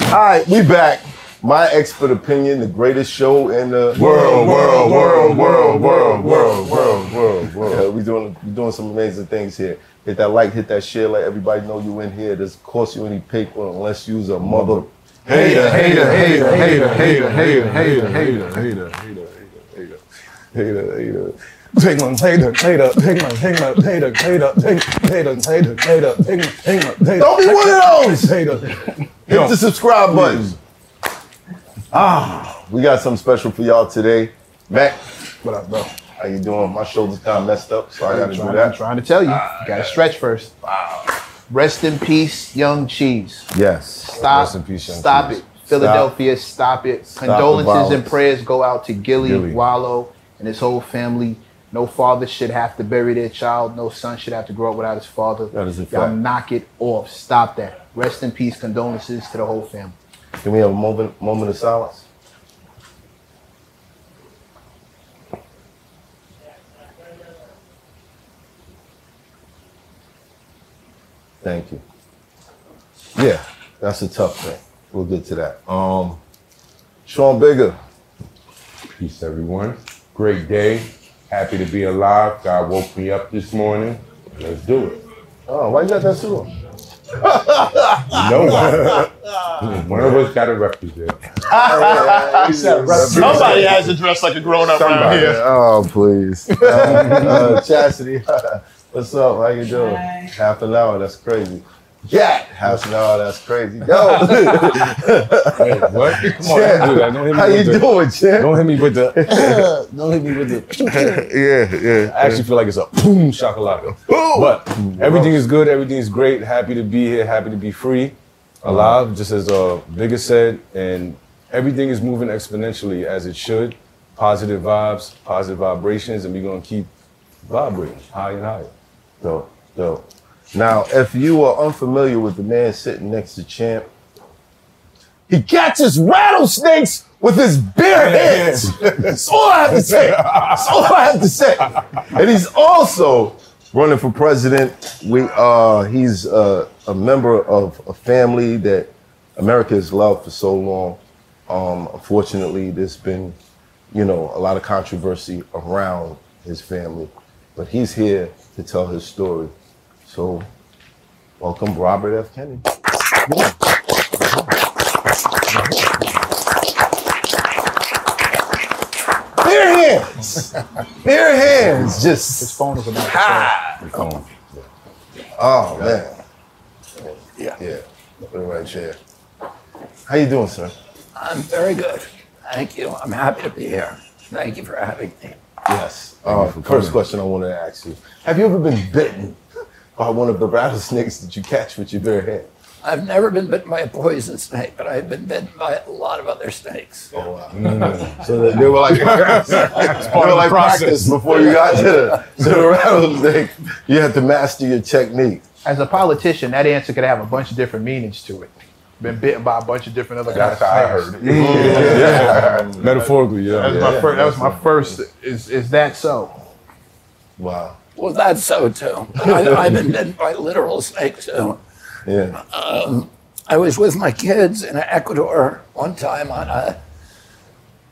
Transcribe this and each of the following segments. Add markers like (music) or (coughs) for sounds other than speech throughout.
All right, we back. My expert opinion, the greatest show in the World, world, world, world, world, world, world, world, Yeah, world. we doing we doing some amazing things here. Hit that like, hit that share, let everybody know you in here. Doesn't cost you any paper unless you's a mother. Hater, hater, hater, hater, hater, hater, hater, hater, hater, hater, hater, Hater, hater. Take one, take the, take the, take one, take the, take the, take the, take take the, take the, take the, take the, take the, take Don't be one of those. Take the. Hit the subscribe button. Ah, we got something special for y'all today, Mecc. What up, bro? How you doing? My shoulder's kind of messed up, so I gotta trying, do that. I'm trying to tell you, ah, you gotta yeah. stretch first. Wow. Rest in peace, Young Cheese. Yes. Stop. Rest in peace, Young stop cheese. it. Philadelphia, stop, stop it. Stop Condolences and prayers go out to Gillie, Gillie, Wallo, and his whole family. No father should have to bury their child. No son should have to grow up without his father. That is a Y'all fact. knock it off. Stop that. Rest in peace. Condolences to the whole family. Can we have a moment moment of silence? Thank you. Yeah, that's a tough thing. We'll get to that. Um, Sean Bigga, Peace, everyone. Great day. Happy to be alive. God woke me up this morning. Let's do it. oh, why you got that suit on? You know what? (laughs) One of us got to represent. (laughs) Somebody has to dress like a grown up around Somebody. here. Oh, please. uh, (laughs) uh, Chastity, what's up? How you doing? Half an hour, that's crazy. Yeah, half an hour, that's crazy. Yo, (laughs) Hey, what? Come on, (laughs) don't do that. Don't hit me how you the, doing, champ? Don't hit me with the. (laughs) don't hit me with the. yeah, yeah. I actually feel like it's a boom shakalaka. But everything is good. Everything is great. Happy to be here. Happy to be free, alive. Just as uh, Bigga said, and everything is moving exponentially as it should. Positive vibes, positive vibrations, and we're gonna keep vibrating higher and higher. Dope, dope. Now, if you are unfamiliar with the man sitting next to Champ, he catches rattlesnakes with his bare hands. That's all I have to say. That's all I have to say. And he's also running for president. We uh, he's uh, a member of a family that America has loved for so long. Um, unfortunately, there's been, you know, a lot of controversy around his family, but he's here to tell his story. So, welcome, Robert F. Kennedy. Bare hands, bare hands, just His phone is about to Come on. oh man, yeah, yeah. Right here. How you doing, sir? I'm very good. Thank you. I'm happy to be here. Thank you for having me. Yes. Uh, first question I wanted to ask you: Have you ever been bitten by one of the rattlesnakes that you catch with your bare hand? I've never been bitten by a poison snake, but I've been bitten by a lot of other snakes. Oh wow! (laughs) Mm. So that they were like, (laughs) they were like practice before you got to the, to (laughs) the rattlesnake. You had to master your technique. As a politician, that answer could have a bunch of different meanings to it. Been bitten by a bunch of different other guys. That's how I heard it. Metaphorically, yeah. That was my first. That was my first. Is is that so? Wow. Well, that's so too. I, I've been bitten by literal snakes too. Yeah. I was with my kids in Ecuador one time on a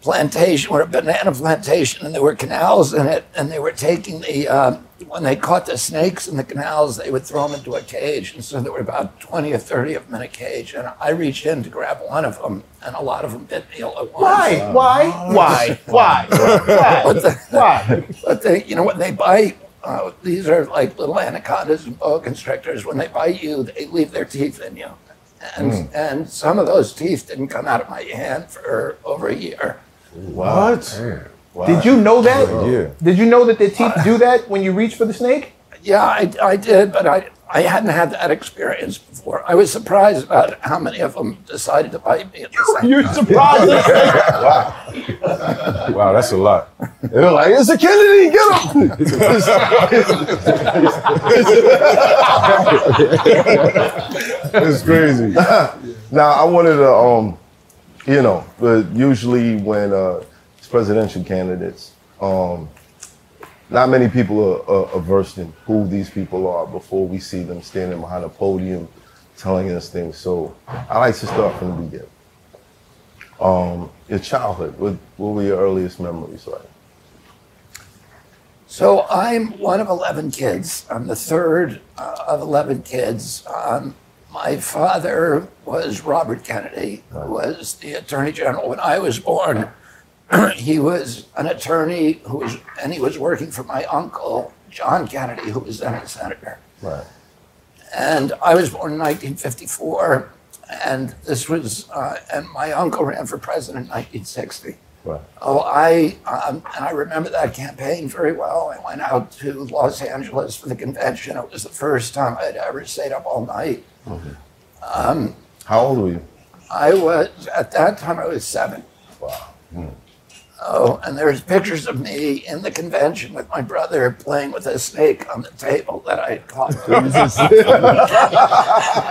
plantation or a banana plantation, and there were canals in it, and they were taking the uh, when they caught the snakes in the canals, they would throw them into a cage, and so there were about twenty or thirty of them in a cage, and I reached in to grab one of them, and a lot of them bit me all at once. Why? Why? Why? (laughs) Why? Why? But the, Why? (laughs) but they, you know, when they bite, uh, these are like little anacondas and boa constrictors. When they bite you, they leave their teeth in you. And, and some of those teeth didn't come out of my hand for over a year. What? Did you know that? Yeah. Did you know that the teeth do that when you reach for the snake? Yeah, I, I did, but I, I hadn't had that experience before. I was surprised about how many of them decided to bite me at the same You're time. surprised. Wow, wow, that's a lot. They were like, it's a Kennedy, get him! It's crazy. now, I wanted to, um, you know, but usually when uh, it's presidential candidates, um, not many people are, are, are versed in who these people are before we see them standing behind a podium telling us things. So I like to start from the beginning. Um, your childhood, what, what were your earliest memories like? So I'm one of 11 kids. I'm the third uh, of 11 kids. Um, my father was Robert Kennedy, who was the Attorney General when I was born. (clears throat) he was an attorney who was, and he was working for my uncle, John Kennedy, who was then a senator. Right. And I was born in 1954, and this was, uh, and my uncle ran for president in 1960. Right. Oh, I um, and I remember that campaign very well. I went out to Los Angeles for the convention. It was the first time I'd ever stayed up all night. Um, How old were you? I was at that time I was seven. Wow. Oh, and there's pictures of me in the convention with my brother playing with a snake on the table that I had caught. (laughs)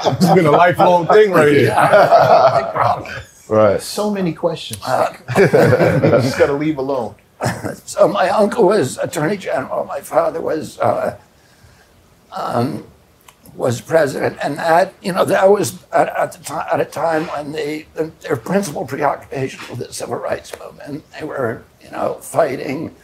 It's been a lifelong thing right here. Big problem. Right. So many questions. Uh, (laughs) just got to leave alone. (laughs) So my uncle was attorney general. My father was uh, um, was president, and that you know that was at, at the time at a time when the, the their principal preoccupation was the civil rights movement. They were you know fighting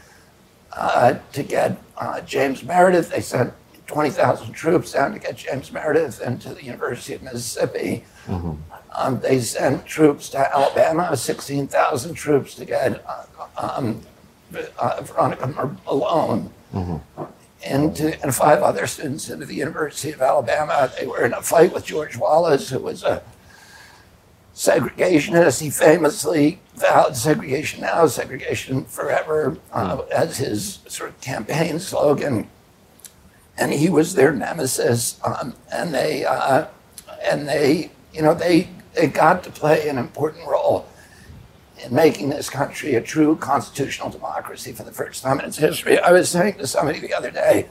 uh, to get uh, James Meredith. They sent twenty thousand troops down to get James Meredith into the University of Mississippi. Um, they sent troops to Alabama, 16,000 troops to get uh, um, uh, Veronica Malone into, and five other students into the University of Alabama. They were in a fight with George Wallace, who was a segregationist. He famously vowed segregation now, segregation forever uh, as his sort of campaign slogan. And he was their nemesis. Um, and they, uh, and they, you know, they, they got to play an important role in making this country a true constitutional democracy for the first time in its history. I was saying to somebody the other day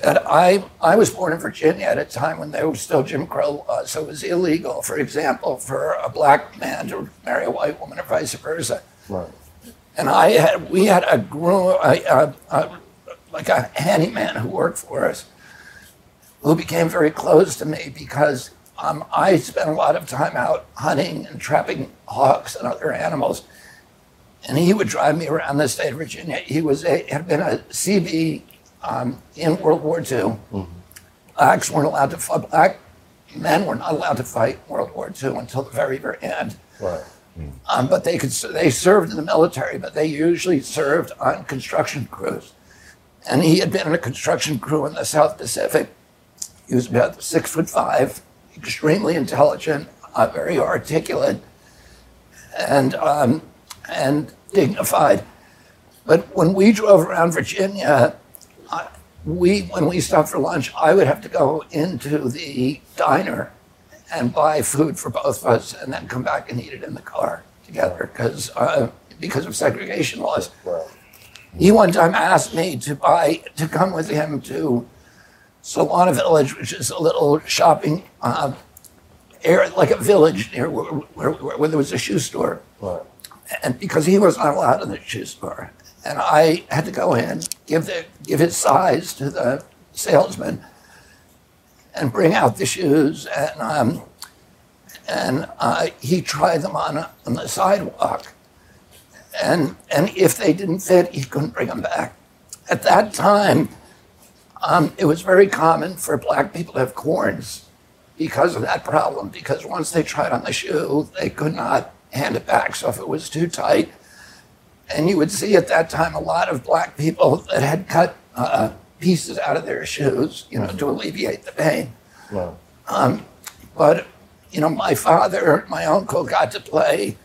that I, I was born in Virginia at a time when there was still Jim Crow law, so it was illegal, for example, for a black man to marry a white woman or vice versa. Right. And I had, we had a groom, a, a, a, like a handyman who worked for us, who became very close to me because um, I spent a lot of time out hunting and trapping hawks and other animals. And he would drive me around the state of Virginia. He was a, had been a Seabee um, in World War II. Blacks weren't allowed to fight. Black men were not allowed to fight in World War II until the very, very end. Right. Um, but they could they served in the military, but they usually served on construction crews. And he had been in a construction crew in the South Pacific. He was about six foot five, extremely intelligent, uh, very articulate, and um, and dignified. But when we drove around Virginia, I, we when we stopped for lunch, I would have to go into the diner and buy food for both of us, and then come back and eat it in the car together because uh, because of segregation laws. He one time asked me to buy to come with him to Solana Village, which is a little shopping uh, area, like a village near where, where, where there was a shoe store Right. and because he was not allowed in the shoe store, and I had to go in, give the give his size to the salesman, and bring out the shoes, and um, and uh, he tried them on on the sidewalk, and and if they didn't fit, he couldn't bring them back. At that time, um, it was very common for black people to have corns because of that problem. Because once they tried on the shoe, they could not hand it back. So if it was too tight, and you would see at that time a lot of black people that had cut uh, pieces out of their shoes, you know, to alleviate the pain. Wow. Um, but you know, my father, my uncle got to play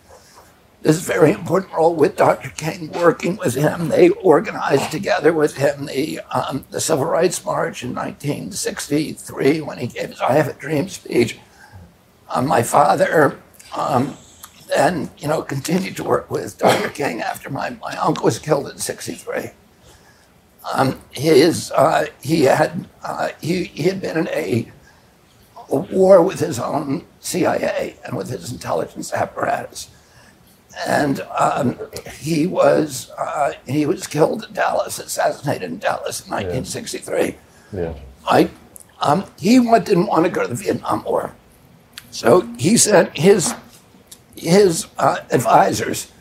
this very important role with Dr. King, working with him. They organized together with him the, um, the Civil Rights March in 1963 when he gave his I Have a Dream speech. Um, my father um, then, you know, continued to work with Dr. King after my, my uncle was killed in 63. Um, his, uh, he, had, uh, he, he had been in a, a war with his own CIA and with his intelligence apparatus and um, he was uh, he was killed in Dallas, assassinated in Dallas in 1963. Yeah. I um, he didn't want to go to the Vietnam War, so he sent his his uh, advisors.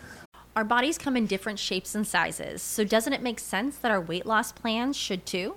Our bodies come in different shapes and sizes, so doesn't it make sense that our weight loss plans should too?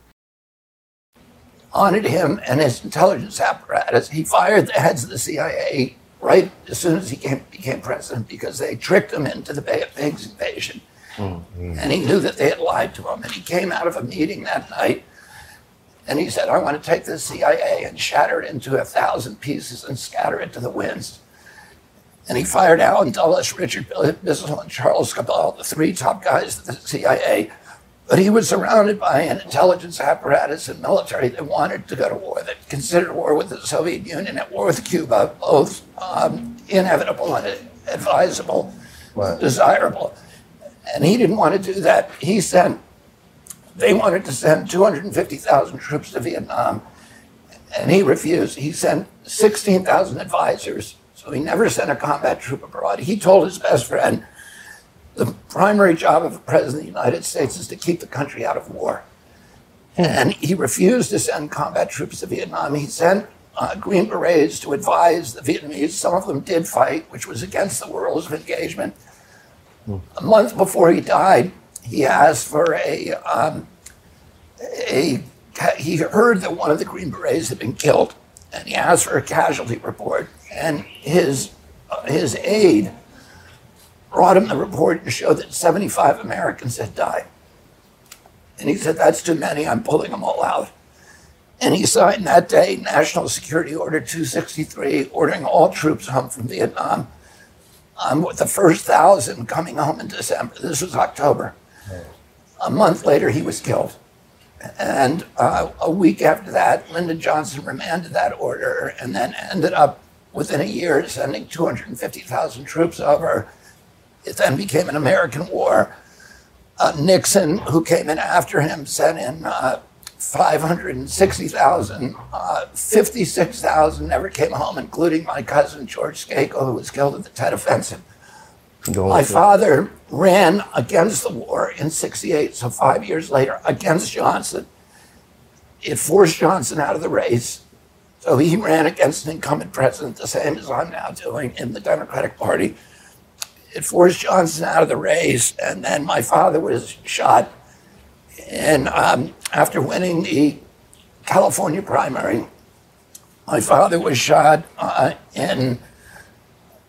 Honored him and his intelligence apparatus. He fired the heads of the CIA right as soon as he came, became president because they tricked him into the Bay of Pigs invasion. Mm-hmm. And he knew that they had lied to him. And he came out of a meeting that night and he said, I want to take the CIA and shatter it into a thousand pieces and scatter it to the winds. And he fired Allen Dulles, Richard Bissell, and Charles Cabell, the three top guys of the CIA. But he was surrounded by an intelligence apparatus and military that wanted to go to war, that considered war with the Soviet Union, at war with Cuba, both um, inevitable and advisable, desirable. And he didn't want to do that. He sent, they wanted to send 250,000 troops to Vietnam, and he refused. He sent 16,000 advisors, so he never sent a combat troop abroad. He told his best friend, the primary job of a president of the United States is to keep the country out of war. And he refused to send combat troops to Vietnam. He sent uh, Green Berets to advise the Vietnamese. Some of them did fight, which was against the rules of engagement. A month before he died, he asked for a, um, a, he heard that one of the Green Berets had been killed, and he asked for a casualty report. And his, uh, his aide brought him the report to show that 75 Americans had died. And he said, That's too many, I'm pulling them all out. And he signed that day National Security Order 263, ordering all troops home from Vietnam, um, with the first thousand coming home in December. This was October. A month later, he was killed. And uh, a week after that, Lyndon Johnson remanded that order and then ended up within a year sending 250,000 troops over. It then became an American war. Uh, Nixon, who came in after him, sent in uh, 560,000. Uh, 56,000 never came home, including my cousin George Skakel, who was killed at the Tet Offensive. My father ran against the war in 68, so five years later, against Johnson. It forced Johnson out of the race. So he ran against an incumbent president, the same as I'm now doing in the Democratic Party. It forced Johnson out of the race, and then my father was shot. And um, after winning the California primary, my father was shot uh, in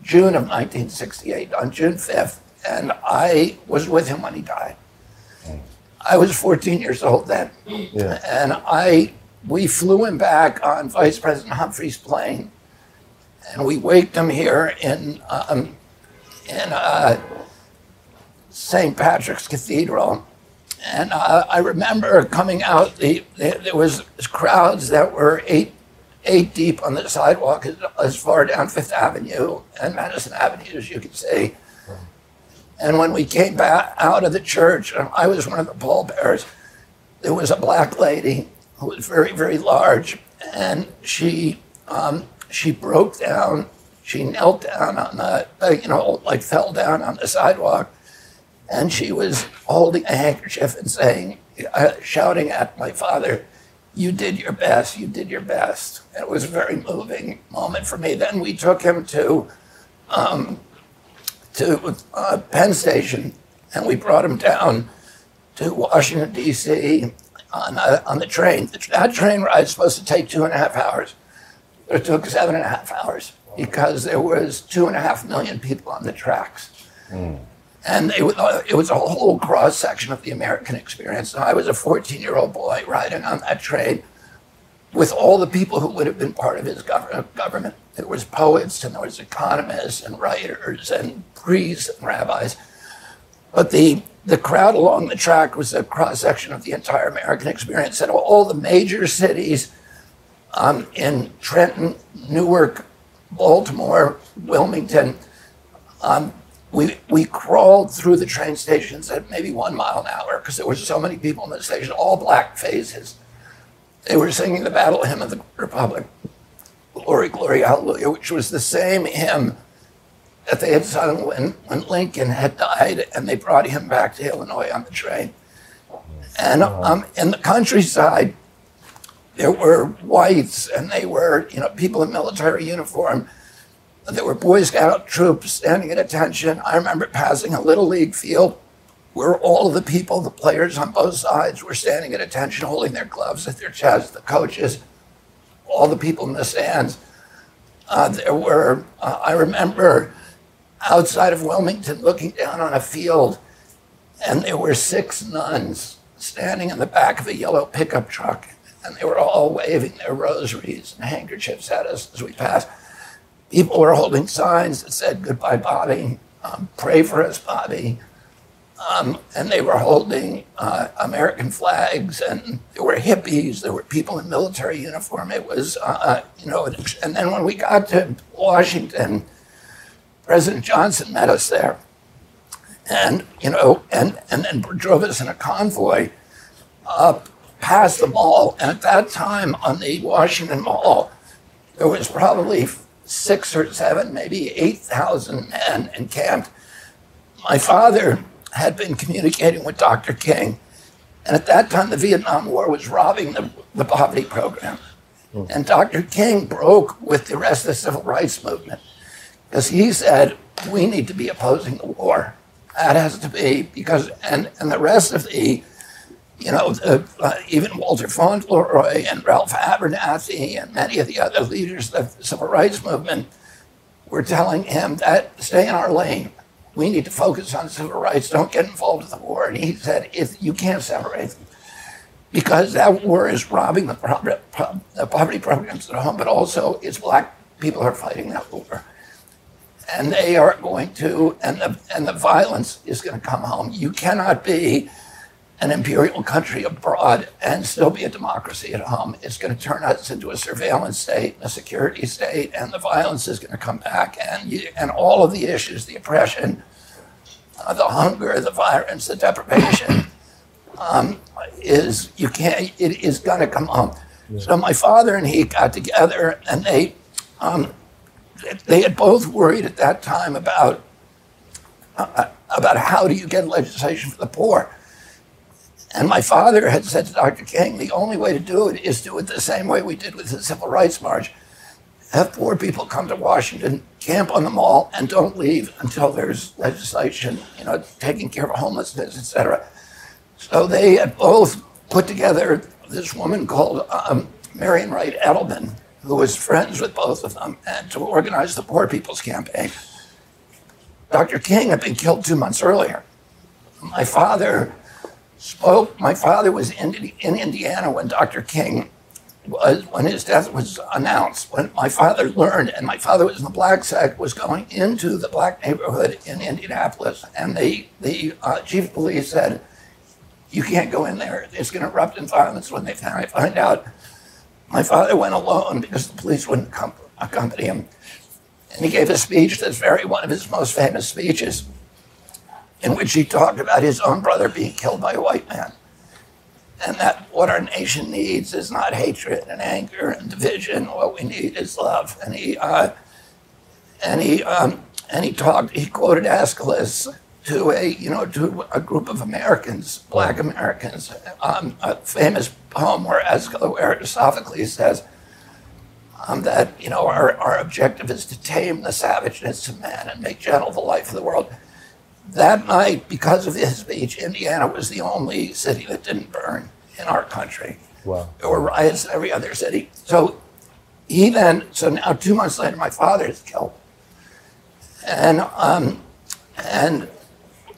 June of 1968, on June 5th, and I was with him when he died. I was 14 years old then, Yeah. and I we flew him back on Vice President Humphrey's plane, and we waked him here in um, in uh, St. Patrick's Cathedral. And uh, I remember coming out, the, the, there was crowds that were eight, eight deep on the sidewalk as, as far down Fifth Avenue and Madison Avenue as you could see. And when we came back out of the church, I was one of the pallbearers, there was a black lady who was very, very large, and she um, she broke down. She knelt down on the, you know, like fell down on the sidewalk, and she was holding a handkerchief and saying, uh, shouting at my father, "You did your best. You did your best." It was a very moving moment for me. Then we took him to um, to uh, Penn Station, and we brought him down to Washington D.C. on uh, on the train. That train ride is supposed to take two and a half hours. It took seven and a half hours because there was two and a half million people on the tracks. Hmm. And it was, uh, it was a whole cross section of the American experience. And I was a 14 year old boy riding on that train with all the people who would have been part of his gov- uh, government. There was poets and there was economists and writers and priests and rabbis. But the, the crowd along the track was a cross section of the entire American experience. And all the major cities um, in Trenton, Newark, Baltimore, Wilmington, um, we, we crawled through the train stations at maybe one mile an hour because there were so many people in the station, all black faces. They were singing the battle hymn of the Republic, Glory, Glory, Hallelujah, which was the same hymn that they had sung when, when Lincoln had died and they brought him back to Illinois on the train. And um, in the countryside, there were whites and they were, you know, people in military uniform. There were Boy Scout troops standing at attention. I remember passing a little league field where all of the people, the players on both sides, were standing at attention, holding their gloves at their chest, the coaches, all the people in the stands. Uh, there were, uh, I remember outside of Wilmington looking down on a field, and there were six nuns standing in the back of a yellow pickup truck, and they were all waving their rosaries and handkerchiefs at us as we passed. People were holding signs that said, Goodbye, Bobby, um, pray for us, Bobby. Um, and they were holding uh, American flags, and there were hippies, there were people in military uniform. It was, uh, you know, and then when we got to Washington, President Johnson met us there, and you know, and and then drove us in a convoy up past the mall. And at that time, on the Washington Mall, there was probably six or seven, maybe eight thousand men encamped. My father had been communicating with Dr. King, and at that time, the Vietnam War was robbing the, the poverty program. Hmm. And Dr. King broke with the rest of the civil rights movement because he said, we need to be opposing the war. That has to be because, and, and the rest of the, you know, the, uh, even Walter Fauntroy and Ralph Abernathy and many of the other leaders of the civil rights movement were telling him that stay in our lane. We need to focus on civil rights. Don't get involved in the war. And he said, if you can't separate them, because that war is robbing the, the poverty programs at home, but also it's black people are fighting that war and they are going to, and the, and the violence is going to come home. You cannot be an imperial country abroad and still be a democracy at home. It's going to turn us into a surveillance state, a security state, and the violence is going to come back. And, you, and all of the issues, the oppression, uh, the hunger, the violence, the deprivation, um, is you can't. It is going to come home. So my father and he got together, and they um, they had both worried at that time about uh, about how do you get legislation for the poor. And my father had said to Dr. King, the only way to do it is do it the same way we did with the Civil Rights March. Have poor people come to Washington, camp on the mall, and don't leave until there's legislation, you know, taking care of homelessness, etc. So they had both put together this woman called um, Marian Wright Edelman, who was friends with both of them, and to organize the Poor People's Campaign. Dr. King had been killed two months earlier. My father spoke. My father was in, in Indiana when Dr. King was when his death was announced. When my father learned, and my father was in the black sect, was going into the black neighborhood in Indianapolis, and the the uh, chief of police said, "You can't go in there. It's going to erupt in violence." When they find, find out, my father went alone because the police wouldn't com- accompany him, and he gave a speech that's very one of his most famous speeches, in which he talked about his own brother being killed by a white man and that what our nation needs is not hatred and anger and division. What we need is love. And he uh, and he um, and he talked. He quoted Aeschylus to a you know to a group of Americans, Black Americans. Um, a famous poem where Aeschylus, where Sophocles says. Um, that you know our, our objective is to tame the savageness of man and make gentle the life of the world that night, because of his speech, Indiana was the only city that didn't burn in our country. Wow. There were riots in every other city. So he then, so now two months later, my father is killed. And, um, and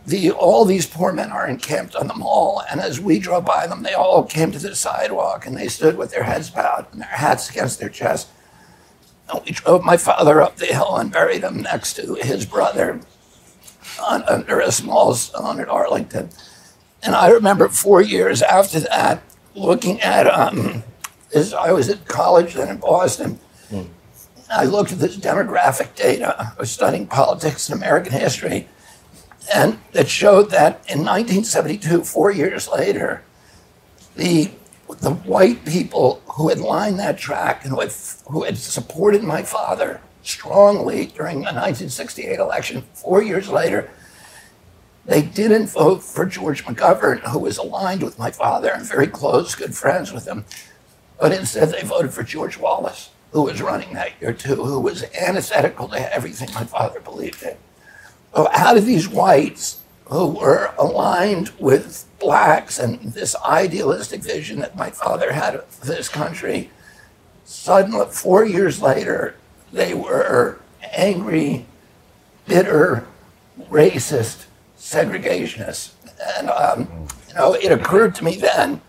the, all these poor men are encamped on the mall. And as we drove by them, they all came to the sidewalk and they stood with their heads bowed and their hats against their chest. And we drove my father up the hill and buried him next to his brother on, under a small stone at Arlington. And I remember four years after that, looking at, um, as I was at college then in Boston, mm. I looked at this demographic data. I was studying politics and American history, and it showed that in 1972, four years later, the the white people who had lined that track and who had, who had supported my father strongly during the 1968 election. Four years later, they didn't vote for George McGovern, who was aligned with my father and very close, good friends with him, but instead they voted for George Wallace, who was running that year too, who was antithetical to everything my father believed in. So, how did these whites who were aligned with blacks and this idealistic vision that my father had of this country, suddenly, four years later, they were angry, bitter, racist, segregationists. And, um, you know, it occurred to me then,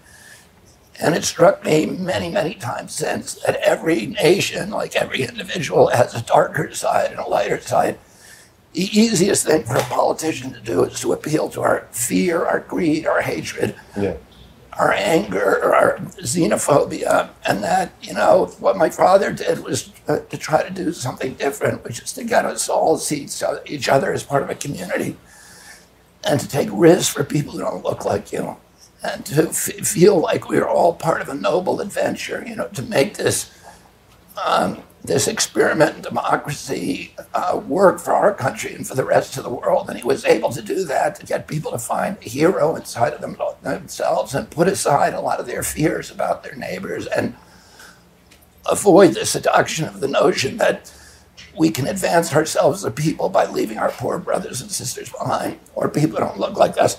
and it struck me many, many times since, that every nation, like every individual, has a darker side and a lighter side. The easiest thing for a politician to do is to appeal to our fear, our greed, our hatred. Yeah our anger, our xenophobia, and that, you know, what my father did was uh, to try to do something different, which is to get us all to see each other as part of a community and to take risks for people who don't look like you and to feel like we're all part of a noble adventure, you know, to make this um, this experiment in democracy uh, work for our country and for the rest of the world. And he was able to do that to get people to find a hero inside of them, themselves and put aside a lot of their fears about their neighbors and avoid the seduction of the notion that we can advance ourselves as a people by leaving our poor brothers and sisters behind or people who don't look like us.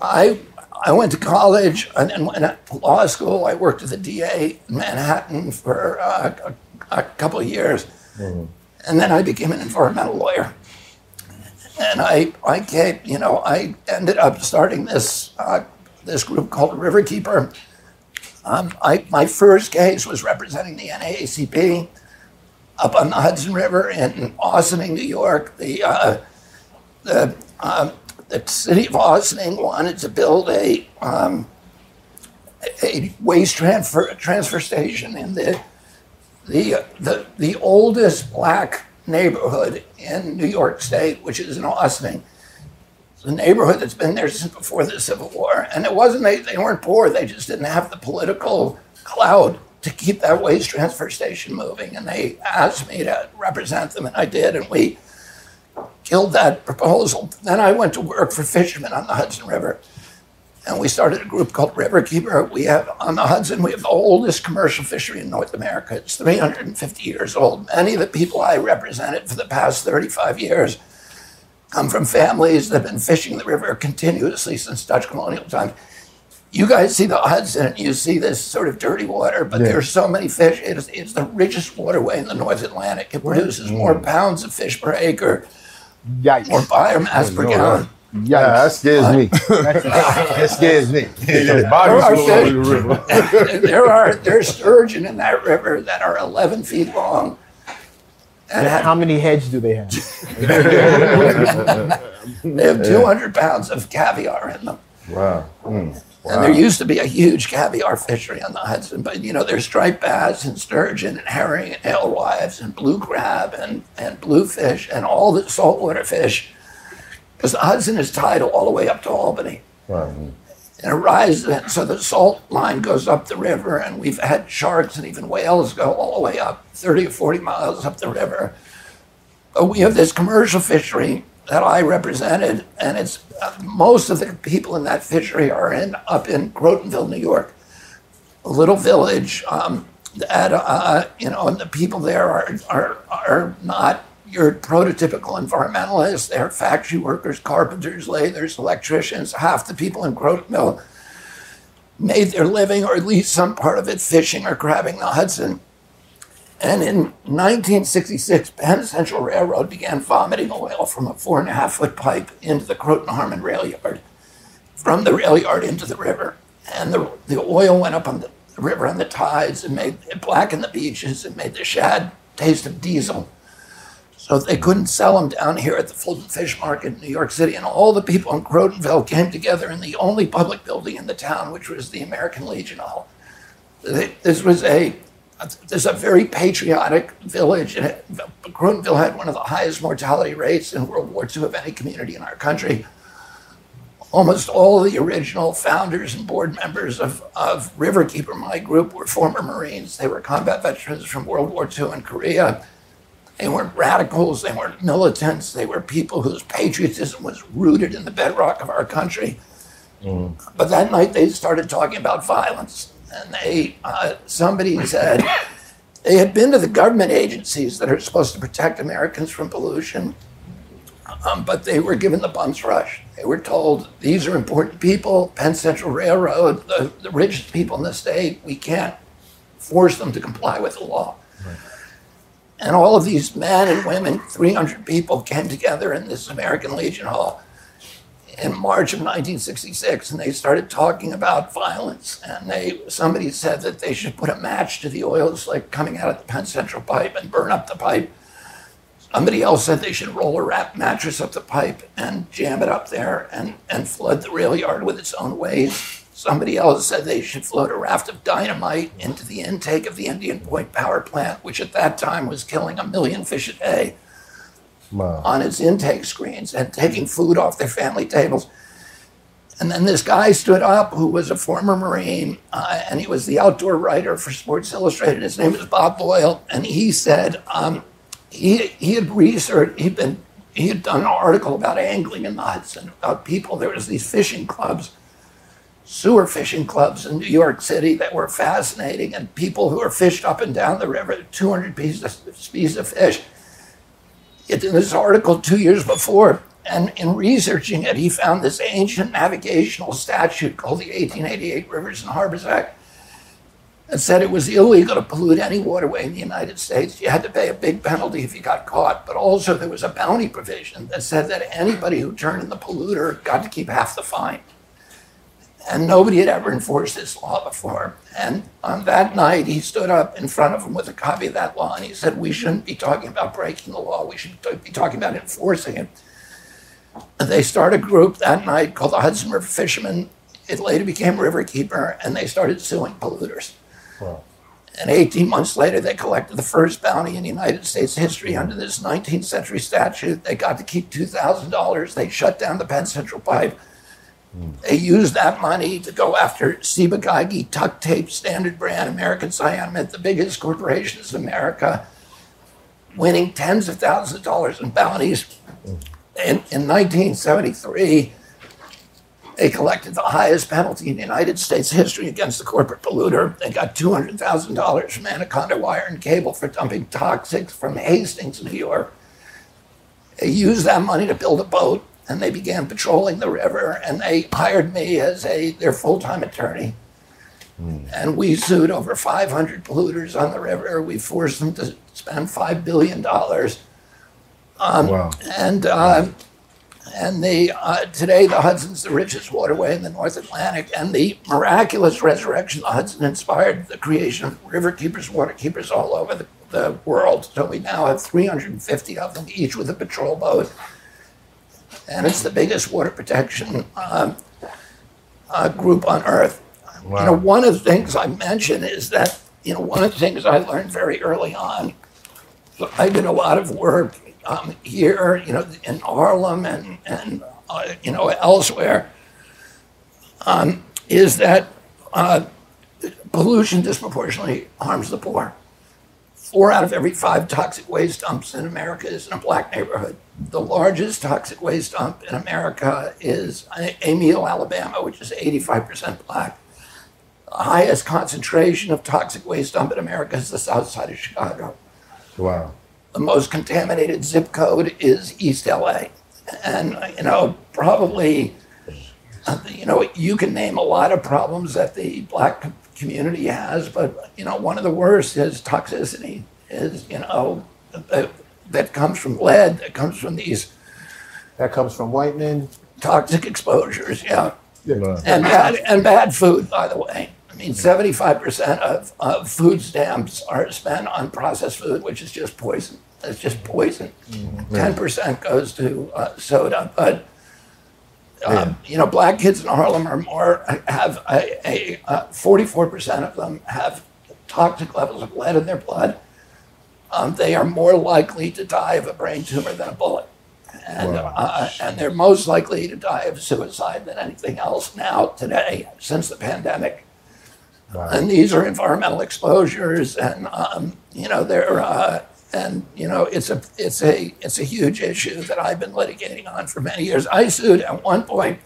I I went to college and then went to law school. I worked at the DA in Manhattan for uh, a couple of years. Mm-hmm. And then I became an environmental lawyer. And I, I came, you know, I ended up starting this, uh, this group called Riverkeeper. Um, I, my first case was representing the NAACP up on the Hudson River in Ossining, New York. The, uh, the, um, the city of Ossining wanted to build a, um, a waste transfer, transfer station in the the, the, the oldest black neighborhood in New York State, which is in Austin. It's a neighborhood that's been there since before the Civil War. And it wasn't, they, they weren't poor, they just didn't have the political clout to keep that waste transfer station moving. And they asked me to represent them, and I did. And we killed that proposal. Then I went to work for fishermen on the Hudson River and we started a group called Riverkeeper. We have on the Hudson, we have the oldest commercial fishery in North America. It's 350 years old. Many of the people I represented for the past 35 years come from families that have been fishing the river continuously since Dutch colonial times. You guys see the Hudson, you see this sort of dirty water, but yeah. there's so many fish. It is, it's the richest waterway in the North Atlantic. It produces mm. more pounds of fish per acre, Yikes. more biomass per gallon Yeah, that scares me. (laughs) that scares me. (laughs) There are, fish- (laughs) there are there's sturgeon in that river that are 11 feet long. And How many heads do they have? they have 200 pounds of caviar in them. Wow. Mm. And there used to be a huge caviar fishery on the Hudson, but you know, there's striped bass and sturgeon and herring and alewives and blue crab and, and bluefish and all the saltwater fish. Because the Hudson is tidal all the way up to Albany. Right. And it rises, so the salt line goes up the river, and we've had sharks and even whales go all the way up 30 or 40 miles up the river. But we have this commercial fishery that I represented, and it's uh, most of the people in that fishery are in up in Crotonville, New York, a little village. Um, that uh, you know, and the people there are are are not your prototypical environmentalists. They're factory workers, carpenters, lathers, electricians. Half the people in Crotonville made their living, or at least some part of it, fishing or grabbing the Hudson. And in 1966, Penn Central Railroad began vomiting oil from a four and a half foot pipe into the Croton Harmon rail yard, from the rail yard into the river. And the, the oil went up on the river on the tides and made it blackened the beaches and made the shad taste of diesel. So they couldn't sell them down here at the Fulton Fish Market in New York City. And all the people in Crotonville came together in the only public building in the town, which was the American Legion Hall. This was a this is a very patriotic village, and Crotonville had one of the highest mortality rates in World War II of any community in our country. Almost all of the original founders and board members of, of Riverkeeper, my group, were former Marines. They were combat veterans from World War II and Korea. They weren't radicals, they weren't militants, they were people whose patriotism was rooted in the bedrock of our country. But that night they started talking about violence, and they uh, somebody said they had been to the government agencies that are supposed to protect Americans from pollution, um, but they were given the bumps rush. They were told these are important people, Penn Central Railroad, the, the richest people in the state. We can't force them to comply with the law. And all of these men and women, 300 people, came together in this American Legion Hall in March of 1966, and they started talking about violence. And they somebody said that they should put a match to the oil like coming out of the Penn Central pipe and burn up the pipe. Somebody else said they should roll a wrap mattress up the pipe and jam it up there and, and flood the rail yard with its own waste. Somebody else said they should float a raft of dynamite into the intake of the Indian Point power plant, which at that time was killing a million fish a day Wow. on its intake screens and taking food off their family tables. And then this guy stood up who was a former Marine, uh, and he was the outdoor writer for Sports Illustrated. His name was Bob Boyle, and he said um, he he had researched, he'd been he had done an article about angling in the Hudson, about people. There was these fishing clubs, sewer fishing clubs in New York City that were fascinating, and people who were fished up and down the river, 200 pieces of, species of fish it in this article two years before. And in researching it, he found this ancient navigational statute called the 1888 Rivers and Harbors Act that said it was illegal to pollute any waterway in the United States. You had to pay a big penalty if you got caught. But also, there was a bounty provision that said that anybody who turned in the polluter got to keep half the fine. And nobody had ever enforced this law before. And on that night, he stood up in front of them with a copy of that law and he said, We shouldn't be talking about breaking the law, we should be talking about enforcing it. And they started a group that night called the Hudson River Fishermen. It later became Riverkeeper, and they started suing polluters. And 18 months later, they collected the first bounty in United States history under this 19th century statute. They got to keep $2,000. They shut down the Penn Central Pipe. They used that money to go after Ciba-Geigy, Tuck Tape, Standard Brand, American Cyanamid, the biggest corporations in America, winning tens of thousands of dollars in bounties. In, in 1973, they collected the highest penalty in United States history against the corporate polluter. They got $200,000 from Anaconda Wire and Cable for dumping toxics from Hastings, New York. They used that money to build a boat and they began patrolling the river and they hired me as a their full-time attorney. And we sued over 500 polluters on the river. We forced them to spend $5 billion. Um, Wow. And uh, and the uh, today the Hudson's the richest waterway in the North Atlantic, and the miraculous resurrection of the Hudson inspired the creation of river keepers, water keepers all over the, the world. So we now have 350 of them, each with a patrol boat, and it's the biggest water protection um, uh, group on Earth. You know, one of the things I mentioned is that you know one of the things I learned very early on. I did a lot of work um, here, you know, in Harlem and and uh, you know elsewhere. Um, is that uh, pollution disproportionately harms the poor? Four out of every five toxic waste dumps in America is in a black neighborhood. The largest toxic waste dump in America is Emelle, Alabama, which is 85% black. The highest concentration of toxic waste dump in America is the south side of Chicago. Wow. The most contaminated zip code is East LA. And, you know, probably, you know, you can name a lot of problems that the black community has, but, you know, one of the worst is toxicity, is, you know, that, that comes from lead, that comes from these That comes from white men. toxic exposures, yeah. Wow. And bad, and bad food, by the way. I mean, 75% of, of food stamps are spent on processed food, which is just poison. It's just poison. 10% goes to uh, soda. But, um, you know, black kids in Harlem are more, have a, uh, 44% of them have toxic levels of lead in their blood. Um, they are more likely to die of a brain tumor than a bullet. And, uh, and they're most likely to die of suicide than anything else now, today, since the pandemic. And these are environmental exposures, and um, you know they're uh, and you know it's a it's a it's a huge issue that I've been litigating on for many years. I sued at one point.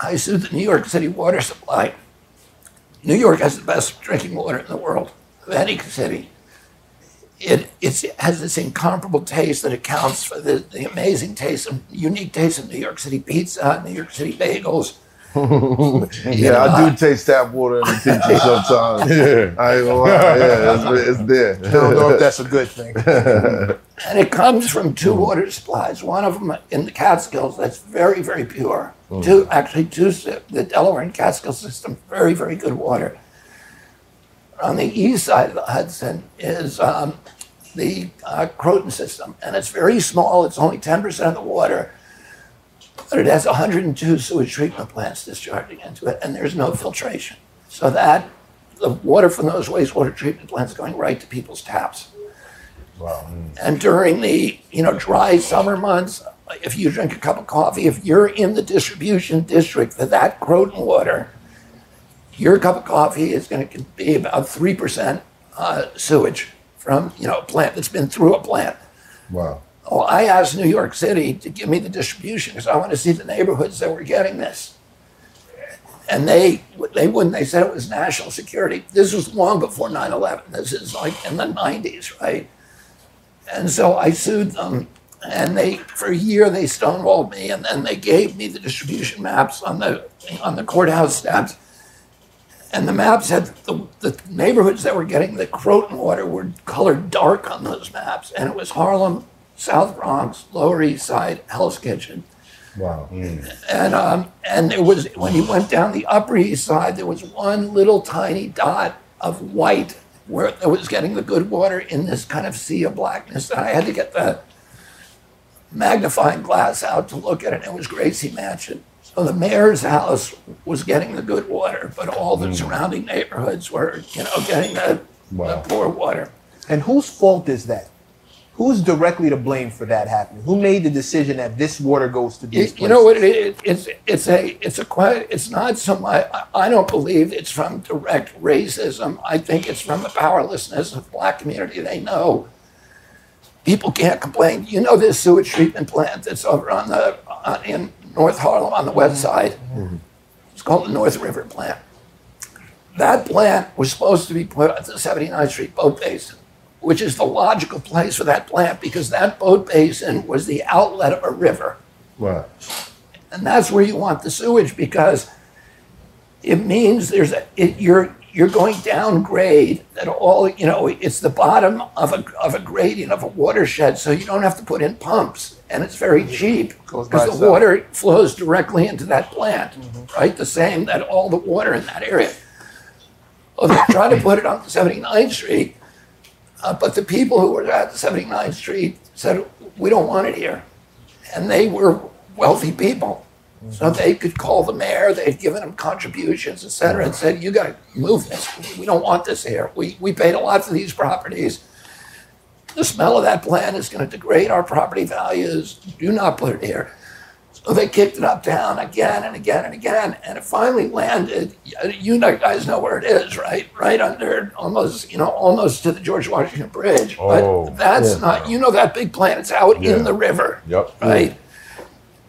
I sued the New York City water supply. New York has the best drinking water in the world of any city. It it has this incomparable taste that accounts for the, the amazing taste and unique taste of New York City pizza, New York City bagels. (laughs) Yeah, I do taste tap water in the kitchen (laughs) sometimes. yeah. I ain't gonna lie. Yeah, it's, it's there. I don't know if that's a good thing. (laughs) And it comes from two water supplies. One of them in the Catskills that's very, very pure. Two, actually, two, the Delaware and Catskill system, very, very good water. On the east side of the Hudson is um, the uh, Croton system, and it's very small. It's only 10% of the water, but it has 102 sewage treatment plants discharging into it, and there's no filtration. So that the water from those wastewater treatment plants is going right to people's taps. Wow. And during the you know dry summer months, if you drink a cup of coffee, if you're in the distribution district for that Croton water, your cup of coffee is going to be about three percent uh, sewage from you know a plant that's been through a plant. Wow. Oh, I asked New York City to give me the distribution because I want to see the neighborhoods that were getting this. And they they wouldn't. They said it was national security. This was long before 9/11. This is like in the 90s, right? And so I sued them, and they for a year they stonewalled me, and then they gave me the distribution maps on the on the courthouse steps. And the maps had the, the neighborhoods that were getting the Croton water were colored dark on those maps, and it was Harlem, South Bronx, Lower East Side, Hell's Kitchen. Wow. And um, and there was when you went down the Upper East Side, there was one little tiny dot of white where it was getting the good water in this kind of sea of blackness. And I had to get the magnifying glass out to look at it. It was Gracie Mansion. So the mayor's house was getting the good water, but all the surrounding neighborhoods were, you know, getting the, the poor water. And whose fault is that? Who's directly to blame for that happening? Who made the decision that this water goes to these You, places? you know what it is? It's it's a it's a quite it's not some I, I don't believe it's from direct racism. I think it's from the powerlessness of the black community. They know people can't complain. You know this sewage treatment plant that's over on the on, in North Harlem on the west mm-hmm. side. Mm-hmm. It's called the North River plant. That plant was supposed to be put at the 79th Street boat basin, which is the logical place for that plant because that boat basin was the outlet of a river. Wow. And that's where you want the sewage because it means there's a, it, you're, you're going down grade that all, you know, it's the bottom of a, of a gradient of a watershed. So you don't have to put in pumps and it's very cheap because the itself. water flows directly into that plant, mm-hmm. right? The same that all the water in that area. Well, they tried to put it on 79th Street, uh, but the people who were at 79th Street said, we don't want it here. And they were wealthy people. So they could call the mayor, they'd given them contributions, et cetera, and said, you got to move this. We don't want this here. We, we paid a lot for these properties. The smell of that plant is going to degrade our property values. Do not put it here. So they kicked it up down again and again and again, and it finally landed. You guys know where it is, right? Right under, almost, you know, almost to the George Washington Bridge. Oh, but that's yeah. not, you know, that big plant. It's out Yeah. in the river, Yep. right?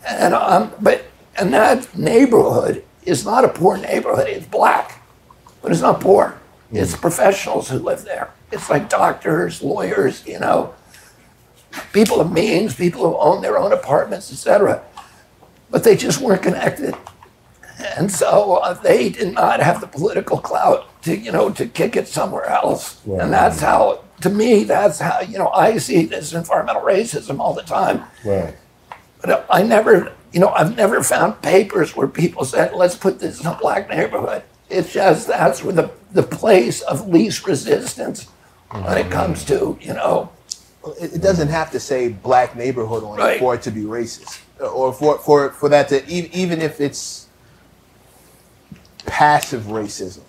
And um, but and that neighborhood is not a poor neighborhood. It's black, but it's not poor. It's professionals who live there. It's like doctors, lawyers, you know, people of means, people who own their own apartments, etc. But they just weren't connected, and so uh, they did not have the political clout to you know to kick it somewhere else. And that's how, to me, that's how you know I see this environmental racism all the time. Right. But I never, you know, I've never found papers where people said, let's put this in a black neighborhood. It's just that's where the, the place of least resistance when it comes to, you know, It, it doesn't have to say black neighborhood on Right. it for it to be racist, or for for for that to even if it's passive racism.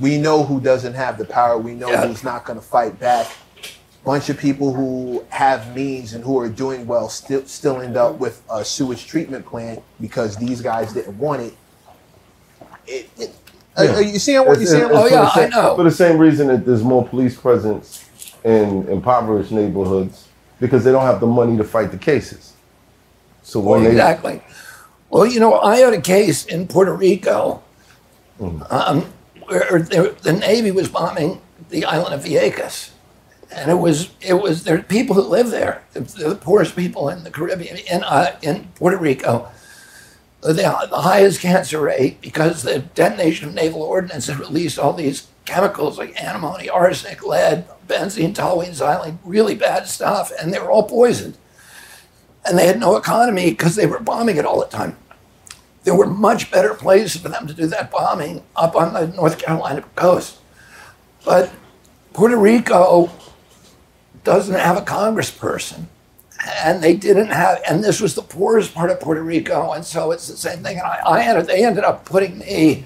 We know who doesn't have the power. We know Yeah. who's not going to fight back. Bunch of people who have means and who are doing well still still end up with a sewage treatment plant because these guys didn't want it. It, it uh, are- are you seeing what you It's- seeing? Oh, yeah, same, I know. For the same reason that there's more police presence in impoverished neighborhoods because they don't have the money to fight the cases. So they exactly. Well, you know, I had a case in Puerto Rico um, where the, the Navy was bombing the island of Vieques. And it was, it was, there are people who live there, the, the poorest people in the Caribbean, in, uh, in Puerto Rico. The, the highest cancer rate because the detonation of naval ordnance had released all these chemicals like antimony, arsenic, lead, benzene, toluene, xylene, really bad stuff, and they were all poisoned and they had no economy because they were bombing it all the time. There were much better places for them to do that bombing up on the North Carolina coast. But Puerto Rico doesn't have a congressperson. And they didn't have, and this was the poorest part of Puerto Rico, and so it's the same thing. And I, I ended, they ended up putting me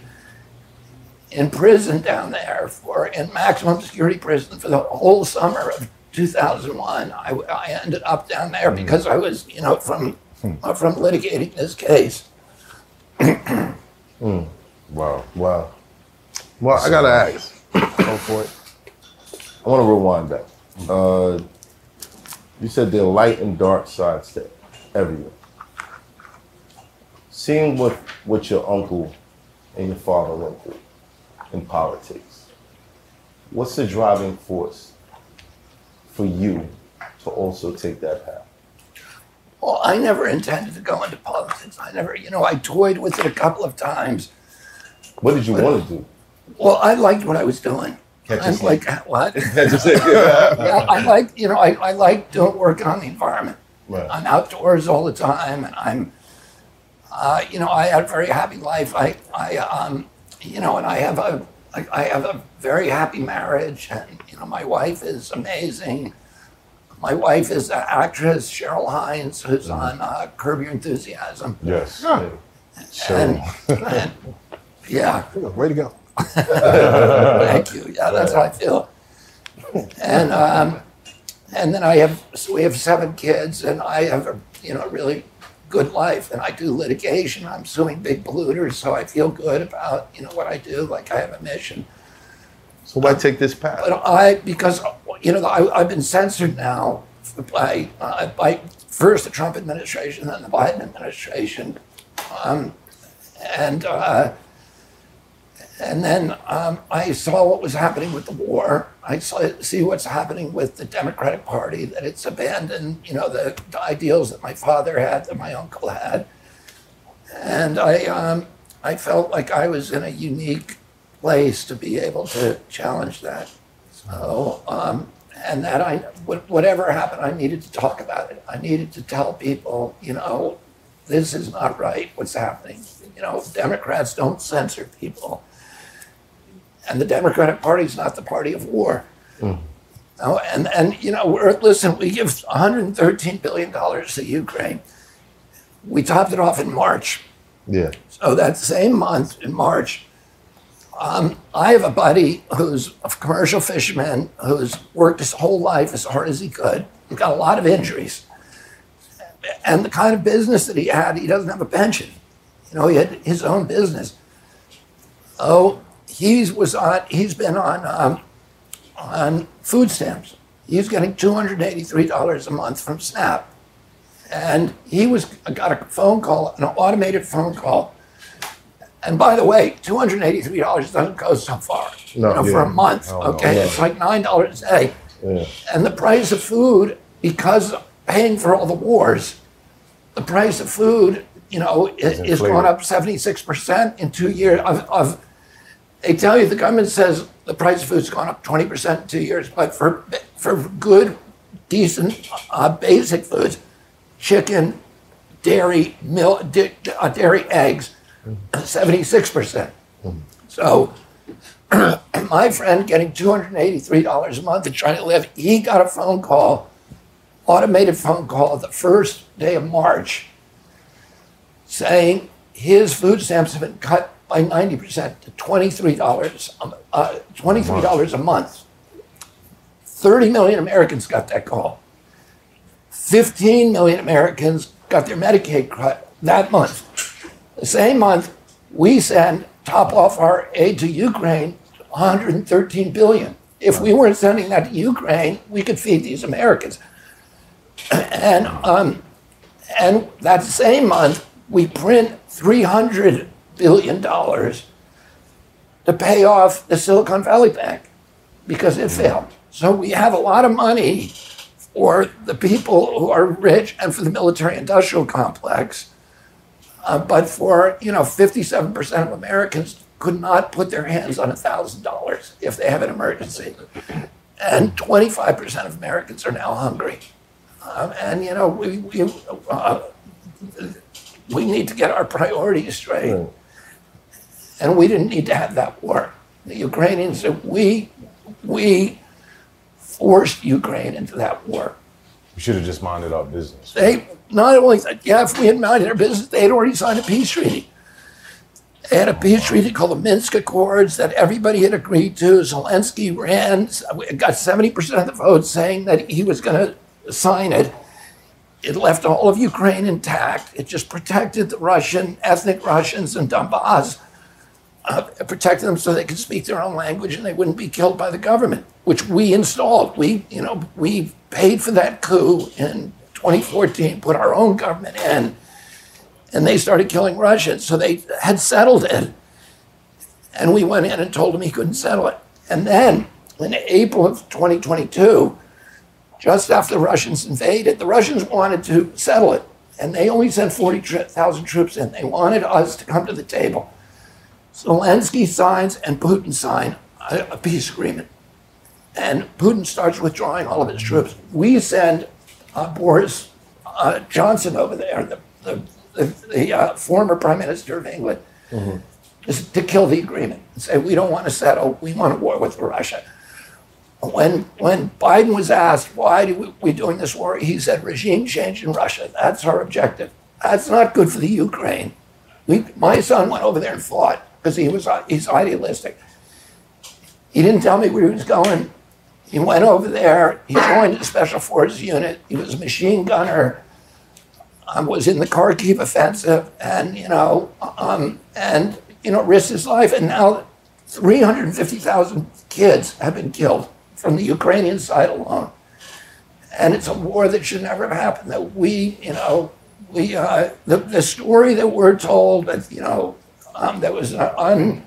in prison down there for in maximum security prison for the whole summer of 2001. I, I ended up down there because I was, you know, from uh, from litigating this case. Wow. Wow. Well, I gotta ask. Go for it. I want to rewind back. Uh, you said there are light and dark sides to everyone. Seeing what what your uncle and your father went through in politics, what's the driving force for you to also take that path? Well, I never intended to go into politics. I never, you know, I toyed with it a couple of times. What did you want to do? Well, I liked what I was doing. I'm like, what? (laughs) (laughs) yeah, I like, you know, I, I like doing working on the environment. Right. I'm outdoors all the time, and I'm, uh, you know, I had a very happy life. I, I, um, you know, and I have a, I, I have a very happy marriage, and you know, my wife is amazing. My wife is an actress, Cheryl Hines, who's on uh, Curb Your Enthusiasm. Yes. And, (laughs) and- yeah, Way to go. (laughs) thank you. Yeah, that's how I feel. And um, and then I have so we have seven kids, and I have a you know really good life, and I do litigation. I'm suing big polluters, so I feel good about you know what I do. Like I have a mission. So why take this path? But I, because you know, I, I've been censored now by uh, by first the Trump administration, then the Biden administration, um, and uh, and then um, I saw what was happening with the war. I saw, see what's happening with the Democratic Party that it's abandoned, you know, the, the ideals that my father had, that my uncle had, and I um, I felt like I was in a unique place to be able to challenge that. So, um, and that I, whatever happened, I needed to talk about it. I needed to tell people, you know, this is not right. What's happening? You know, Democrats don't censor people, and the Democratic Party is not the party of war. Oh, and and you know, we're, listen, we give 113 billion dollars to Ukraine. We topped it off in March. Yeah. So that same month in March, um, I have a buddy who's a commercial fisherman who's worked his whole life as hard as he could. He's got a lot of injuries. And the kind of business that he had, he doesn't have a pension. You know, he had his own business. Oh, he was on. He's been on um, on food stamps. He's getting two hundred eighty-three dollars a month from SNAP, and he was got a phone call, an automated phone call. And by the way, two hundred eighty-three dollars doesn't go so far No, you know, for a month. No, okay, no. it's like nine dollars a day. Yeah. And the price of food, because paying for all the wars, the price of food, you know, is, is gone up 76% in two years. Of, of, they tell you the government says the price of food's gone up 20% in two years, but for, for good, decent, uh, basic foods, chicken, dairy, milk, di- uh, dairy, eggs, 76%. So (clears throat) my friend getting $283 a month and trying to live, he got a phone call, automated phone call the first day of March saying his food stamps have been cut by 90% to $23, um, uh, $23 a month. 30 million Americans got that call. 15 million Americans got their Medicaid cut that month. The same month, we send top off our aid to Ukraine, 113 billion. If we weren't sending that to Ukraine, we could feed these Americans. (clears throat) And um, and that same month, we print 300 billion dollars to pay off the Silicon Valley Bank because it failed. So we have a lot of money for the people who are rich and for the military-industrial complex. Uh, but for you know, 57% of Americans could not put their hands on $1,000 if they have an emergency, and 25% of Americans are now hungry. Um, and you know, we we, uh, we need to get our priorities straight, and we didn't need to have that war. The Ukrainians said we we forced Ukraine into that war. We should have just minded our business. They not only said, yeah, if we had minded our business, they had already signed a peace treaty. They had a peace treaty called the Minsk Accords that everybody had agreed to. Zelensky ran, got 70% of the votes saying that he was going to sign it. It left all of Ukraine intact. It just protected the Russian, ethnic Russians in Donbass, uh, protected them so they could speak their own language and they wouldn't be killed by the government, which we installed. We, you know, we paid for that coup in 2014, put our own government in, and they started killing Russians. So they had settled it. And we went in and told him he couldn't settle it. And then in April of 2022, just after the Russians invaded, the Russians wanted to settle it. And they only sent 40,000 troops in. They wanted us to come to the table. Zelensky signs and Putin sign a, a peace agreement. And Putin starts withdrawing all of his troops. We send uh, Boris uh, Johnson over there, the, the, the, the uh, former prime minister of England, is to kill the agreement and say, we don't want to settle, we want a war with Russia. When, when Biden was asked, why do we, we doing this war, he said, regime change in Russia. That's our objective. That's not good for the Ukraine. We, my son went over there and fought because he was uh, he's idealistic. He didn't tell me where he was going. He went over there. He joined the special forces unit. He was a machine gunner. Um, was in the Kharkiv offensive, and you know, um, and you know, risked his life. And now, 350,000 kids have been killed from the Ukrainian side alone. And it's a war that should never have happened. That we, you know, we uh, the the story that we're told that you know um, that was an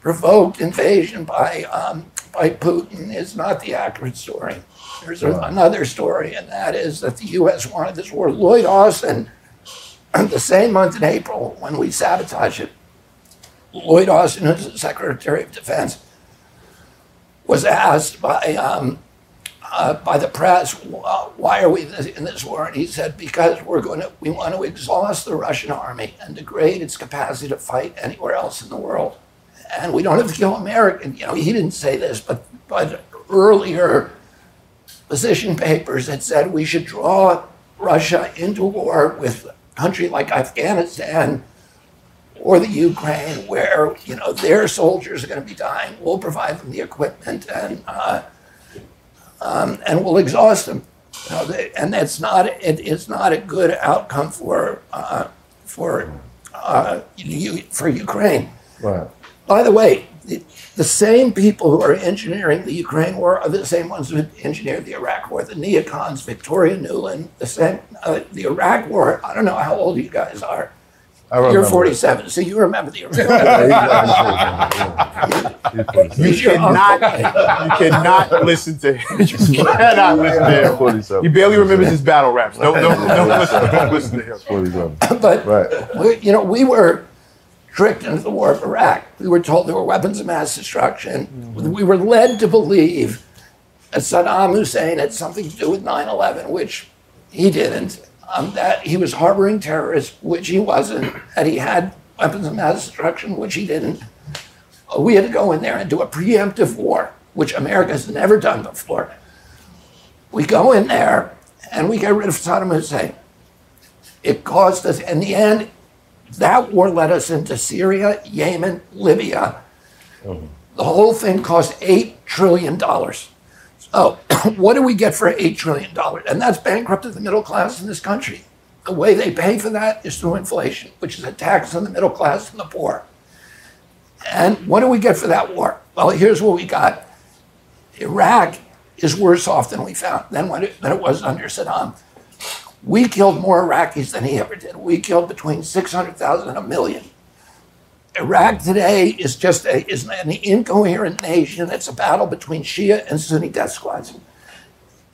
unprovoked invasion by um, by Putin is not the accurate story. There's a, another story, and that is that the U.S. wanted this war. Lloyd Austin, (clears throat) the same month in April when we sabotaged it, Lloyd Austin, who's the Secretary of Defense, was asked by um, uh, by the press, "Why- are we in this war? And he said, because we're going to, we want to exhaust the Russian army and degrade its capacity to fight anywhere else in the world. And we don't have to kill American. You know, he didn't say this, but, but earlier position papers had said we should draw Russia into war with a country like Afghanistan or the Ukraine, where you know their soldiers are going to be dying. We'll provide them the equipment and uh, um, and we'll exhaust them. They, and that's not it, it's not a good outcome for uh, for uh, you, for Ukraine. Right. By the way, the, the same people who are engineering the Ukraine war are the same ones who engineered the Iraq war. The neocons, Victoria Nuland, the same. Uh, the Iraq war. I don't know how old you guys are. I remember. You're 47, so you remember the (laughs) Iraq war. You cannot, (laughs) you cannot listen to him. You (laughs) cannot listen to him. 47. He barely remembers his battle raps. Don't, don't, don't, listen, don't listen to him. 47. but Right. we, you know, we were tricked into the war of Iraq. We were told there were weapons of mass destruction. Mm-hmm. We were led to believe that Saddam Hussein had something to do with 9/11, which he didn't. Um, that he was harboring terrorists, which he wasn't. That he had weapons of mass destruction, which he didn't. Uh, We had to go in there and do a preemptive war, which America has never done before. We go in there and we get rid of Saddam Hussein. It cost us, in the end, that war led us into Syria, Yemen, Libya. The whole thing cost $8 trillion. Oh, so, (coughs) what do we get for $8 trillion? And that's bankrupted the middle class in this country. The way they pay for that is through inflation, which is a tax on the middle class and the poor. And what do we get for that war? Well, here's what we got Iraq is worse off than we found than, it, than it was under Saddam. We killed more Iraqis than he ever did. We killed between 600,000 and a million. Iraq today is just a, is an incoherent nation. It's a battle between Shia and Sunni death squads.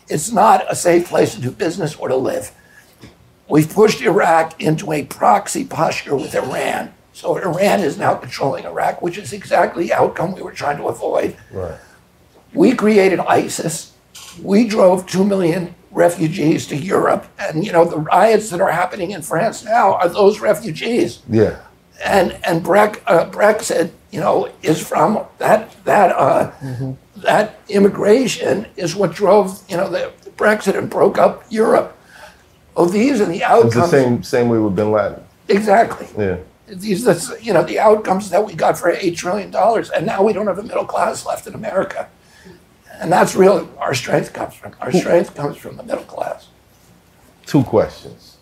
It's not a safe place to do business or to live. We've pushed Iraq into a proxy posture with Iran. So Iran is now controlling Iraq, which is exactly the outcome we were trying to avoid. Right. We created ISIS. We drove 2 million refugees to Europe. And, you know, the riots that are happening in France now are those refugees. Yeah. And, and Breck, uh, Brexit, you know, is from that, that, uh, that immigration is what drove, you know, the Brexit and broke up Europe. Oh, these are the outcomes. It's the same same way with Bin Laden. Exactly. Yeah. These, are, you know, the outcomes that we got for eight trillion dollars, and now we don't have a middle class left in America, and that's really our strength comes from. Our strength comes from the middle class. Two questions.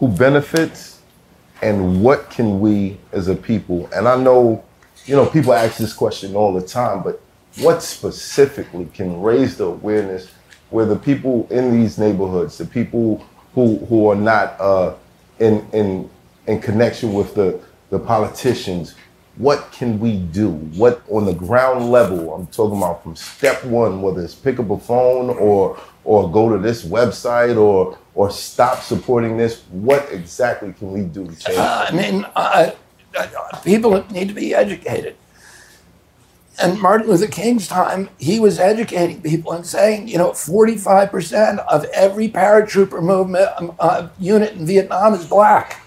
Who benefits and what can we as a people, and I know, you know, people ask this question all the time, but what specifically can raise the awareness where the people in these neighborhoods, the people who who are not uh, in in in connection with the the politicians, what can we do? What on the ground level? I'm talking about from step one, whether it's pick up a phone or or go to this website or or stop supporting this. What exactly can we do to change? Uh, I mean, uh, uh, people need to be educated. And Martin Luther King's time, he was educating people and saying, you know, 45% of every paratrooper movement um, uh, unit in Vietnam is black.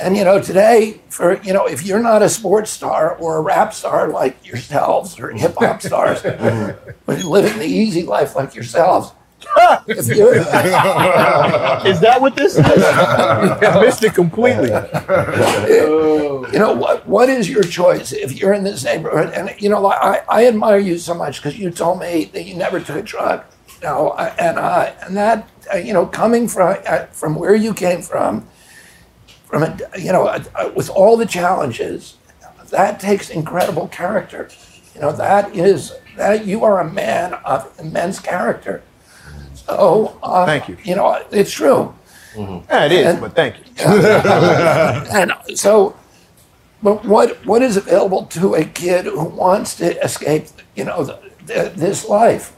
And you know, today, for you know, if you're not a sports star or a rap star like yourselves or hip hop stars, (laughs) but living the easy life like yourselves, (laughs) if you (laughs) Is that what this is? I missed it completely. you know what what is your choice if you're in this neighborhood and you know i, I admire you so much because you told me that you never took a drug you know I- and uh, and that uh, you know coming from uh, from where you came from from a, you know uh, uh, with all the challenges that takes incredible character you know that is that you are a man of immense character so uh, Thank you. you know it's true Yeah, it is, but thank you. (laughs) and so, but what what is available to a kid who wants to escape, you know, the, the, this life?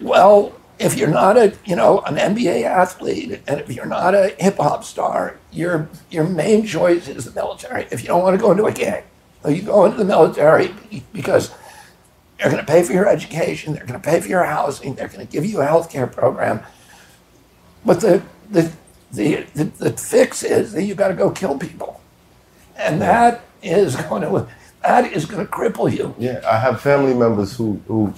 Well, if you're not a you know an NBA athlete, and if you're not a hip hop star, your your main choice is the military. If you don't want to go into a gang, so you go into the military because They're going to pay for your education. They're going to pay for your housing. They're going to give you a health care program. But the, the, the, the, the fix is that you got to go kill people. And that is going to, that is going to cripple you. Yeah, I have family members who who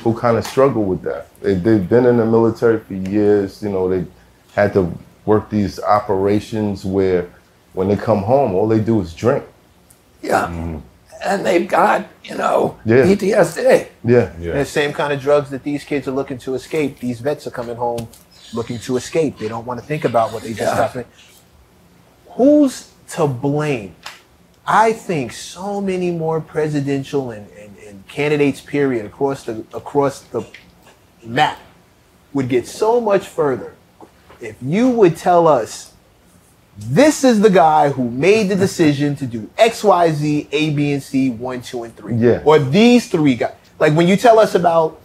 who kind of struggle with that. They, they've been in the military for years. You know, they had to work these operations where when they come home, all they do is drink. Yeah. Mm-hmm. And they've got, you know, Yeah. PTSD. Yeah, And the same kind of drugs that these kids are looking to escape. These vets are coming home looking to escape. They don't want to think about what they just Yeah. happened. Who's to blame? I think so many more presidential and, and, and candidates, period, across the across the map would get so much further if you would tell us this is the guy who made the decision to do X, Y, Z, A, B, and C, one, two, and three. Yeah. Or these three guys. Like when you tell us about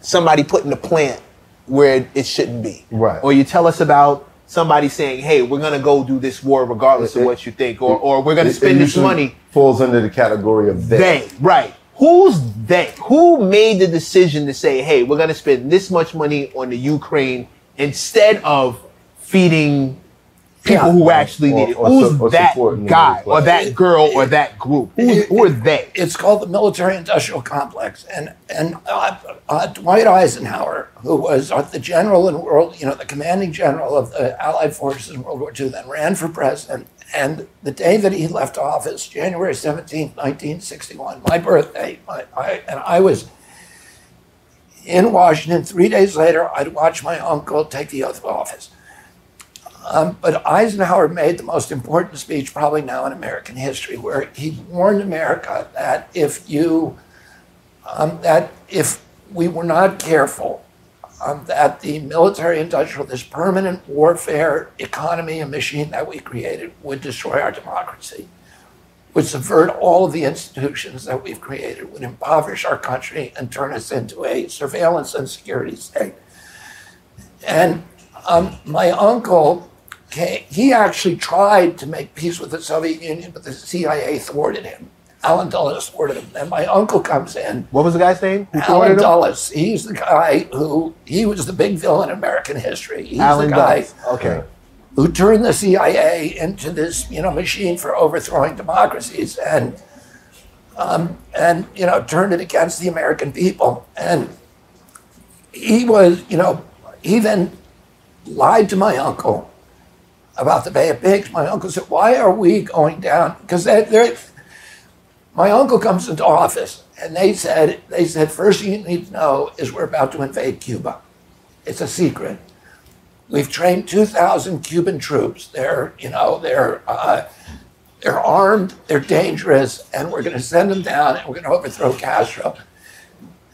somebody putting a plant where it shouldn't be. Right. Or you tell us about somebody saying, hey, we're going to go do this war regardless of what you think. Or, or we're going It- to it spend this money. Falls under the category of they. They. Right. Who's they? Who made the decision to say, hey, we're going to spend this much money on the Ukraine instead of feeding people Yeah. who actually Or- need it? or Who's su- or that guy or that girl or that group? Who's, who are they? It's called the military industrial complex. And, and uh, uh, Dwight Eisenhower, who was uh, the general in world, you know, the commanding general of the Allied forces in World War II, then ran for president. And the day that he left office, January 17, 1961, my birthday, my, I, and I was in Washington. Three days later, I'd watch my uncle take the oath of office. Um, but Eisenhower made the most important speech probably now in American history, where he warned America that if you, um, that if we were not careful, um, that the military-industrial, this permanent warfare economy and machine that we created would destroy our democracy, would subvert all of the institutions that we've created, would impoverish our country and turn us into a surveillance and security state. And um, my uncle, he actually tried to make peace with the Soviet Union, but the CIA thwarted him. Allen Dulles thwarted him. And my uncle comes in. What was the guy's name? Who Allen? Dulles. He's the guy who, he was the big villain in American history. He's Allen the guy Dulles. Okay. who turned the CIA into this, you know, machine for overthrowing democracies and, um, and you know, turned it against the American people. And he was, you know, he then lied to my uncle about the Bay of Pigs. My uncle said, "Why are we going down?" Because they, they're, my uncle comes into office, and they said, "They said first thing you need to know is we're about to invade Cuba. It's a secret." We've trained 2,000 Cuban troops. They're, you know, they're, uh, they're armed, they're dangerous, and we're going to send them down and we're going to overthrow Castro.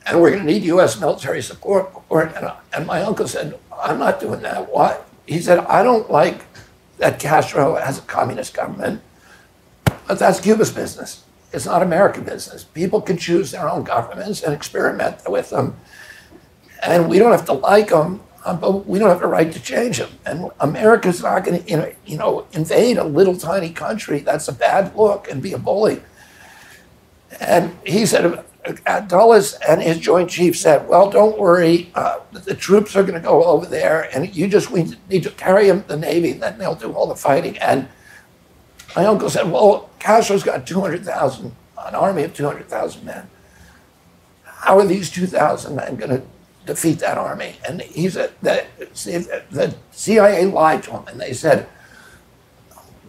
And we're going to need U.S. military support. And, and my uncle said, I'm not doing that. Why? He said, I don't like that Castro has a communist government, but that's Cuba's business. It's not American business. People can choose their own governments and experiment with them. And we don't have to like them, uh, but we don't have a right to change them. And America's not going to, you know, invade a little tiny country. That's a bad look and be a bully. And he said, uh, Dulles and his Joint Chief said, "Well, don't worry. Uh, the troops are going to go over there, and you just we need to carry them the Navy. And then they'll do all the fighting." And my uncle said, "Well, Castro's got two hundred thousand, an army of two hundred thousand men. How are these two thousand men going to defeat that army?" And he said that the CIA lied to him, and they said.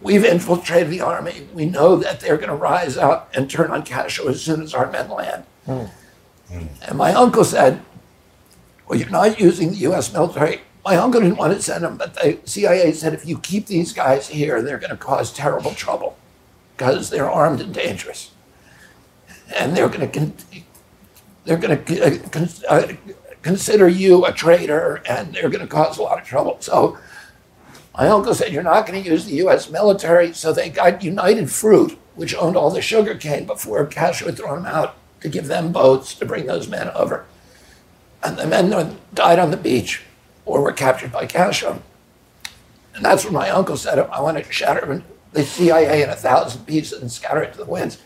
We've infiltrated the army. We know that they're going to rise up and turn on Castro as soon as our men land. Hmm. Hmm. And my uncle said, Well, you're not using the US military. My uncle didn't want to send them, but the CIA said, If you keep these guys here, they're going to cause terrible trouble because they're armed and dangerous. And they're going to. Con- they're going to uh, con- uh, consider you a traitor and they're going to cause a lot of trouble. So my uncle said, You're not going to use the US military. So they got United Fruit, which owned all the sugar cane before Castro had thrown them out, to give them boats to bring those men over. And the men died on the beach or were captured by Castro. And that's when my uncle said, I want to shatter the CIA in a thousand pieces and scatter it to the winds.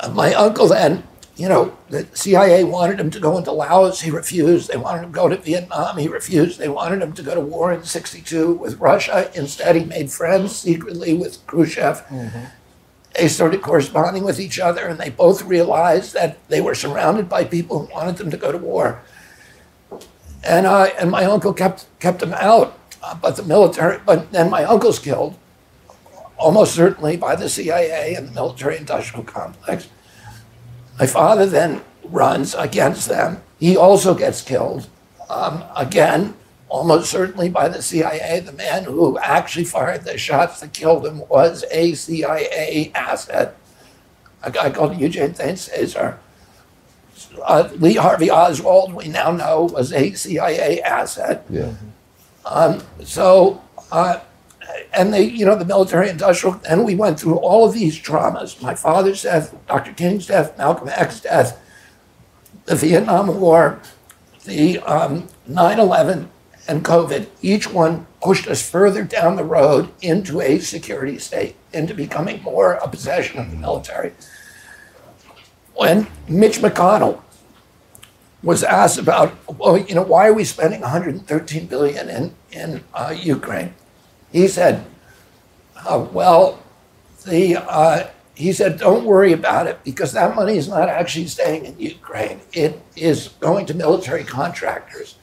And my uncle then you know, the CIA wanted him to go into Laos. He refused. They wanted him to go to Vietnam. He refused. They wanted him to go to war in 62 with Russia. Instead, he made friends secretly with Khrushchev. Mm-hmm. They started corresponding with each other, and they both realized that they were surrounded by people who wanted them to go to war. And, uh, and my uncle kept, kept them out. Uh, but the military, but then my uncle's killed, almost certainly by the CIA and the military industrial complex. My father then runs against them. He also gets killed. Um, again, almost certainly by the CIA. The man who actually fired the shots that killed him was a CIA asset, a guy called Eugene Thane Cesar. Uh, Lee Harvey Oswald, we now know, was a CIA asset. Yeah. Um, so, uh, and they, you know, the military industrial, and we went through all of these traumas my father's death, Dr. King's death, Malcolm X's death, the Vietnam War, the um, 9 11, and COVID. Each one pushed us further down the road into a security state, into becoming more a possession of the military. When Mitch McConnell was asked about, well, you know, why are we spending 113 billion in in uh, Ukraine? He said, uh, well, the uh, he said, don't worry about it because that money is not actually staying in Ukraine. It is going to military contractors.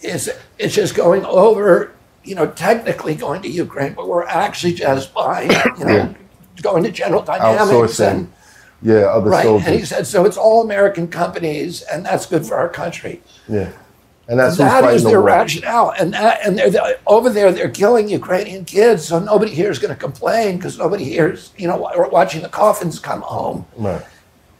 It's it's just going over, you know, technically going to Ukraine, but we're actually just buying, you know, going to General Dynamics Outsourcing. and Yeah, other right. soldiers. And he said, so it's all American companies, and that's good for our country. yeah. And that's who's That fighting is the their rationale, and that, and they're, they're- over there they're killing Ukrainian kids, so nobody here is going to complain because nobody here's you know wa- watching the coffins come home, Right.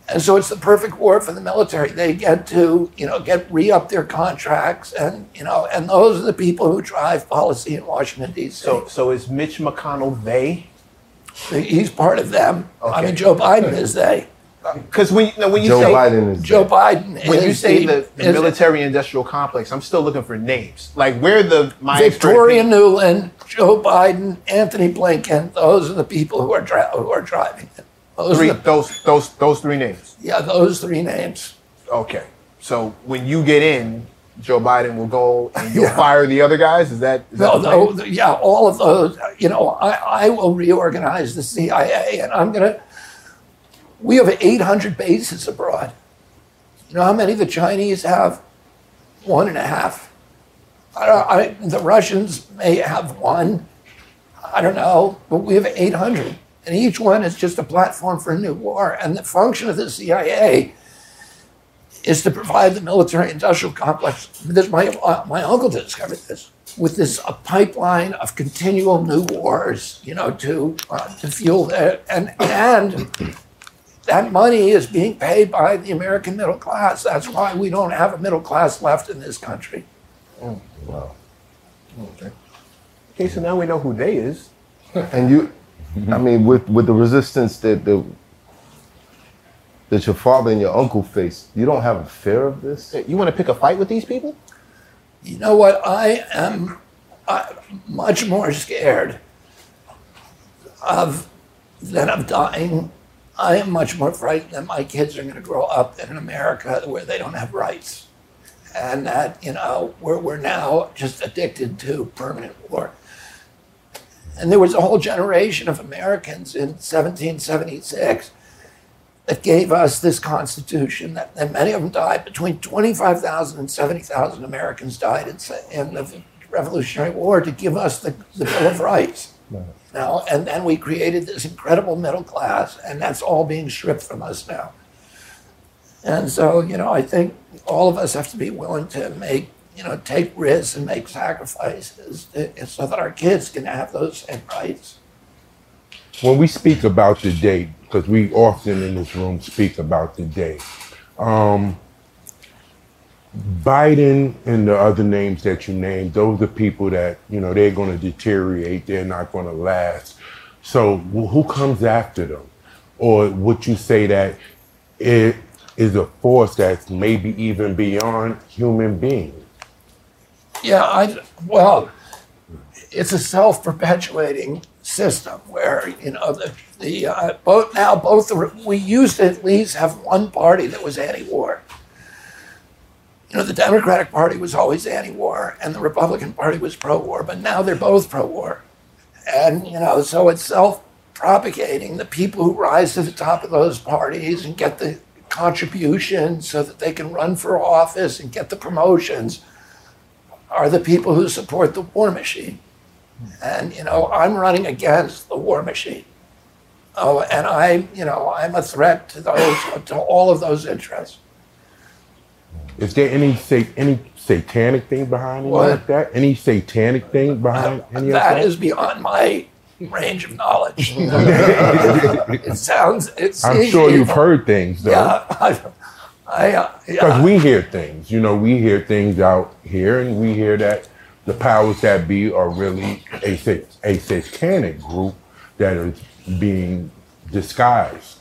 and so it's the perfect war for the military. They get to you know get re up their contracts, and you know, and those are the people who drive policy in Washington D.C. So, so is Mitch McConnell they? He's part of them. I mean, Joe Biden is they. Because when, you know, when you Joe say Biden is Joe dead. Biden. when you say the, the military industrial complex, I'm still looking for names. Like where the my Victoria Nuland, Joe Biden, Antony Blinken. Those are the people who are dri- who are driving it. Those three, the, those those those three names. yeah, those three names. Okay. So when you get in, Joe Biden will go and you'll Yeah. fire the other guys. Is that, is that No, the yeah, all of those. You know, I, I will reorganize the CIA, and I'm gonna. We have 800 bases abroad. You know how many the Chinese have? One and a half. I, don't- I, the Russians may have one. I don't know, but we have 800, and each one is just a platform for a new war. And the function of the CIA is to provide the military-industrial complex. This, my uh, my uncle discovered this with this a pipeline of continual new wars, you know, to uh, to fuel that, and and that money is being paid by the American middle class. That's why we don't have a middle class left in this country. Wow. Okay. Okay, so now we know who they is. (laughs) And you, I mean, with with the resistance that the that your father and your uncle faced, you don't have a fear of this. You want to pick a fight with these people? You know what? I am uh, much more scared of than of dying. I am much more frightened that my kids are going to grow up in America where they don't have rights, and that you know we're we're now just addicted to permanent war. And there was a whole generation of Americans in 1776 that gave us this Constitution, that, and many of them died. Between 25,000 and 70,000 Americans died in, in the Revolutionary War to give us the, the Bill of Rights. Now, and then we created this incredible middle class, and that's all being stripped from us now. And so, you know, I think all of us have to be willing to make, you know, take risks and make sacrifices to, so that our kids can have those same rights. when we speak about the day, because we often in this room speak about the day, um, Biden and the other names that you named, those are people that, you know, they're going to deteriorate, they're not going to last. So who comes after them? Or would you say that it is a force that's maybe even beyond human beings? Yeah, I well, it's a self-perpetuating system where you know the the uh, both now both we used to at least have one party that was anti-war. You know, the Democratic Party was always anti-war, and the Republican Party was pro-war, but now they're both pro-war, and you know, so it's self-propagating. The people who rise to the top of those parties and get the contributions so that they can run for office and get the promotions are the people who support the war machine. And, you know, I'm running against the war machine. Oh, and I, you know, I'm a threat to those, to all of those interests. Is there any sa- any satanic thing behind any of that? Any satanic thing behind any of That that? is beyond my range of knowledge. (laughs) it sounds, it's. I'm sure you've heard things though. Yeah, I, I, uh, Because yeah. we hear things, you know, we hear things out here, and we hear that the powers that be are really a sa- a satanic group that is being disguised.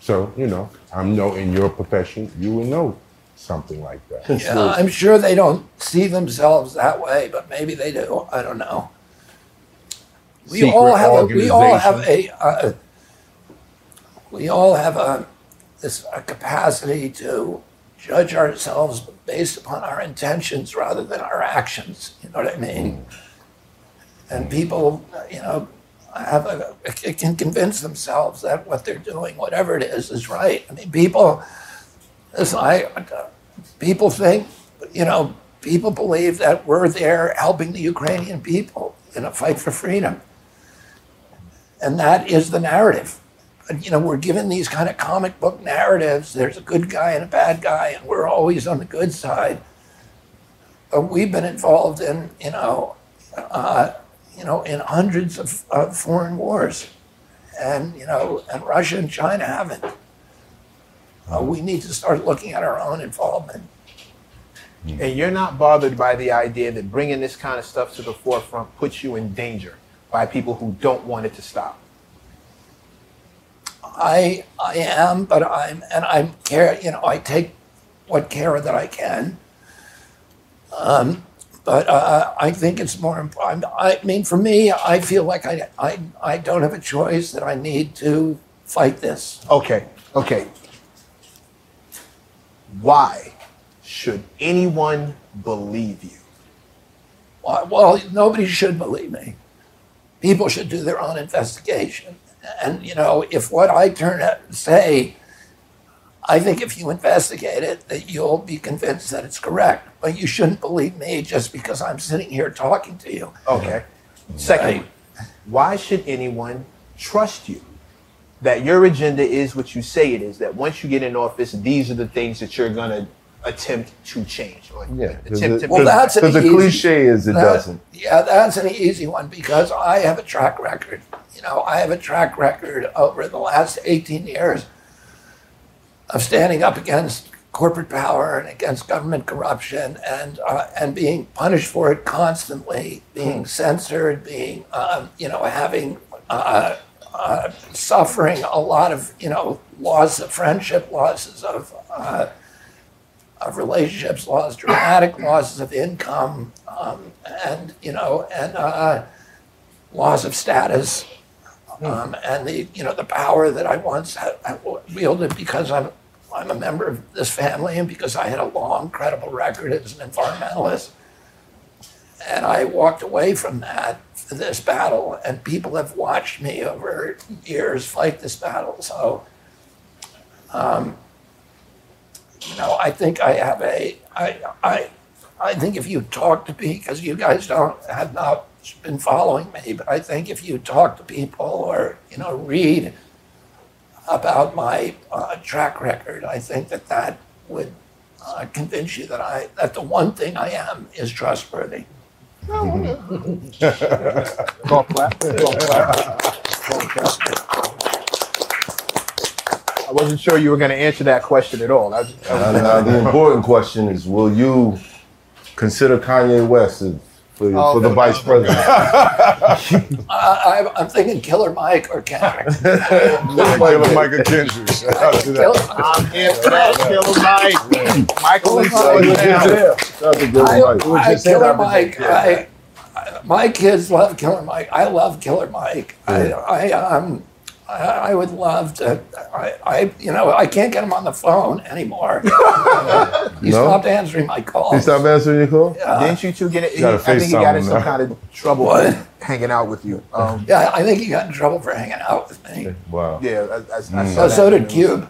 So, you know, I'm know in your profession you will know something like that. Yeah, I'm sure they don't see themselves that way, but maybe they do. I don't know. We Secret all have a, we all have a uh, we all have a this a capacity to judge ourselves based upon our intentions rather than our actions. You know what I mean? And people, you know, have a, can convince themselves that what they're doing, whatever it is, is right. I mean, people. Listen, I people think, you know, people believe that we're there helping the Ukrainian people in a fight for freedom. And that is the narrative. You know, we're given these kind of comic book narratives. There's a good guy and a bad guy, and we're always on the good side. But we've been involved in, you know, uh, you know, in hundreds of, of foreign wars, and you know, and Russia and China haven't. Uh, we need to start looking at our own involvement. And you're not bothered by the idea that bringing this kind of stuff to the forefront puts you in danger by people who don't want it to stop. I I am, but I'm and I'm care. You know, I take what care that I can. Um, but uh, I think it's more important. I mean, for me, I feel like I, I I don't have a choice. That I need to fight this. Okay, okay. Why should anyone believe you? Well, well, nobody should believe me. People should do their own investigation. And, you know, if what I turn out and say, I think if you investigate it, that you'll be convinced that it's correct. But you shouldn't believe me just because I'm sitting here talking to you. Okay. Secondly, why should anyone trust you? That your agenda is what you say it is, that once you get in office, these are the things that you're going to attempt to change. Or Yeah, 'cause attempt it- to Well, that's an Because the easy- cliche is it that- doesn't. Yeah, that's an easy one because I have a track record. You know, I have a track record over the last 18 years of standing up against corporate power and against government corruption and uh, and being punished for it constantly, being censored, being um, you know having uh, uh, suffering a lot of you know loss of friendship, losses of uh, of relationships, loss, dramatic (coughs) losses of income, um, and you know, and uh, loss of status, um, and the you know the power that I once had, had wielded because I'm I'm a member of this family and because I had a long, credible record as an environmentalist. And I walked away from that this battle, and people have watched me over years fight this battle. So, um, you know, I think I have a, I, I, I think if you talk to me, because you guys don't have not been following me, but I think if you talk to people or you know read about my uh, track record, I think that that would uh, convince you that I that the one thing I am is trustworthy. Golf clap. Golf clap. I wasn't sure you were going to answer that question at all. That was- that was- Now, now the important question is: Will you consider Kanye West as- for, Oh, for the no, vice president? (laughs) I, I, I'm thinking Killer Mike or Kendrick. (laughs) Killer Micah Kendrick. Shout out to that. I'm here. Killer Mike. Michael is Killer going Mike. down. Shout to Bill I, Mike. I, Killer Mike, I, I, my kids love Killer Mike. I love Killer Mike. I, I um, I, I would love to. I, I, you know, I can't get him on the phone anymore. (laughs) he No? stopped answering my calls. He stopped answering your call? Didn't you two get it? Gotta I think he got in him some now. kind of trouble What? hanging out with you. Um, Yeah, I think he got in trouble for hanging out with me. Wow. yeah, I, I, I Mm. saw So, so that. did Cube.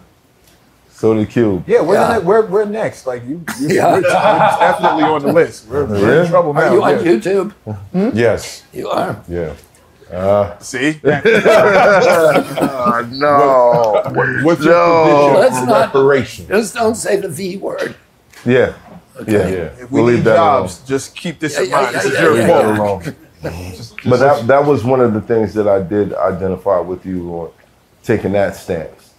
So did Cube. Yeah, we're, Yeah. The, we're we're next. Like you, you Yeah. we're, we're definitely on the list. We're, we're Yeah? in trouble now. Are you on yeah. YouTube? Yes. You are. Yeah. See, Uh, (laughs) no. What's No. your position Let's on not- reparations? Just don't say the V word. Yeah. Yeah. if we We'll leave need that jobs, just keep this in Yeah, mind. yeah, this is yeah, your yeah, fault. yeah. alone. (laughs) But that that was one of the things that I did identify with you on taking that stance.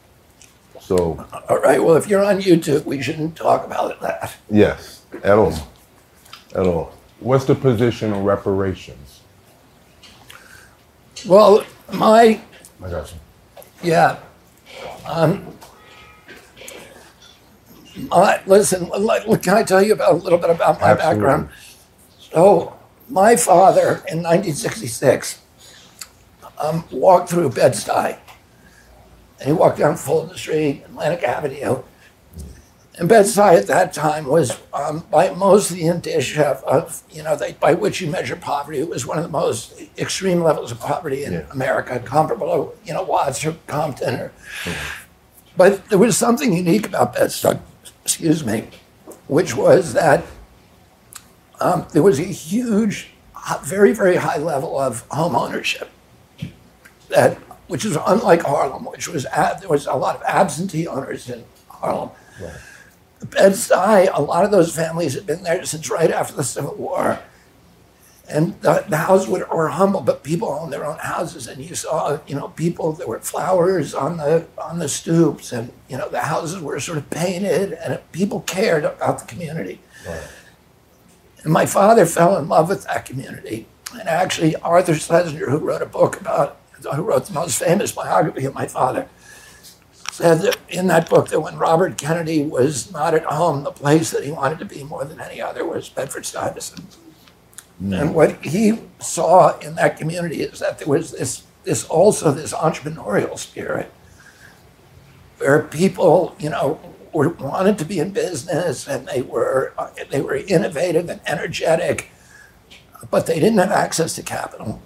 So All right. Well, if you're on YouTube, we shouldn't talk about it that. yes, at all, at all. What's the position on reparations? Well, my I got you. Yeah. Um, I, listen, like, can I tell you about a little bit about my Absolutely. background? So, my father in 1966 um, walked through Bed-Stuy. And he walked down Fulton Street, Atlantic Avenue. And Bed-Stuy at that time was, um, by most the indicia of, of you know, they, by which you measure poverty, it was one of the most extreme levels of poverty in America, comparable to, you know, Watts or Compton. Or, but there was something unique about Bed-Stuy, excuse me, which was that um, there was a huge, very, very high level of home ownership that, which is unlike Harlem, which was, there was a lot of absentee owners in Harlem. Bed-Stuy, a lot of those families had been there since right after the Civil War. And the, the houses were, were humble, but people owned their own houses. And you saw, you know, people, there were flowers on the, on the stoops. And, you know, the houses were sort of painted and people cared about the community. And my father fell in love with that community. And actually, Arthur Schlesinger, who wrote a book about, who wrote the most famous biography of my father, said that in that book that when Robert Kennedy was not at home, the place that he wanted to be more than any other was Bedford Stuyvesant. And what he saw in that community is that there was this, this also this entrepreneurial spirit where people, you know, were, wanted to be in business and they were they were innovative and energetic, but they didn't have access to capital,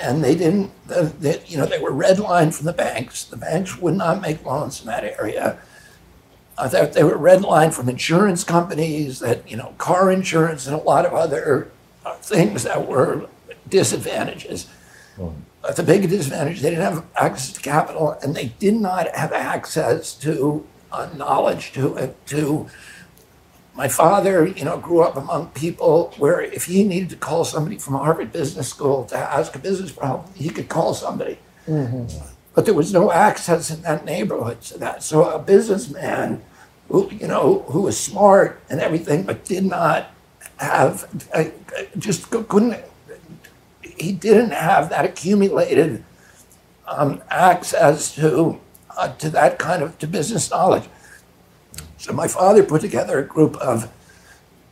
and they didn't. The, the, you know, they were redlined from the banks. The banks would not make loans in that area. Uh, they, they were redlined from insurance companies that you know, car insurance and a lot of other uh, things that were disadvantages. Uh, the big disadvantage, they didn't have access to capital and they did not have access to uh, knowledge to it. To my father, you know, grew up among people where if he needed to call somebody from Harvard Business School to ask a business problem, he could call somebody. But there was no access in that neighborhood to that. So a businessman who, you know, who was smart and everything, but did not have, uh, just couldn't, he didn't have that accumulated um, access to uh, to that kind of to business knowledge. So my father put together a group of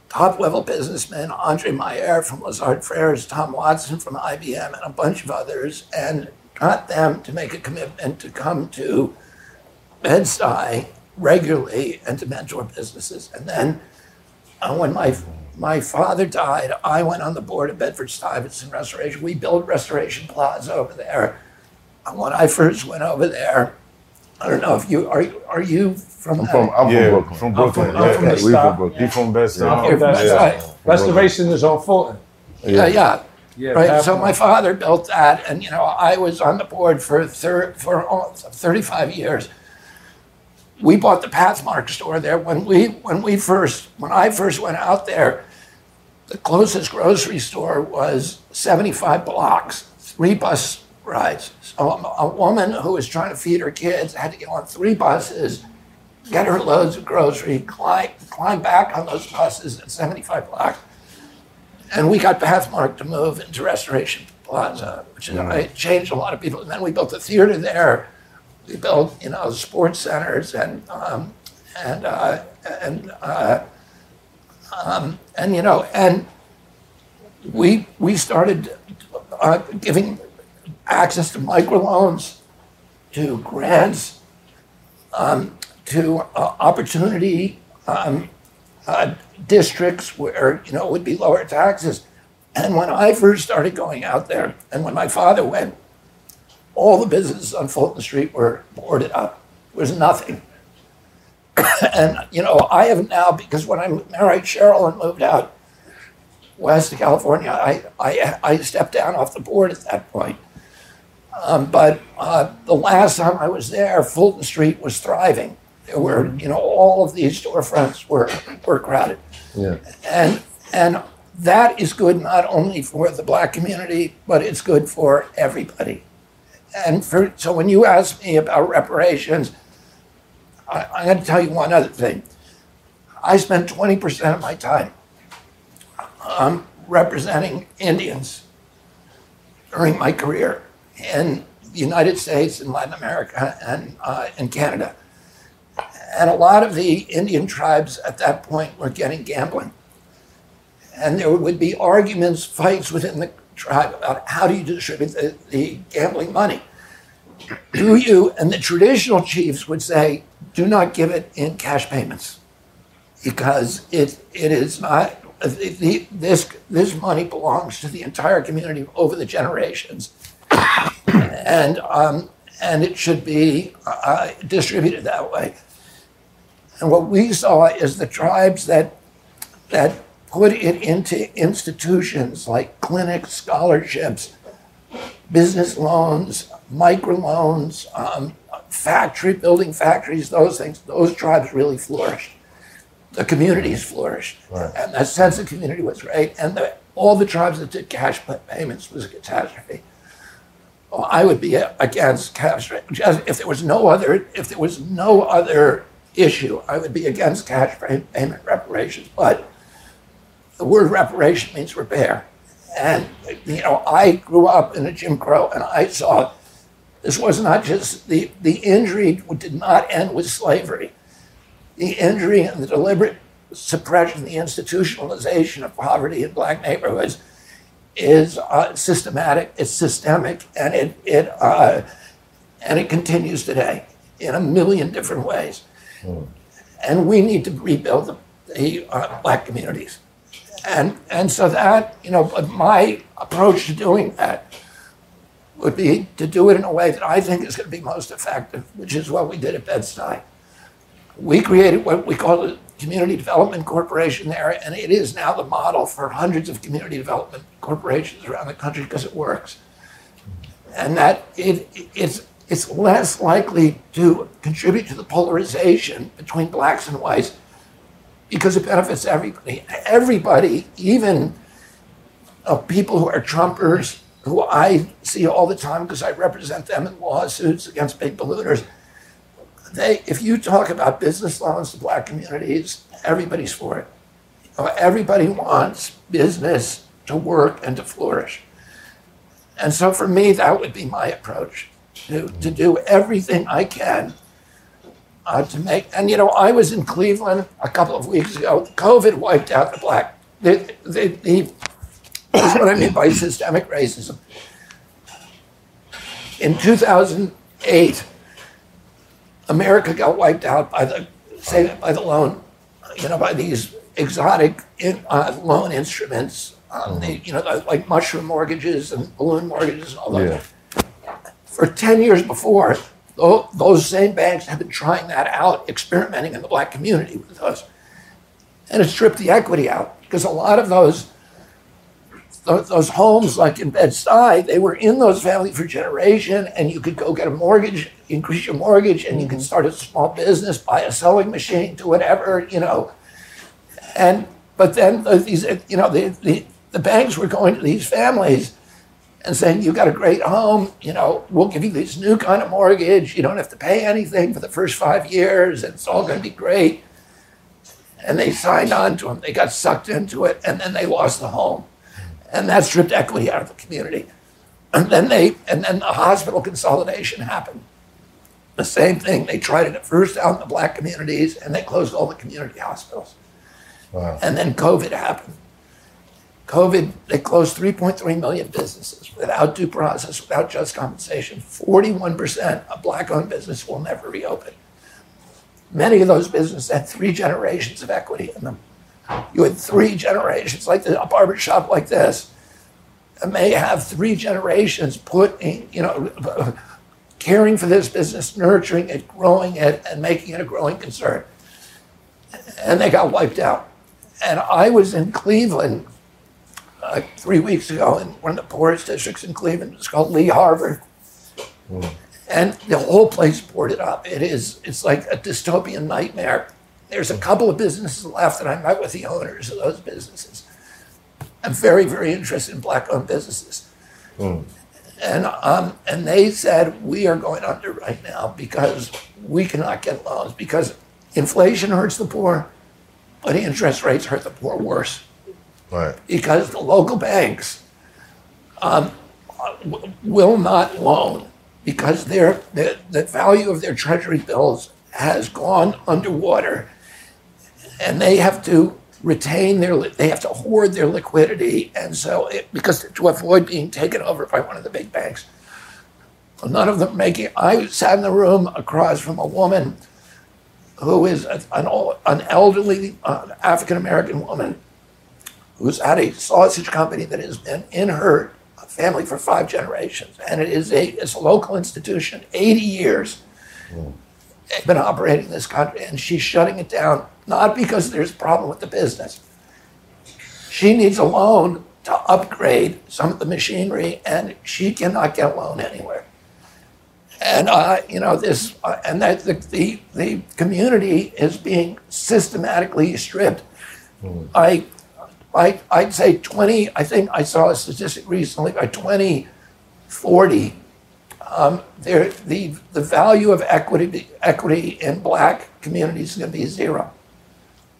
top level businessmen, Andre Meyer from Lazard Frères, Tom Watson from IBM, and a bunch of others, and got them to make a commitment to come to Bed-Stuy regularly and to mentor businesses. And then uh, when my my father died, I went on the board of Bedford Stuyvesant Restoration. We built Restoration Plaza over there. And when I first went over there, I don't know if you are. Are you from? I'm from I'm yeah, from Brooklyn. from Brooklyn. I'm yeah. from Yeah, Bed-Stuy. from Brooklyn. He from Best Yeah. You're from Bed-Stuy. Restoration is on Fulton. Yeah, uh, yeah. Yeah, right. half So my father built that, and you know, I was on the board for thir- for all- 35 years. We bought the Pathmark store there when we when we first when I first went out there. The closest grocery store was 75 blocks, three bus rides. So a, a woman who was trying to feed her kids had to get on three buses, get her loads of grocery, climb climb back on those buses at 75 blocks. And we got Pathmark to move into Restoration Plaza, which is, it changed a lot of people. And then we built a theater there. We built, you know, sports centers and um, and uh, and uh, um, and you know and we we started uh, giving access to microloans, to grants, um, to uh, opportunity um, uh, districts where you know it would be lower taxes. And when I first started going out there, and when my father went, all the businesses on Fulton Street were boarded up. There was nothing. (coughs) and you know, I have now because when I married Cheryl and moved out west to California, I I, I stepped down off the board at that point. Um, but uh, the last time I was there, Fulton Street was thriving. There were, you know, all of these storefronts were were crowded, Yeah. and and that is good not only for the black community, but it's good for everybody. And for so when you ask me about reparations, I, I'm going to tell you one other thing. I spent 20% of my time um, representing Indians during my career in the United States and Latin America and uh, in Canada. And a lot of the Indian tribes at that point were getting gambling. And there would be arguments, fights within the tribe about how do you distribute the, the gambling money. Do you, and the traditional chiefs would say, do not give it in cash payments because it, it is not, the, this, this money belongs to the entire community over the generations. (coughs) And, um, and it should be uh, distributed that way. And what we saw is the tribes that, that put it into institutions like clinics, scholarships, business loans, microloans, um, factory, building factories, those things, those tribes really flourished. The communities flourished. And that sense of community was great. And the, all the tribes that did cash payments was a catastrophe. Well, I would be against cash. If there was no other, if there was no other issue, I would be against cash payment reparations. But the word reparation means repair. And, you know, I grew up in a Jim Crow and I saw this was not just the, the injury did not end with slavery. The injury and the deliberate suppression, the institutionalization of poverty in black neighborhoods is uh, systematic, it's systemic, and it, it, uh, and it continues today in a million different ways. And we need to rebuild the, the uh, black communities. And, and so that, you know, but my approach to doing that would be to do it in a way that I think is going to be most effective, which is what we did at Bed-Stuy. We created what we call Community Development Corporation there, and it is now the model for hundreds of community development corporations around the country because it works. And that it, it's, it's less likely to contribute to the polarization between blacks and whites because it benefits everybody. Everybody, even uh, people who are Trumpers, who I see all the time because I represent them in lawsuits against big polluters. They, if you talk about business loans to black communities, everybody's for it. You know, everybody wants business to work and to flourish. And so for me, that would be my approach to, to do everything I can uh, to make. And you know, I was in Cleveland a couple of weeks ago. COVID wiped out the black. The, the, the, what I mean by systemic racism. In 2008, America got wiped out by the say by the loan, you know, by these exotic in, uh, loan instruments, um, the, you know, like mushroom mortgages and balloon mortgages and all that. For 10 years before, tho- those same banks have been trying that out, experimenting in the black community with those. And it stripped the equity out because a lot of those tho- those homes, like in Bed-Stuy, they were in those families for generation, and you could go get a mortgage, increase your mortgage, and you can mm-hmm. start a small business, buy a sewing machine, do whatever, you know. And but then these, you know, the, the the banks were going to these families and saying, "You got a great home, you know, we'll give you this new kind of mortgage. You don't have to pay anything for the first five years, and it's all going to be great." And they signed on to them. They got sucked into it, and then they lost the home, and that stripped equity out of the community. And then they, and then the hospital consolidation happened. The same thing. They tried it at first out in the black communities, and they closed all the community hospitals. Wow. And then COVID happened. COVID, they closed 3.3 million businesses without due process, without just compensation. 41% of black owned business will never reopen. Many of those businesses had three generations of equity in them. You had three generations, like the, a barber shop like this, and may have three generations putting, you know, caring for this business, nurturing it, growing it, and making it a growing concern. And they got wiped out. And I was in Cleveland uh, three weeks ago in one of the poorest districts in Cleveland. It's called Lee Harvard. And the whole place boarded up. It is, it's like a dystopian nightmare. There's a couple of businesses left, and I met with the owners of those businesses. I'm very, very interested in black owned businesses. And, um, and they said, we are going under right now because we cannot get loans because inflation hurts the poor, but interest rates hurt the poor worse Right. because the local banks um, w- will not loan because their, the, the value of their treasury bills has gone underwater and they have to retain their they have to hoard their liquidity and so it, because to avoid being taken over by one of the big banks none of them making i sat in the room across from a woman who is an, an elderly uh, african american woman who's had a sausage company that has been in her family for five generations. And it is a, it's a local institution, 80 years. They've been operating this country, and she's shutting it down, not because there's a problem with the business. She needs a loan to upgrade some of the machinery, and she cannot get a loan anywhere. And uh, you know this, uh, and that the, the the community is being systematically stripped. I I, I'd say 20, I think I saw a statistic recently, by 2040, um, there, the, the value of equity, equity in black communities is going to be zero.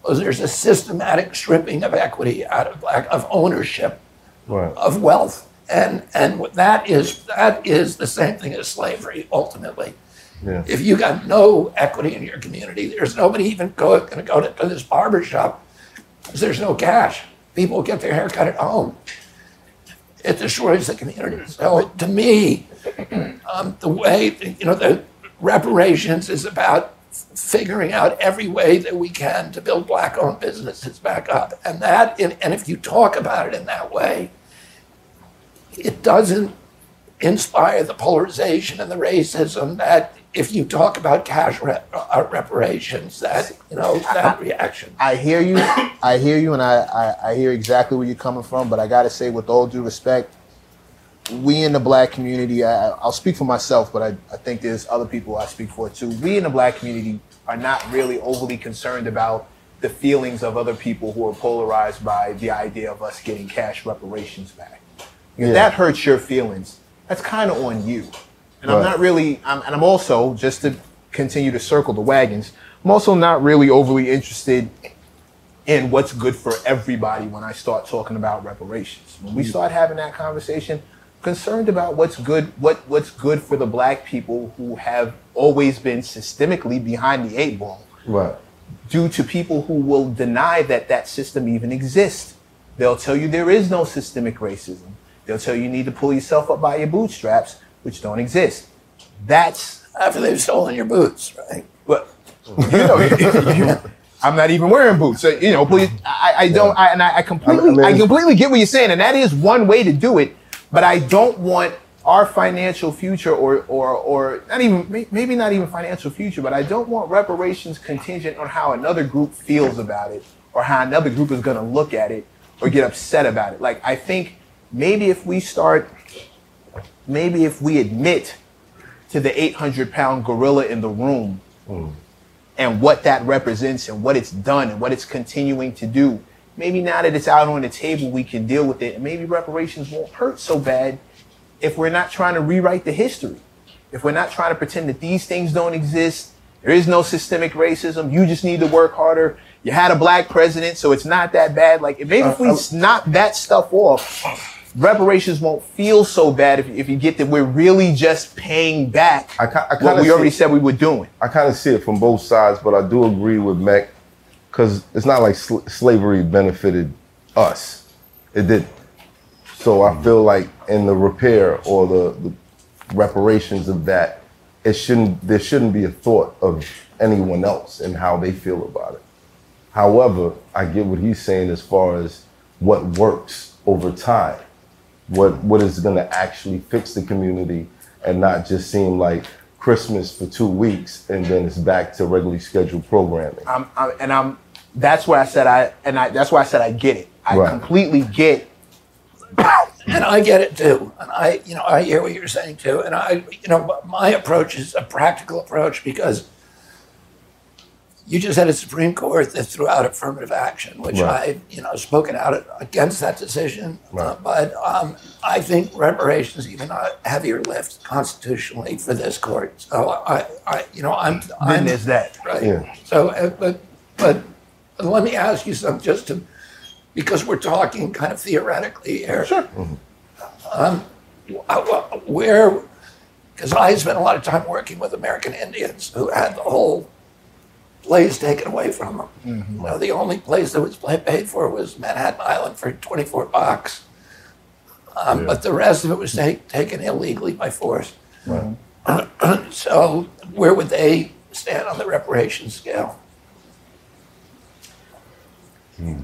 Because there's a systematic stripping of equity out of black, of ownership, Right. of wealth. And, and that is, that is the same thing as slavery, ultimately. Yeah. If you got no equity in your community, there's nobody even go, going to go to, to this barber shop because there's no cash. People get their hair cut at home. It destroys the community. So to me, um, the way, you know, the reparations is about figuring out every way that we can to build black owned businesses back up. And that, and if you talk about it in that way, it doesn't inspire the polarization and the racism that if you talk about cash rep, uh, reparations, that, you know, that reaction. I hear you. I hear you, and I, I, I hear exactly where you're coming from. But I got to say, with all due respect, we in the black community, I, I'll speak for myself, but I, I think there's other people I speak for too. We in the black community are not really overly concerned about the feelings of other people who are polarized by the idea of us getting cash reparations back. If Yeah. that hurts your feelings, that's kind of on you. And I'm not really, I'm, and I'm also, just to continue to circle the wagons, I'm also not really overly interested in what's good for everybody when I start talking about reparations. When we mm. start having that conversation, concerned about what's good, what what's good for the black people who have always been systemically behind the eight ball Right. due to people who will deny that that system even exists. They'll tell you there is no systemic racism. They'll tell you you need to pull yourself up by your bootstraps, which don't exist. That's After they've stolen your boots, right? but you know, you- I'm not even wearing boots. So, you know, please, I, I don't, I, and I, I completely, I mean- I completely get what you're saying, and that is one way to do it. But I don't want our financial future, or, or, or not even, maybe not even financial future, but I don't want reparations contingent on how another group feels about it, or how another group is going to look at it, or get upset about it. Like I think maybe if we start, maybe if we admit to the 800 pound gorilla in the room mm. and what that represents and what it's done and what it's continuing to do. Maybe now that it's out on the table, we can deal with it. And maybe reparations won't hurt so bad if we're not trying to rewrite the history. If we're not trying to pretend that these things don't exist, there is no systemic racism. You just need to work harder. You had a black president, so it's not that bad. Like, maybe uh, if we knock that stuff off, reparations won't feel so bad if, if you get that we're really just paying back I, I what we already said we were doing. I kind of see it from both sides, but I do agree with Mecc because it's not like sl- slavery benefited us. It did. So I mm-hmm. feel like in the repair or the, the reparations of that, it shouldn't there shouldn't be a thought of anyone else and how they feel about it. However, I get what he's saying as far as what works over time, what what is going to actually fix the community and not just seem like Christmas for two weeks and then it's back to regularly scheduled programming. I'm, I'm, and I'm. That's where I said I, and I. That's why I said I get it. I Right. completely get. and I get it too. And I, you know, I hear what you're saying too. And I, you know, my approach is a practical approach because you just had a Supreme Court that threw out affirmative action, which Right. I, you know, spoken out against that decision. Uh, Right. but um, I think reparations even a heavier lift constitutionally for this court. So I, I you know, I'm, I'm Then there's that. right. Yeah. So, uh, but, but let me ask you something, just to, because we're talking kind of theoretically here. Sure. Um, wh- where, because I spent a lot of time working with American Indians who had the whole place taken away from them. You know, the only place that was paid for was Manhattan Island for 24 bucks. Um, But the rest of it was ta- taken illegally by force. (clears throat) so, where would they stand on the reparation scale?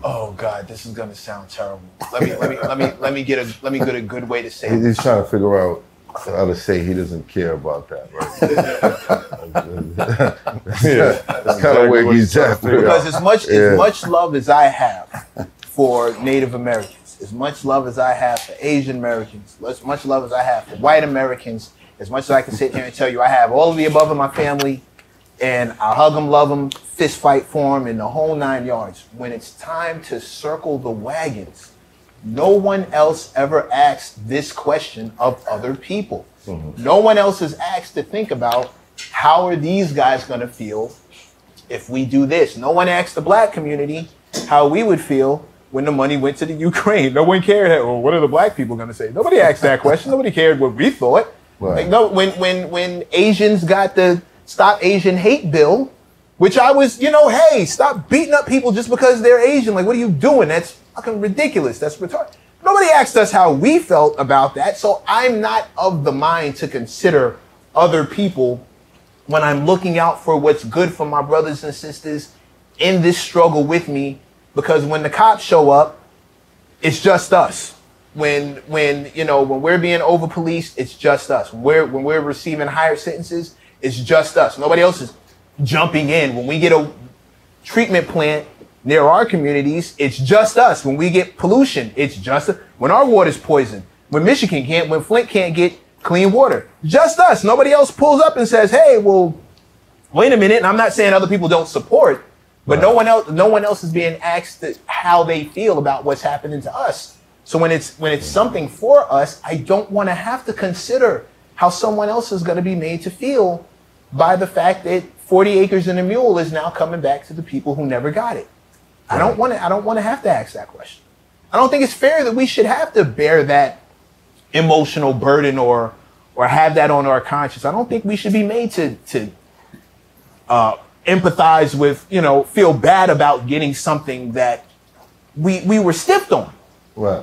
Oh God, this is gonna sound terrible. Let me let me let me let me get a let me get a good way to say it. He's trying to figure out how to say he doesn't care about that, right? (laughs) That's kind of where he's at. Because as much Yeah. as much love as I have for Native Americans, as much love as I have for Asian Americans, as much love as I have for white Americans, as much as I can sit here and tell you I have all of the above in my family, and I hug them, love them, fist fight for them, and the whole nine yards. When it's time to circle the wagons, no one else ever asked this question of other people. Mm-hmm. No one else is asked to think about how are these guys going to feel if we do this. No one asked the black community how we would feel when the money went to the (laughs) Ukraine. No one cared. Well, what are the black people going to say? Nobody asked that question. Nobody cared what we thought. Right. Like, no, when when when Asians got the Stop Asian Hate Bill, which I was, you know, hey, stop beating up people just because they're Asian. Like, what are you doing? That's fucking ridiculous. That's retarded. Nobody asked us how we felt about that. So I'm not of the mind to consider other people when I'm looking out for what's good for my brothers and sisters in this struggle with me. Because when the cops show up, it's just us. When when you know when we're being over policed, it's just us. When we're when we're receiving higher sentences, it's just us. Nobody else is jumping in. When we get a treatment plant near our communities, it's just us. When we get pollution, it's just us. when our water's poisoned. When Michigan can't, when Flint can't get clean water, just us. Nobody else pulls up and says, "Hey, well, wait a minute." And I'm not saying other people don't support, but no one else, no one else is being asked how they feel about what's happening to us. So when it's when it's something for us, I don't want to have to consider how someone else is going to be made to feel by the fact that 40 acres and a mule is now coming back to the people who never got it. I don't want to. I don't want to have to ask that question. I don't think it's fair that we should have to bear that emotional burden or or have that on our conscience. I don't think we should be made to to uh, empathize with, you know, feel bad about getting something that we we were stiffed on. Right.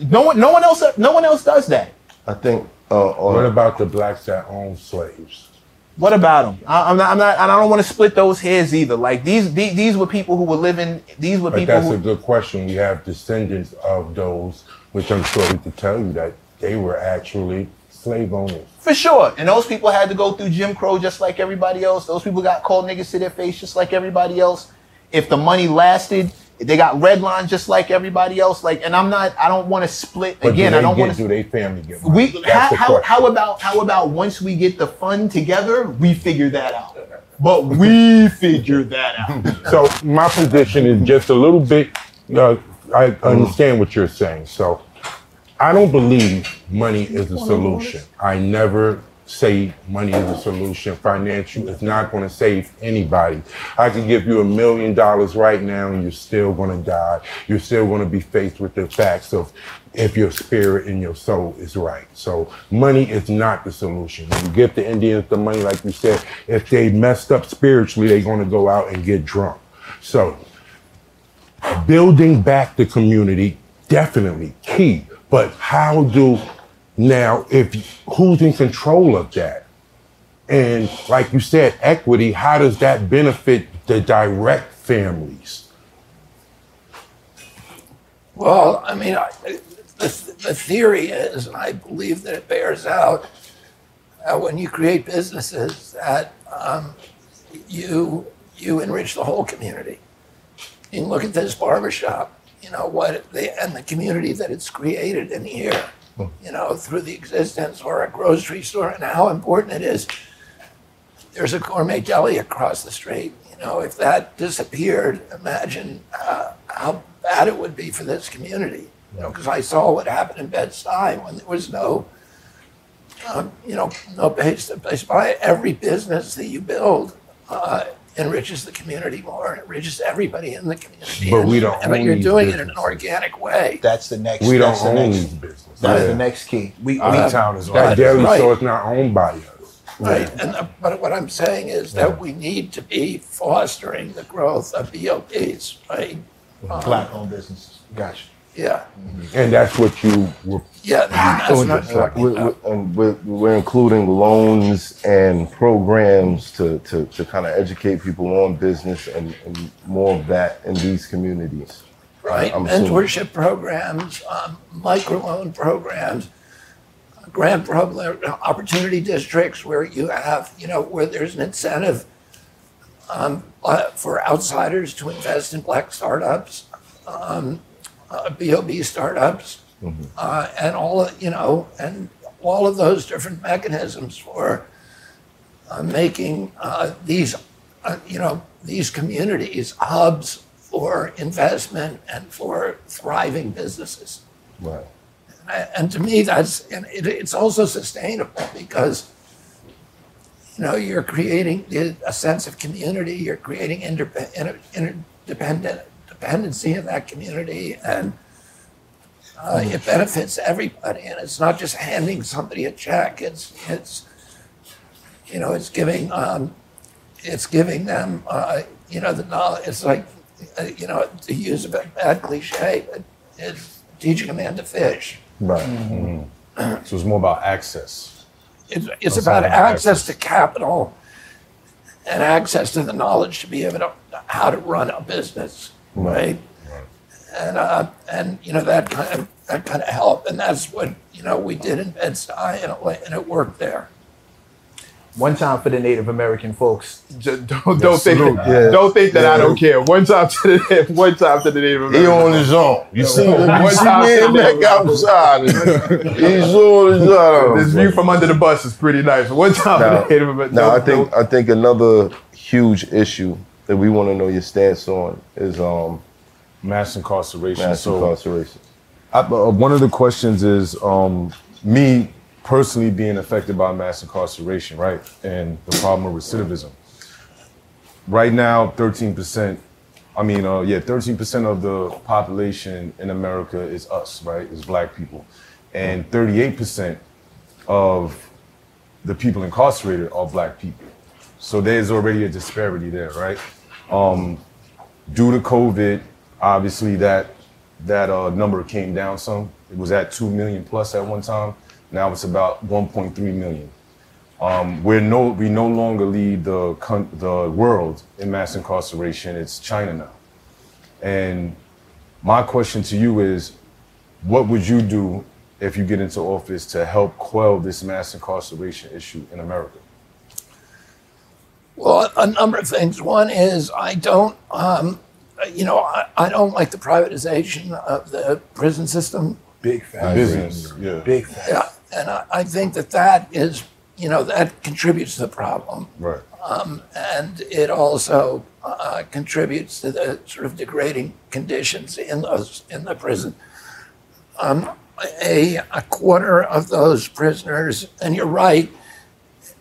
No one, no one else, no one else does that. I think. Uh, What about the blacks that own slaves? What about them? I, I'm not, I'm not, and I don't want to split those hairs either. Like these, these, these were people who were living. These were But people that's who. a good question. We have descendants of those, which I'm sure we could tell you that they were actually slave owners. For sure. And those people had to go through Jim Crow just like everybody else. Those people got called niggas to their face just like everybody else. If the money lasted, they got red lines just like everybody else. Like, and I'm not, I don't want to split But again. do I don't want to. do they family get We how, how, how about how about once we get the fund together, we figure that out. But (laughs) we figure that out. So my position is just a little bit. Uh, I understand what you're saying. So I don't believe money is a solution. I never say money is a solution. Financial is not going to save anybody. I can give you a million dollars right now, and you're still going to die. You're still going to be faced with the facts of if your spirit and your soul is right. So money is not the solution. When you give the Indians the money, like you said, if they messed up spiritually, they're going to go out and get drunk. So building back the community definitely key. But how do now if who's in control of that? And like you said, equity, how does that benefit the direct families? Well, I mean, I, the, the theory is, and I believe that it bears out, uh, when you create businesses, that um, you you enrich the whole community. You look at this barbershop, you know what, the, and the community that it's created in here, you know, through the existence or a grocery store, and how important it is. There's a gourmet deli across the street. You know, if that disappeared, imagine uh, how bad it would be for this community. You know, because I saw what happened in Bed-Stuy when there was no, um, you know, no base to base buy. Every business that you build uh, enriches the community more, and enriches everybody in the community. But we don't and own you're these doing it in an organic way. That's the next. We don't that's the own next- these businesses. That's Yeah. the next key. We, Our we town is That like dairy Right. store is not owned by us. Right, and the, but what I'm saying is that we need to be fostering the growth of BOPs, right? Um, black-owned businesses. Gotcha. Yeah, And that's what you were yeah, that's not talking We're, we're, and we're, including loans and programs to, to, to kind of educate people on business and, and more of that in these communities. right? I'm assuming. Mentorship programs, um, microloan programs, grant program, opportunity districts where you have, you know, where there's an incentive um, uh, for outsiders to invest in black startups, um, uh, BOB startups, uh, and all of, you know, and all of those different mechanisms for uh, making uh, these, uh, you know, these communities hubs for investment and for thriving businesses. Right. And, and to me, that's and it, it's also sustainable because you know you're creating a sense of community. You're creating interdependent dependency in that community, and uh, it benefits everybody. And it's not just handing somebody a check. It's it's you know it's giving um, it's giving them uh, you know the knowledge. It's like uh, you know to use a bad cliche, but it's teaching a man to fish. Right. (clears throat) So it's more about access. It's, it's about not access to capital and access to the knowledge to be able to how to run a business, right? And uh, and you know that kind of that kind of help, and that's what you know we did in Bed Stuy, and it, and it worked there. One time for the Native American folks. J- Don't, don't Yes, think that, Yeah. don't think that I don't care. One time to the (laughs) one time to the Native He American. on his own. You see, you One see time me to and the Nick outside. (laughs) He's on his (laughs) own. This view from under the bus is pretty nice. One time Now, for the Native American. now I think I think another huge issue that we want to know your stance on is um Mass incarceration. mass so incarceration. I, uh, one of the questions is um, me personally being affected by mass incarceration, right? And the problem of recidivism. Right now, 13%, I mean, uh, yeah, 13% of the population in America is us, right? Is black people. And 38% of the people incarcerated are black people. So there's already a disparity there, right? Um, due to COVID, obviously that that uh, number came down some. It was at two million plus at one time. Now it's about 1.3 million. Um, we're no, we no longer lead the the world in mass incarceration. It's China now. And my question to you is, what would you do if you get into office to help quell this mass incarceration issue in America? Well, a number of things. One is I don't, um, you know, I, I don't like the privatization of the prison system. big fan. Business, yeah. Big fan. Yeah, and I, I think that that is, you know, that contributes to the problem. Right. Um, and it also uh, contributes to the sort of degrading conditions in those in the prison. Um, a, a quarter of those prisoners, and you're right,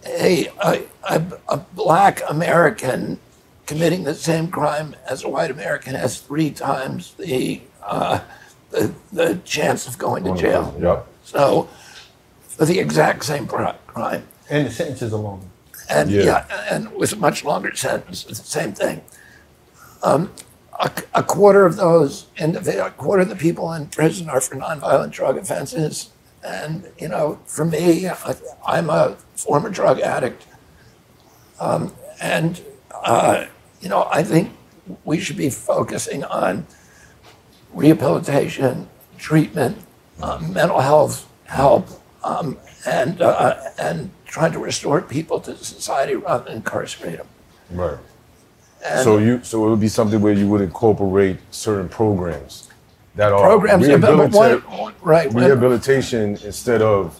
a, a, a, a black American committing the same crime as a white American has three times the uh, the, the chance of going to jail. Yep. So for the exact same pri- crime. And the sentences alone. And Yeah. yeah, and with a much longer sentence, it's the same thing. Um, a, a quarter of those, and a quarter of the people in prison are for nonviolent drug offenses. And you know, for me, I, I'm a former drug addict, um, and uh, you know, I think we should be focusing on rehabilitation, treatment, um, mental health help, um, and uh, and trying to restore people to society rather than incarcerate them. Right. And- so you so it would be something where you would incorporate certain programs that are Programs, yeah, but- but one- right, rehabilitation instead of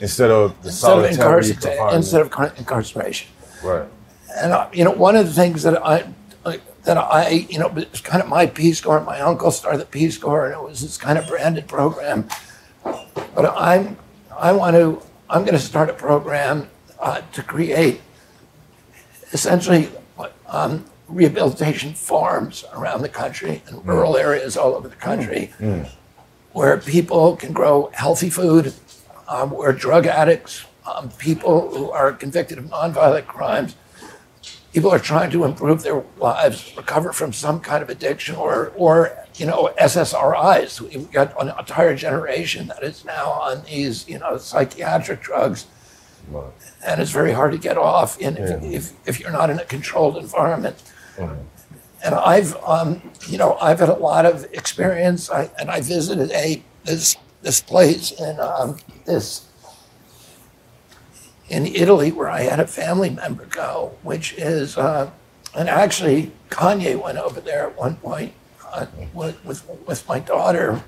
instead of the Instead of, solitary incarcer- instead of incarceration. right. And uh, you know, one of the things that I that I you know it's kind of my Peace Corps. My uncle started the Peace Corps, and it was this kind of branded program. But I'm I want to I'm going to start a program uh, to create essentially um, rehabilitation farms around the country and rural areas all over the country where people can grow healthy food, um, where drug addicts, um, people who are convicted of nonviolent crimes, people are trying to improve their lives, recover from some kind of addiction, or, or you know, SSRIs. We've got an entire generation that is now on these, you know, psychiatric drugs, and it's very hard to get off in, if, if, if you're not in a controlled environment. And I've, um, you know, I've had a lot of experience. I, and I visited a this this place in um, this in Italy where I had a family member go, which is, uh, and actually Kanye went over there at one point uh, with, with with my daughter.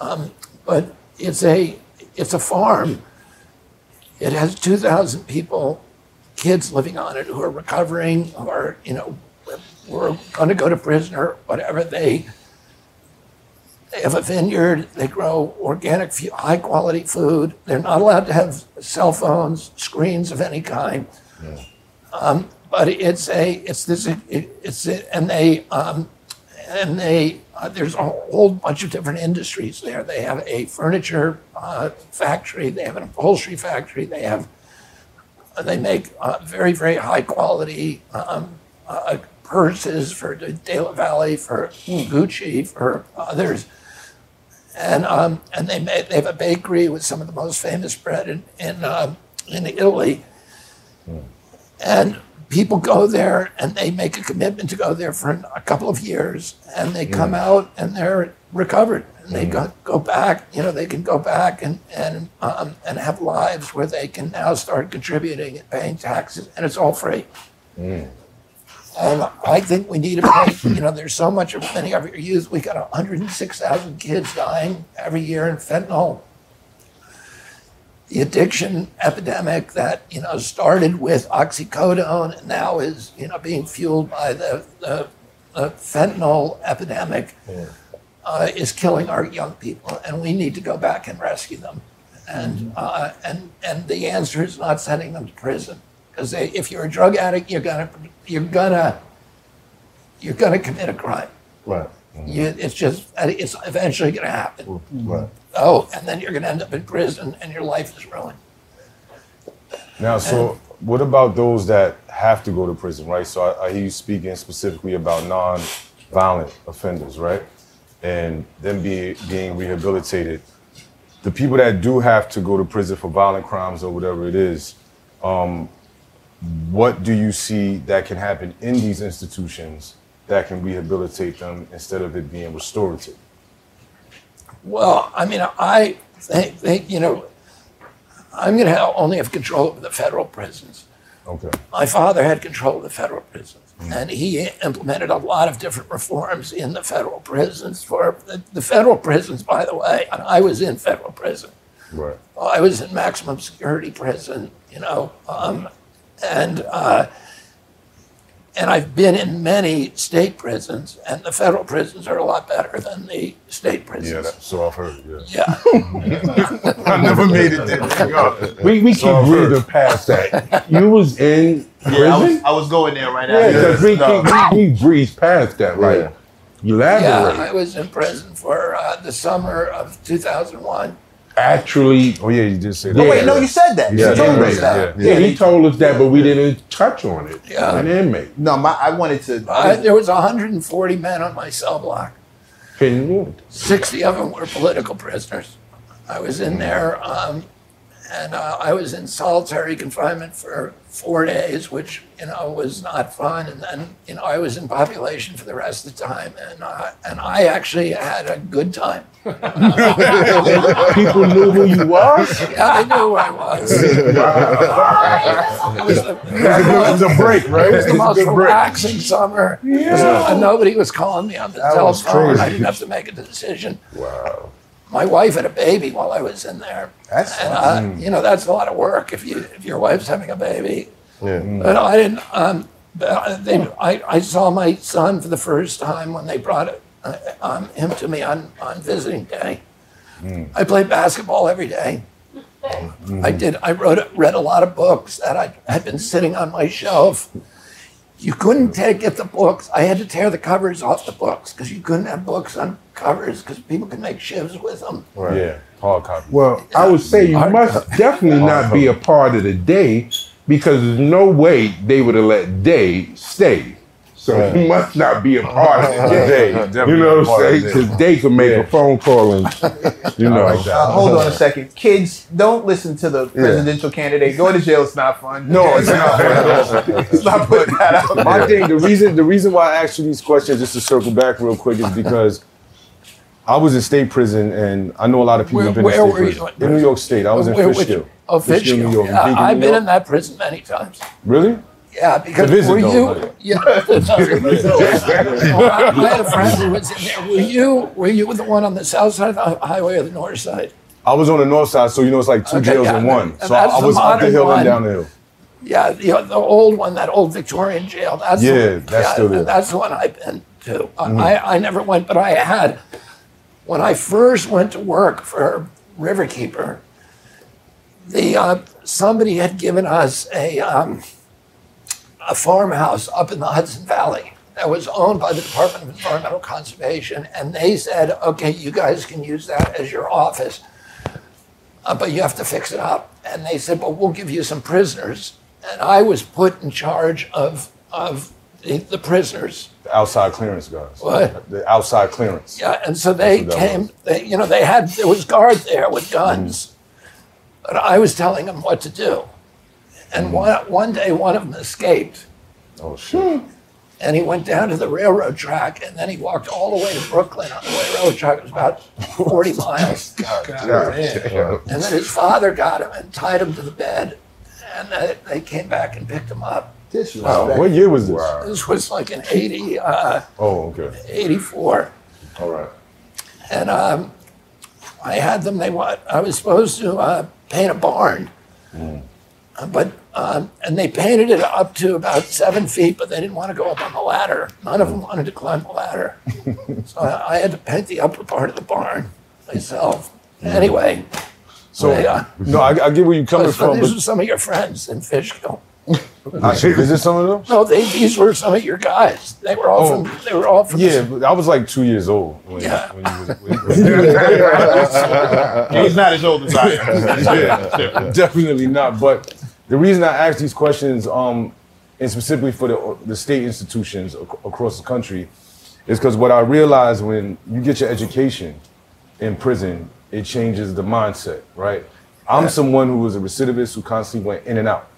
Um, but it's a it's a farm. It has two thousand people, kids living on it who are recovering, who are you know were going to go to prison or whatever. They they have a vineyard. They grow organic, high quality food. They're not allowed to have cell phones, screens of any kind. Um, but it's a it's this it, it's a, and they um, and they uh, there's a whole bunch of different industries there. They have a furniture uh, factory. They have an upholstery factory. They have they make uh, very very high quality um, uh, purses for the De La Valley, for Gucci, for others. And um, and they make, they have a bakery with some of the most famous bread in in, uh, in Italy. And people go there and they make a commitment to go there for a couple of years, and they come out and they're recovered. And they go, go back, you know, they can go back and and um, and have lives where they can now start contributing and paying taxes, and it's all free. And I think we need to make, you know, there's so much of many of your youth. We got 106,000 kids dying every year in fentanyl. The addiction epidemic that, you know, started with oxycodone and now is, you know, being fueled by the, the, the fentanyl epidemic uh, is killing our young people. And we need to go back and rescue them. And, uh, and, and the answer is not sending them to prison. Because if you're a drug addict, you're gonna you're gonna you're gonna commit a crime. Right. You, it's just it's eventually gonna happen. Right. Oh, and then you're gonna end up in prison, and your life is ruined. Now, so what about those that have to go to prison, right? So I, I hear you speaking specifically about non-violent offenders, right? And them be, being rehabilitated. The people that do have to go to prison for violent crimes or whatever it is, um, what do you see that can happen in these institutions that can rehabilitate them instead of it being restorative? Well, I mean, I think, think you know, I'm gonna have, only have control over the federal prisons. Okay. My father had control of the federal prisons, and he implemented a lot of different reforms in the federal prisons. For the, the federal prisons, by the way, and I was in federal prison. Right. I was in maximum security prison, you know, um, and uh, and I've been in many state prisons, and the federal prisons are a lot better than the state prisons. Yeah, that, so I've heard. Yeah. Yeah. (laughs) I never made it there. (laughs) We, we keep So I've heard. past that. (laughs) You was in prison? Yeah, I was, I was going there right now. Yeah, because we, No. we, we breeze past that. Like, Yeah. Yeah. I was in prison for uh, the summer of 2001. Actually. Oh yeah, you did say that. Oh, wait, no, you said that. You Yeah, told yeah, us that. yeah. Yeah, he told us that, but we didn't touch on it. Yeah. An inmate. No, my, I wanted to. I, there was 140 men on my cell block. Can you? 60 of them were political prisoners. I was in there, um, and uh, I was in solitary confinement for four days, which you know was not fun. And then you know I was in population for the rest of the time, and uh, and I actually had a good time. (laughs) People knew who you was. Yeah, they knew who I was. (laughs) It was the, It was a break, right? It was the It's a most good break. relaxing summer. Yeah. And nobody was calling me on the That telephone. I didn't have to make a decision. Wow. My wife had a baby while I was in there. That's and, fun. uh, you know that's a lot of work if you if your wife's having a baby. Yeah. But I didn't. Um, they, I, I saw my son for the first time when they brought it, uh, um, him to me on, on visiting day. I played basketball every day. I did. I wrote, read a lot of books that I had been sitting on my shelf. You couldn't take get the books. I had to tear the covers off the books because you couldn't have books on covers because people could make shivs with them. Right. Yeah, hard copy. Well, I would say you must definitely not be a part of the day because there's no way they would have let Day stay. So Right. he must not be a part of it Day, day. you know a what I'm saying? the day. Because Day could make Yeah. a phone call and, (laughs) you know. Uh, hold on a second. Kids, don't listen to the presidential candidate. Go to jail. It's not fun. No, it's not. Let's (laughs) not put that out there. My thing, the reason, the reason why I asked you these questions, just to circle back real quick, is because I was in state prison, and I know a lot of people Where- have been where in state were you? prison. In New York State, I was in Where- which- Fishkill. Oh, Fishkill. New York. Yeah, I've New been York. in that prison many times. Really? Yeah, because To were you? Yeah, (laughs) Well, I (laughs) I had a friend who was in there. Were you? Were you the one on the south side of the highway or the north side? I was on the north side, so you know it's like two Okay, jails yeah, in one. and So I, I was up the hill one. and down the hill. Yeah, the, the old one, that old Victorian jail. That's Yeah, the, that's still there. That's the one I've been to. I- Mhm. I, I never went, but I had when I first went to work for Riverkeeper. The uh, somebody had given us a um, a farmhouse up in the Hudson Valley that was owned by the Department of Environmental Conservation, and they said, "Okay, you guys can use that as your office." uh, but you have to fix it up. And they said, well, we'll give you some prisoners. And I was put in charge of, of the, the prisoners. The outside clearance guys. What? The outside clearance. Yeah, and so they That's what that came, they, you know, they had, there was guard there with guns. But I was telling them what to do. And one, one day, one of them escaped. Oh, shit. And he went down to the railroad track, and then he walked all the way to Brooklyn on the way railroad track. It was about 40 (laughs) miles. And then his father got him and tied him to the bed. And uh, they came back and picked him up. This Wow. What year was this? This was like in 80, uh, Oh, okay. 84. All right. And um, I had them, they want, I was supposed to uh, paint a barn. Uh, But, um, and they painted it up to about seven feet, but they didn't want to go up on the ladder. None of them wanted to climb the ladder. (laughs) so I, I had to paint the upper part of the barn myself. Anyway. So, I, uh, no, I, I get where you're coming so from. these But are some of your friends in Fishkill. (laughs) I should visit some of them? No, they, these were some of your guys. They were all Oh. from. They were all from. Yeah, but I was like two years old. When, Yeah. when you was, when, (laughs) He's not as old as I am. yeah, definitely not. But the reason I ask these questions, um, and specifically for the, the state institutions ac- across the country, is because what I realized when you get your education in prison, it changes the mindset, right? I'm someone who was a recidivist who constantly went in and out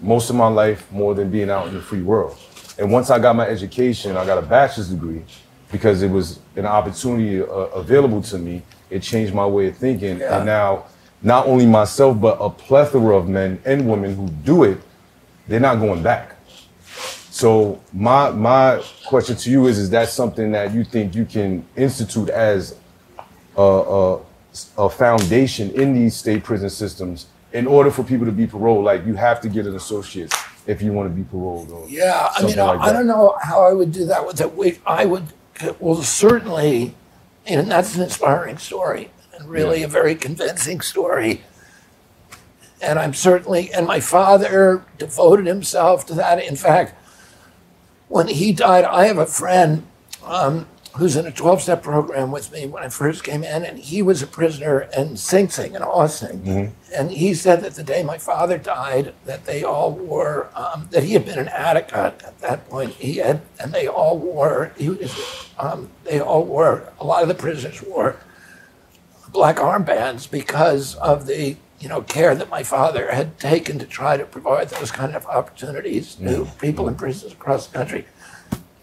most of my life more than being out in the free world. And once I got my education, I got a bachelor's degree because it was an opportunity uh, available to me. It changed my way of thinking. Yeah. And now, not only myself, but a plethora of men and women who do it, they're not going back. So my my question to you is: Is that something that you think you can institute as a, a, a foundation in these state prison systems in order for people to be paroled? Like you have to get an associate if you want to be paroled. Or Yeah, I mean, like I, I don't know how I would do that with it. We, I would, well, certainly, and that's an inspiring story and really Yeah. a very convincing story. And I'm certainly, and my father devoted himself to that. In fact, when he died, I have a friend um, who's in a 12 step program with me when I first came in, and he was a prisoner in Sing Sing in Ossining. And he said that the day my father died, that they all wore, um, that he had been an addict at, at that point. He had, and they all wore, he was, um, they all wore, a lot of the prisoners wore black armbands because of the, you know, care that my father had taken to try to provide those kind of opportunities to people in prisons across the country.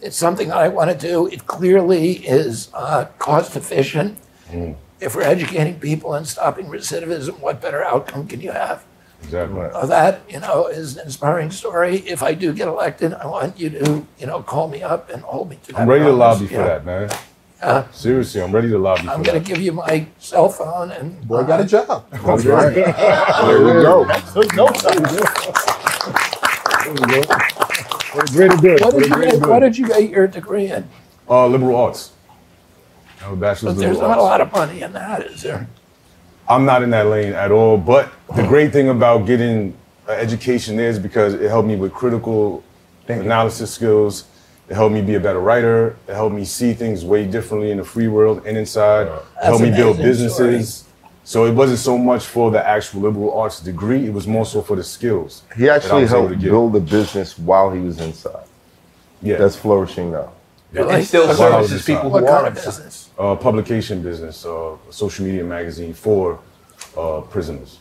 It's something that I want to do. It clearly is uh, cost efficient. If we're educating people and stopping recidivism, what better outcome can you have? Exactly. Uh, that you know is an inspiring story. If I do get elected, I want you to you know call me up and hold me to that. I'm ready to promise. lobby for that, man. Uh, Seriously, I'm ready to lobby I'm that. going to give you my cell phone and Boy got a job. That's right. there we go. What a great to do. What did, you Great get, what did you get your degree in? Uh, liberal arts. I have a bachelor's But there's liberal not a lot of money in that, is there? I'm not in that lane at all. But the great thing about getting an education there is because it helped me with critical analysis skills. It helped me be a better writer. It helped me see things way differently in the free world and inside. It helped me build amazing businesses. So it wasn't so much for the actual liberal arts degree. It was more so for the skills. He actually helped build a business while he was inside. Yeah. That's flourishing now. And still While services people who kind are of inside. business? uh, publication business, uh, a social media magazine for uh, prisoners.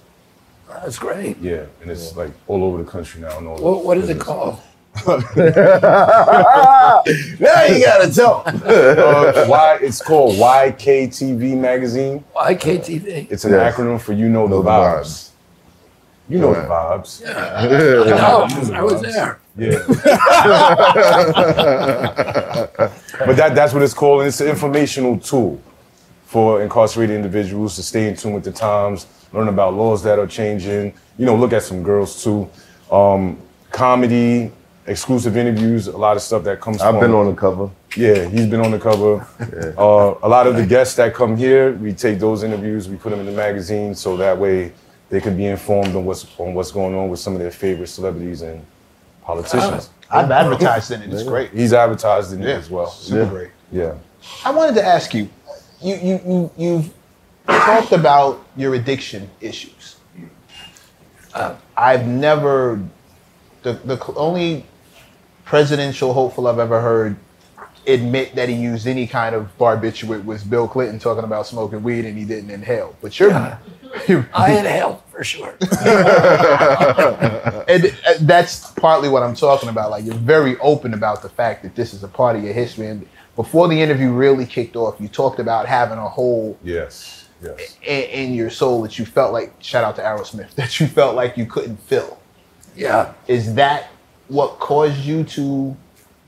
That's great. Yeah, and it's like all over the country now. and all What, what is it called? (laughs) Now you gotta tell. Uh, y, it's called YKTV Magazine. YKTV. It's an Yes. acronym for You Know the Know the Vibes. vibes. You know Yeah. the vibes. I know, I was there. Yeah. (laughs) but that, that's what it's called. And it's an informational tool for incarcerated individuals to stay in tune with the times, learn about laws that are changing, you know, look at some girls too. Um, comedy, exclusive interviews, a lot of stuff that comes I've from been on the cover. Yeah, he's been on the cover. Uh, a lot of the guests that come here, we take those interviews, we put them in the magazine, so that way they can be informed on what's on what's going on with some of their favorite celebrities and politicians. I've advertised in it. It's great. He's advertised in it as well. super great. Yeah. I wanted to ask you, you you you you've talked about your addiction issues. Uh, I've never the the only presidential hopeful I've ever heard admit that he used any kind of barbiturate was Bill Clinton talking about smoking weed and he didn't inhale. But you're, (laughs) you're I inhaled for sure. (laughs) and uh, that's partly what I'm talking about. Like you're very open about the fact that this is a part of your history. And before the interview really kicked off, you talked about having a hole Yes. Yes. in, in your soul that you felt like. Shout out to Aerosmith (laughs) that you felt like you couldn't fill. Yeah. Is that what caused you to?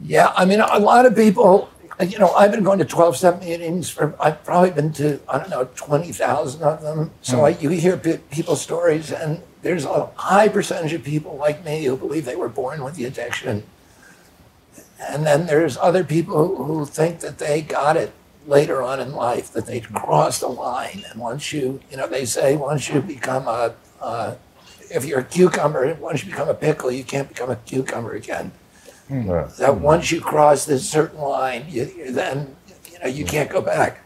Yeah, I mean, a lot of people, you know, I've been going to 12 step meetings for, I've probably been to, I don't know, 20,000 of them. So I, you hear people's stories, and there's a high percentage of people like me who believe they were born with the addiction. And then there's other people who, think that they got it later on in life, that they crossed a line. And once you, you know, they say once you become a, uh, if you're a cucumber, once you become a pickle, you can't become a cucumber again Right. that once you cross this certain line, you, you then you know you can't go back.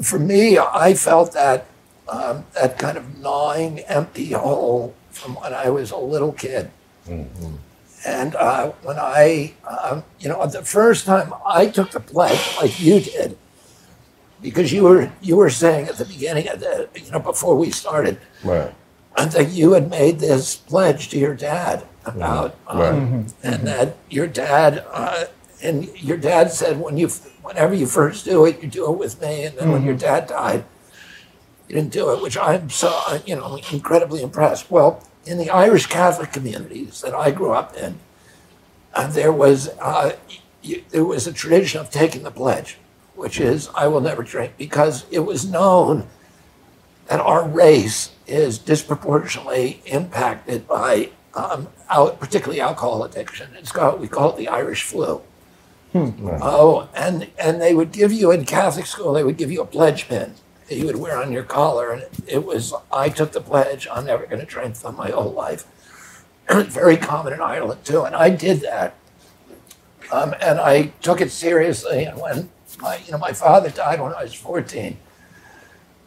For me, I felt that um, that kind of gnawing, empty hole from when I was a little kid. And uh, when I, um, you know, the first time I took the pledge, like you did, because you were you were saying at the beginning of the, you know, before we started, Right. And that you had made this pledge to your dad about, um, Right. and that your dad, uh, and your dad said when you, whenever you first do it, you do it with me, and then when your dad died, you didn't do it, which I'm so, uh, you know, incredibly impressed. Well, in the Irish Catholic communities that I grew up in, uh, there was uh, y- there was a tradition of taking the pledge, which is I will never drink, because it was known that our race is disproportionately impacted by um, al- particularly alcohol addiction. It's called we call it the Irish flu. Oh, and and they would give you in Catholic school they would give you a pledge pin that you would wear on your collar, and it was I took the pledge I'm never going to drink for my whole life. (clears throat) Very common in Ireland too, and I did that, um, and I took it seriously. And when my, you know, my father died when I was 14.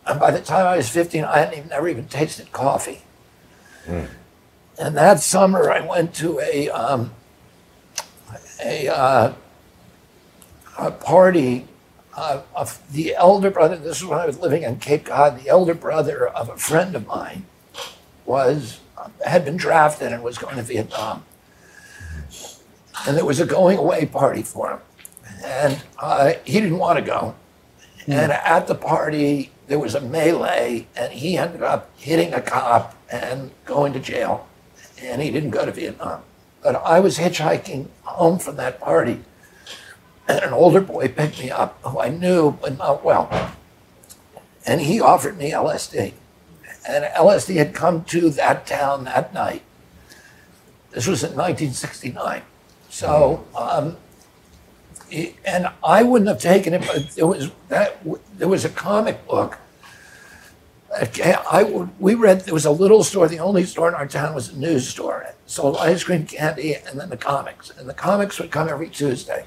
And by the time I was 15, I hadn't even, never even tasted coffee. And that summer, I went to a, um, a, uh, a party uh, of the elder brother. This is when I was living in Cape Cod. The elder brother of a friend of mine was had been drafted and was going to Vietnam, and there was a going away party for him, and uh, he didn't want to go. And at the party, there was a melee, and he ended up hitting a cop and going to jail. And he didn't go to Vietnam. But I was hitchhiking home from that party, and an older boy picked me up who I knew but not well. And he offered me LSD. And LSD had come to that town that night. This was in 1969. So, um, and I wouldn't have taken it, but there was that there was a comic book. I would, we read there was a little store. The only store in our town was a news store. It sold ice cream, candy, and then the comics. And the comics would come every Tuesday.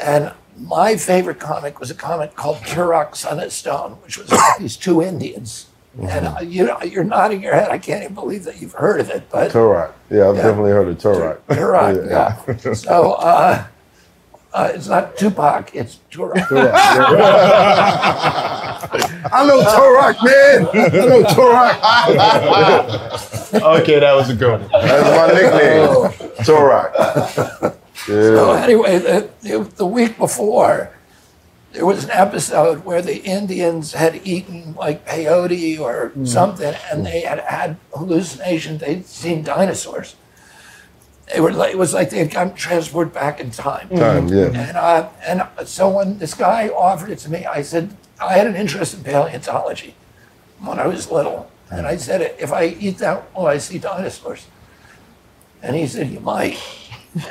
And my favorite comic was a comic called Turok Son of Stone, which was about these two Indians. And uh, you know, you're nodding your head. I can't even believe that you've heard of it. But Turok. Yeah, I've Yeah. definitely heard of Turok. Turok, (laughs) yeah. So uh, uh, it's not Tupac, it's Turok. (laughs) I know Turok, man. I know Turok. (laughs) okay, that was a good one. That's my nickname. Turok. So anyway, the, the, the week before, there was an episode where the Indians had eaten like peyote or something, and they had had hallucinations. They'd seen dinosaurs. They were like, it was like they had gotten transported back in time. Time, yeah. And uh, and so when this guy offered it to me, I said I had an interest in paleontology when I was little, and I said if I eat that, will I see dinosaurs? And he said you might,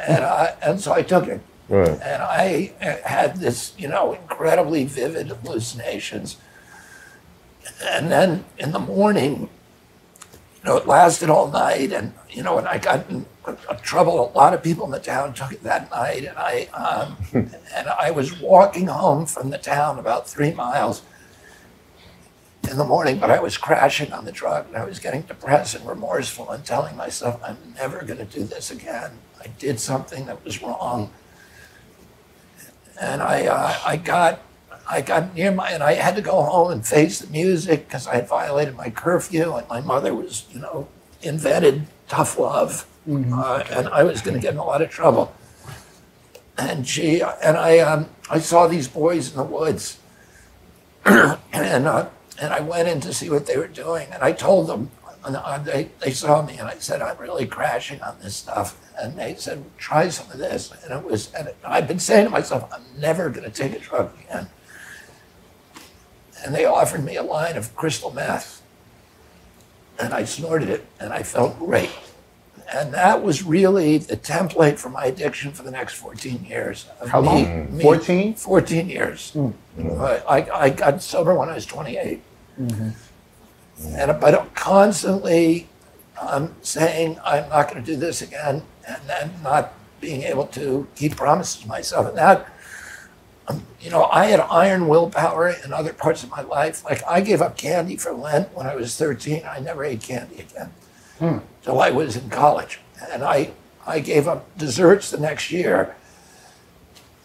and I, and so I took it. Right. And I uh, had this, you know, incredibly vivid hallucinations. And then in the morning, you know, it lasted all night. And, you know, and I got in uh, trouble. A lot of people in the town took it that night. And I, um, and I was walking home from the town about three miles in the morning, but I was crashing on the drug and I was getting depressed and remorseful and telling myself, I'm never going to do this again. I did something that was wrong and I uh, I got I got near my and I had to go home and face the music because I had violated my curfew and my mother was you know invented tough love uh, and I was going to get in a lot of trouble. And she and I um, I saw these boys in the woods. (clears throat) And uh, and I went in to see what they were doing and I told them and uh, they they saw me and I said I'm really crashing on this stuff. And they said try some of this. And it was and I've been saying to myself I'm never going to take a drug again. And they offered me a line of crystal meth. And I snorted it and I felt great and that was really the template for my addiction for the next 14 years. How me- long? me- 14? 14 years. I, I, I got sober when I was 28. And but constantly um, saying I'm not going to do this again, and then not being able to keep promises to myself, and that. um, You know, I had iron willpower in other parts of my life. Like I gave up candy for Lent when I was 13. I never ate candy again till I was in college, and I I gave up desserts the next year,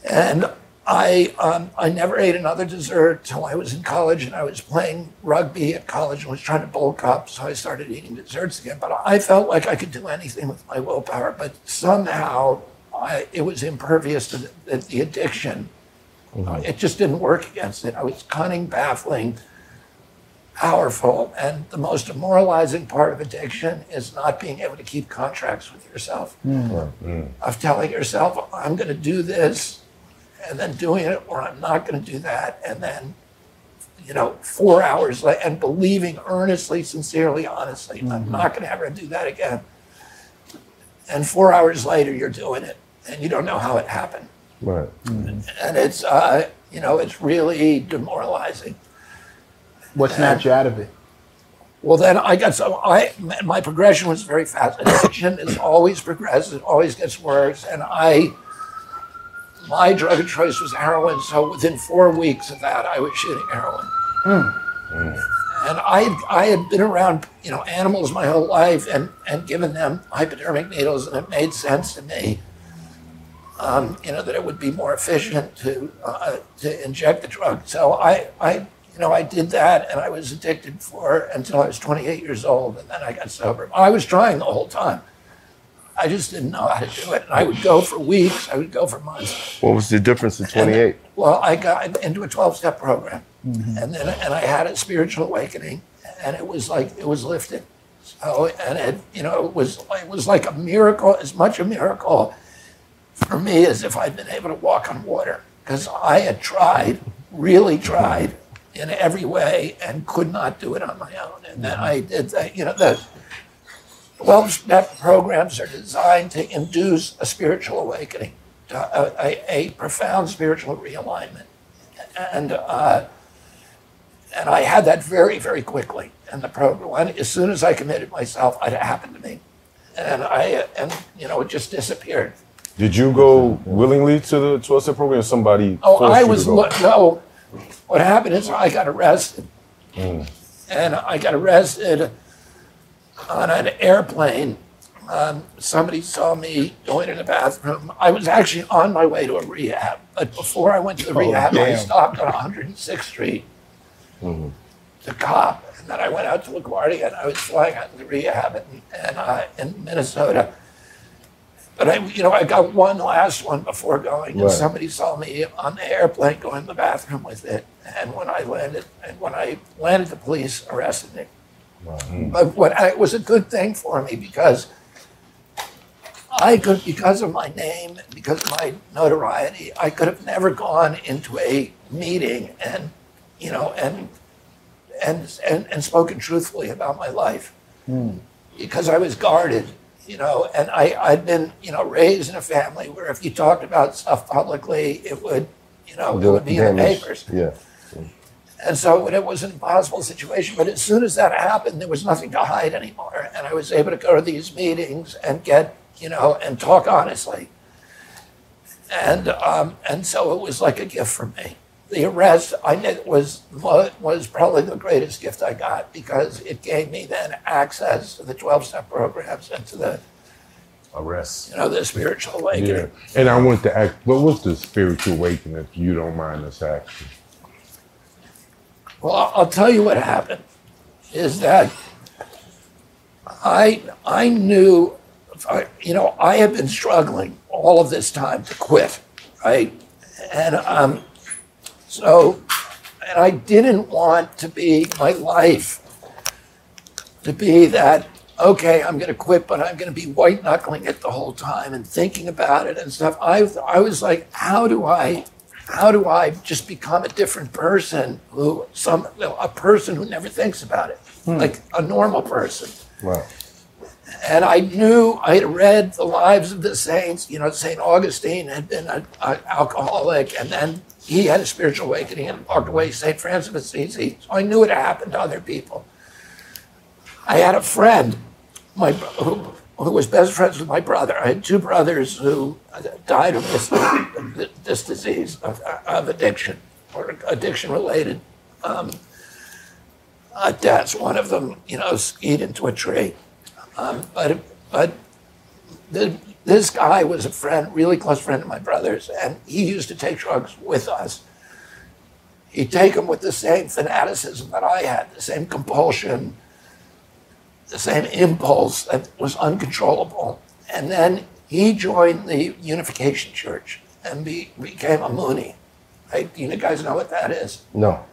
and I um, I never ate another dessert till I was in college, and I was playing rugby at college and was trying to bulk up, so I started eating desserts again. But I felt like I could do anything with my willpower, but somehow I, it was impervious to the, the, the addiction. It just didn't work against it. I was cunning, baffling, powerful, and the most demoralizing part of addiction is not being able to keep contracts with yourself. Hmm. Of telling yourself, I'm going to do this, and then doing it, or I'm not going to do that, and then, you know, four hours later, and believing earnestly, sincerely, honestly, I'm hmm. not going to ever do that again. And four hours later, you're doing it, and you don't know how it happened Right. Hmm. and it's uh, you know it's really demoralizing. What snapped you out of it? Well, then I got so I my progression was very fast. Addiction is always progressive, it always gets worse, and I my drug of choice was heroin. So within four weeks of that, I was shooting heroin. And I, I had been around, you know, animals my whole life and, and given them hypodermic needles, and it made sense to me, um, you know, that it would be more efficient to uh, to inject the drug. So I, I, you know, I did that, and I was addicted for until I was 28 years old, and then I got sober. I was trying the whole time. I just didn't know how to do it. And I would go for weeks. I would go for months. What was the difference in 28? Well, I got into a 12 step program mm-hmm. and then and I had a spiritual awakening and it was like it was lifted. So and it you know it was it was like a miracle, as much a miracle for me as if I'd been able to walk on water because I had tried, really tried in every way and could not do it on my own. And then mm-hmm. I did that, you know, the 12 step programs are designed to induce a spiritual awakening, to a, a, a profound spiritual realignment. And, uh, and I had that very, very quickly. And the program, when, as soon as I committed myself, it happened to me. And I, and you know, it just disappeared. Did you go willingly to the 12 step program or somebody? Oh, I was, no. What happened is I got arrested. Mm. and I got arrested on an airplane. Um, somebody saw me going to the bathroom. I was actually on my way to a rehab, but before I went to the Oh, rehab, I stopped on 106th Street. The cop, and then I went out to LaGuardia, and I was flying out to the rehab in, in, uh, in Minnesota. But I, you know, I got one last one before going, and Right. somebody saw me on the airplane going to the bathroom with it. And when I landed, and when I landed, the police arrested me. But what I, it was a good thing for me because I could, because of my name, because of my notoriety, I could have never gone into a meeting and, you know, and and and, and spoken truthfully about my life hmm. because I was guarded, you know, and I, I'd been, you know, raised in a family where if you talked about stuff publicly, it would, you know, it would be in the papers. Yeah. And so it was an impossible situation. But as soon as that happened, there was nothing to hide anymore. And I was able to go to these meetings and get, you know, and talk honestly. And um, and so it was like a gift for me. The arrest I knew was was probably the greatest gift I got because it gave me then access to the twelve step programs and to the Arrest. you know the spiritual awakening. Yeah. And I want to ask, what was the spiritual awakening, if you don't mind us asking? Well, I'll I'll tell you what happened. Is that I I knew, you know, I had been struggling all of this time to quit, right? And um, so, and I didn't want to be my life to be that. Okay, I'm going to quit, but I'm going to be white knuckling it the whole time and thinking about it and stuff. I I was like, how do I how do I just become a different person who some a person who never thinks about it, hmm. like a normal person. Wow. And I knew I had read the lives of the saints. You know, Saint Augustine had been an alcoholic, and then he had a spiritual awakening and walked away. Saint Francis of Assisi. So I knew it happened to other people. I had a friend, my who, who was best friends with my brother. I had two brothers who died of this, this disease of, of addiction or addiction related um, uh, deaths. One of them, you know, skied into a tree. Um, but but the, this guy was a friend, really close friend of my brother's, and he used to take drugs with us. He'd take them with the same fanaticism that I had, the same compulsion, the same impulse that was uncontrollable. And then he joined the Unification Church and be, became a Moonie. Right? You guys know what that is? No.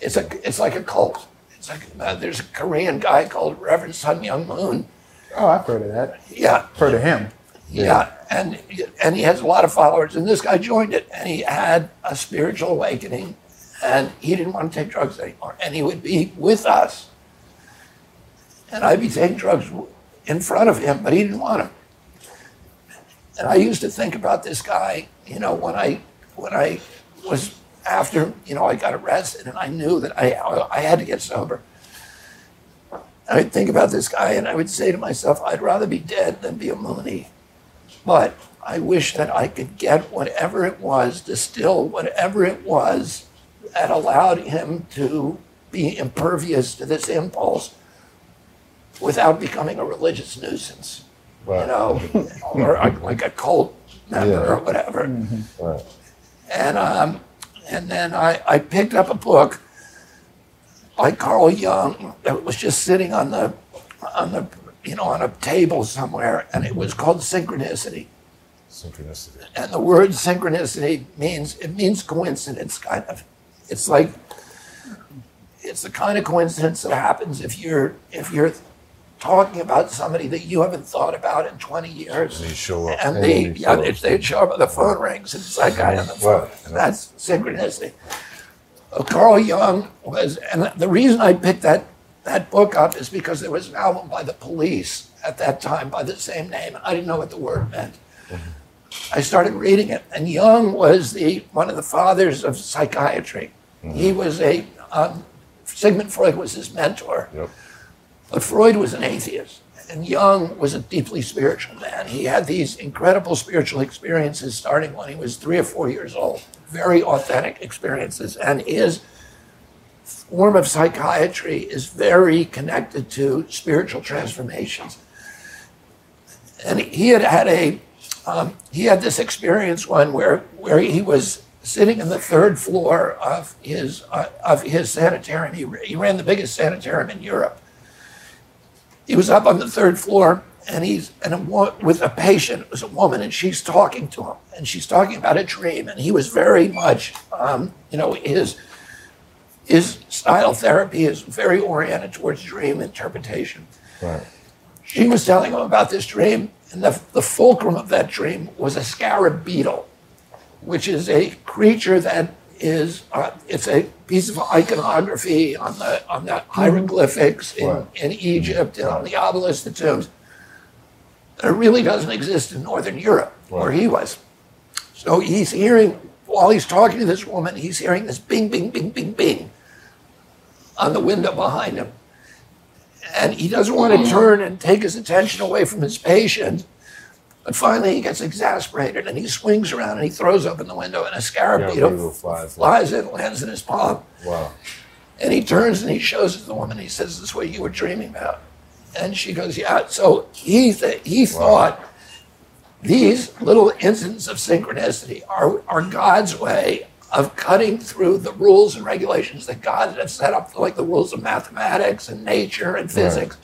It's a it's like a cult. It's like uh, there's a Korean guy called Reverend Sun Myung Moon. Oh, I've heard of that. Yeah, Heard of him. yeah, and and he has a lot of followers. And this guy joined it, and he had a spiritual awakening, and he didn't want to take drugs anymore. And he would be with us, and I'd be taking drugs in front of him, but he didn't want them. And I used to think about this guy, you know, when I when I was after, you know, I got arrested, and I knew that I I had to get sober. I would think about this guy and I would say to myself, I'd rather be dead than be a Moonie. But I wish that I could get whatever it was, distill whatever it was that allowed him to be impervious to this impulse without becoming a religious nuisance, you know, (laughs) or like- a cult member Yeah. or whatever. Right. And um, and then I, I picked up a book by Carl Jung that was just sitting on the on the you know on a table somewhere, and it was called Synchronicity. Synchronicity. And the word synchronicity means it means coincidence, kind of. It's like it's the kind of coincidence that happens if you're if you're talking about somebody that you haven't thought about in 20 years. And they show up. And And they, they yeah, show they, show up and the phone rings and it's that guy on the phone. That's synchronicity. Carl Jung was, and the reason I picked that, that book up is because there was an album by the police at that time by the same name. I didn't know what the word meant. I started reading it, and Jung was the one of the fathers of psychiatry. He was a um, Sigmund Freud was his mentor, Yep. but Freud was an atheist, and Jung was a deeply spiritual man. He had these incredible spiritual experiences starting when he was three or four years old, very authentic experiences, and his form of psychiatry is very connected to spiritual transformations. And he had had a um, he had this experience one where where he was sitting in the third floor of his uh, of his sanitarium. He, he ran the biggest sanitarium in Europe. He was up on the third floor, and he's and a, with a patient. It was a woman, and she's talking to him, and she's talking about a dream. And he was very much, um, you know, his his style therapy is very oriented towards dream interpretation Right. she was telling him about this dream, and the, the fulcrum of that dream was a scarab beetle, which is a creature that is uh, it's a piece of iconography on the on the hieroglyphics in, Right. in Egypt and on the obelisk, the tombs. It really doesn't exist in Northern Europe, where he was. So he's hearing while he's talking to this woman, he's hearing this bing, bing, bing, bing, bing on the window behind him and he doesn't want to turn and take his attention away from his patient. But finally, he gets exasperated and he swings around and he throws open the window, and a scarab beetle beetle flies. flies in, lands in his palm. Wow. And he turns and he shows it to the woman. He says, "This is what you were dreaming about." And she goes, "Yeah." So he th- he thought these little incidents of synchronicity are, are God's way of cutting through the rules and regulations that God has set up, like the rules of mathematics and nature and physics.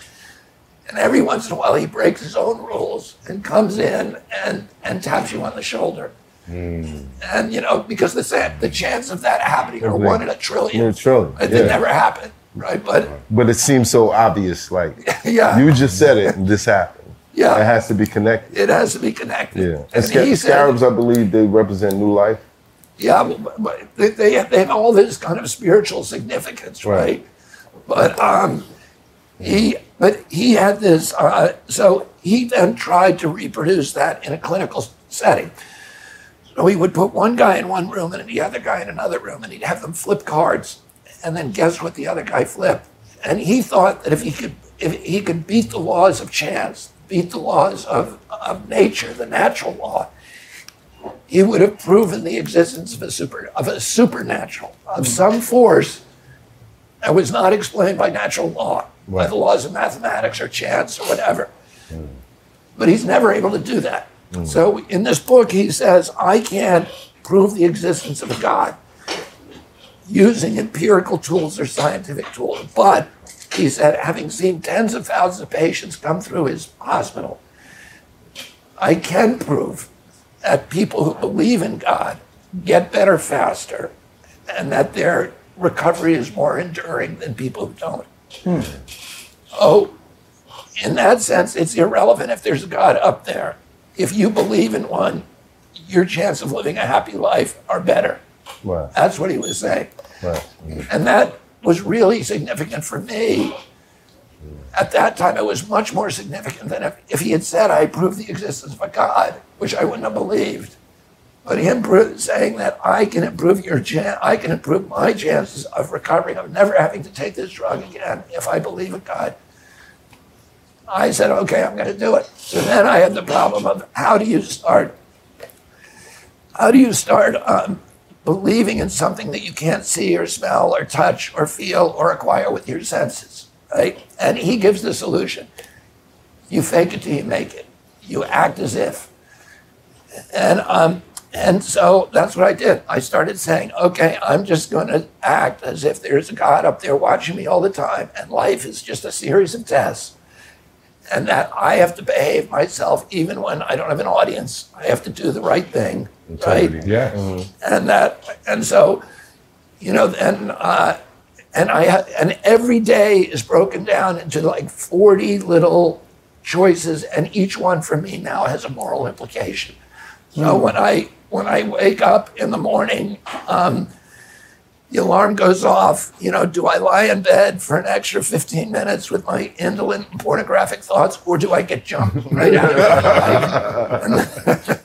And every once in a while, he breaks his own rules and comes in and, and taps you on the shoulder. Hmm. And, you know, because the, the chance of that happening are one in a trillion. In a trillion, It yeah. never happened, right? But But it seems so obvious. Like (laughs) Yeah. you just said it, and this happened. Yeah. It has to be connected. it has to be connected. Yeah. And And sca- scarabs, I believe, they represent new life. Yeah, but, but they, they, have, they have all this kind of spiritual significance, right? Right. But um, he, but he had this. Uh, so he then tried to reproduce that in a clinical setting. So he would put one guy in one room and the other guy in another room, and he'd have them flip cards, and then guess what the other guy flipped. And he thought that if he could, if he could beat the laws of chance, beat the laws of, of nature, the natural law, he would have proven the existence of a super of a supernatural of some force that was not explained by natural law, by the laws of mathematics or chance or whatever. But he's never able to do that. Mm. So in this book, he says, I can't prove the existence of a God using empirical tools or scientific tools. But he said, having seen tens of thousands of patients come through his hospital, I can prove that people who believe in God get better faster and that their recovery is more enduring than people who don't. Hmm. Oh, in that sense, it's irrelevant if there's a God up there. If you believe in one, your chance of living a happy life are better. Right. That's what he was saying. Right. And that was really significant for me. At that time, it was much more significant than if, if he had said, I prove the existence of a God, which I wouldn't have believed. But him saying that I can improve your chan- I can improve my chances of recovering, of never having to take this drug again if I believe in God. I said, okay, I'm going to do it. So then I had the problem of how do you start how do you start um, believing in something that you can't see or smell or touch or feel or acquire with your senses? Right? And he gives the solution. You fake it till you make it. You act as if. And um, and so that's what I did. I started saying, okay, I'm just going to act as if there's a God up there watching me all the time, and life is just a series of tests. And that I have to behave myself even when I don't have an audience. I have to do the right thing, right? Yeah. and that and so you know and uh, and I ha- and every day is broken down into like 40 little choices and each one for me now has a moral implication so when I when I wake up in the morning um, the alarm goes off you know do I lie in bed for an extra 15 minutes with my indolent pornographic thoughts or do I get jumped (laughs) right out of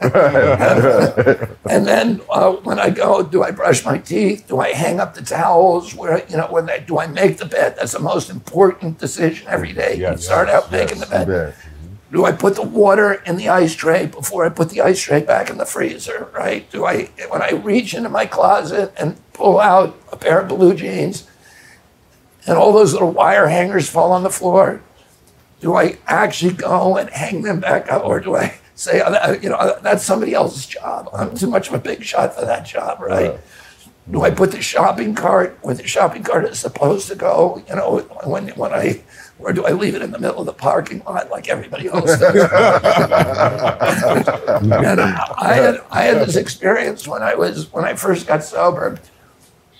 (laughs) and then uh, when I go, do I brush my teeth? Do I hang up the towels? Where you know when I do I make the bed? That's the most important decision every day. you start out making the bed. Do I put the water in the ice tray before I put the ice tray back in the freezer? Right? Do I when I reach into my closet and pull out a pair of blue jeans, and all those little wire hangers fall on the floor? Do I actually go and hang them back up, or do I say, "Oh, you know, uh, that's somebody else's job? I'm too much of a big shot for that job, right? Do I put the shopping cart where the shopping cart is supposed to go? You know, when when I, or do I leave it in the middle of the parking lot like everybody else does? (laughs) and I had I had this experience when I was when I first got sober,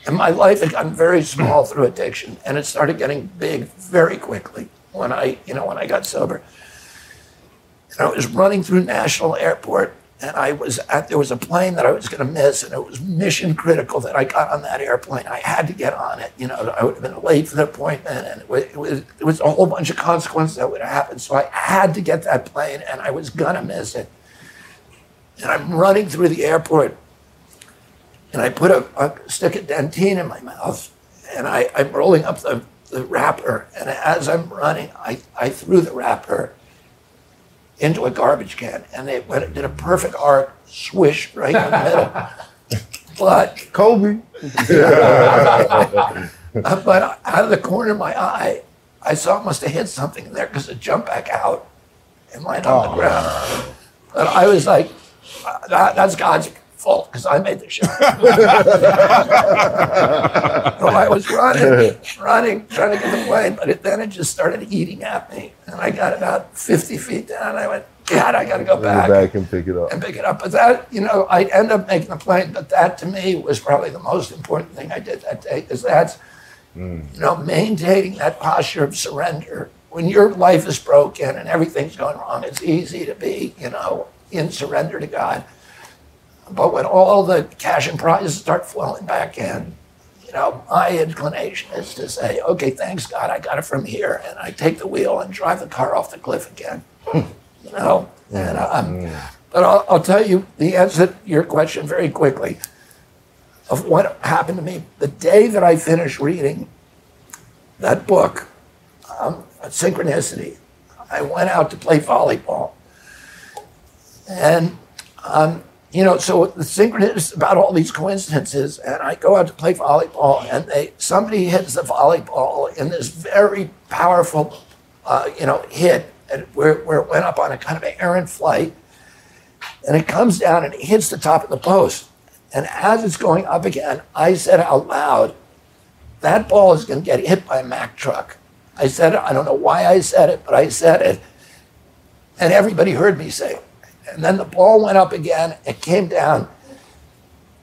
and my life had gotten very small through addiction, and it started getting big very quickly when I you know when I got sober. And I was running through National Airport, and I was at there was a plane that I was going to miss, and it was mission critical that I got on that airplane. I had to get on it. You know, I would have been late for the appointment, and it was it was, it was a whole bunch of consequences that would have happened. So I had to get that plane, and I was gonna miss it. And I'm running through the airport, and I put a, a stick of Dentyne in my mouth, and I, I'm rolling up the, the wrapper, and as I'm running, I, I threw the wrapper into a garbage can, and it, went, it did a perfect arc, swish right in the middle. (laughs) But Kobe. (laughs) uh, but out of the corner of my eye, I saw it must have hit something in there because it jumped back out and landed on the ground. But I was like, uh, that, that's God's fault because I made the shot. (laughs) so I was running, running, trying to get the plane, but it, then it just started eating at me. And I got about 50 feet down. And I went, God, I got to go Go back back and pick it up. and pick it up. But that, you know, I end up making the plane. But that to me was probably the most important thing I did that day, because that's, mm. you know, maintaining that posture of surrender. When your life is broken and everything's going wrong, it's easy to be, you know, in surrender to God. But when all the cash and prizes start flowing back in, you know, my inclination is to say, okay, thanks God, I got it from here, and I take the wheel and drive the car off the cliff again. you know, and um, but I'll, I'll tell you the answer to your question very quickly of what happened to me the day that I finished reading that book, um, Synchronicity. I went out to play volleyball, and um, you know, so the synchronicity is about all these coincidences, and I go out to play volleyball, and they somebody hits the volleyball in this very powerful, uh, you know, hit, where, where it went up on a kind of an errant flight, and it comes down and it hits the top of the post, and as it's going up again, I said out loud, "That ball is going to get hit by a Mack truck." I said it. I don't know why I said it, but I said it, and everybody heard me say. And then the ball went up again. It came down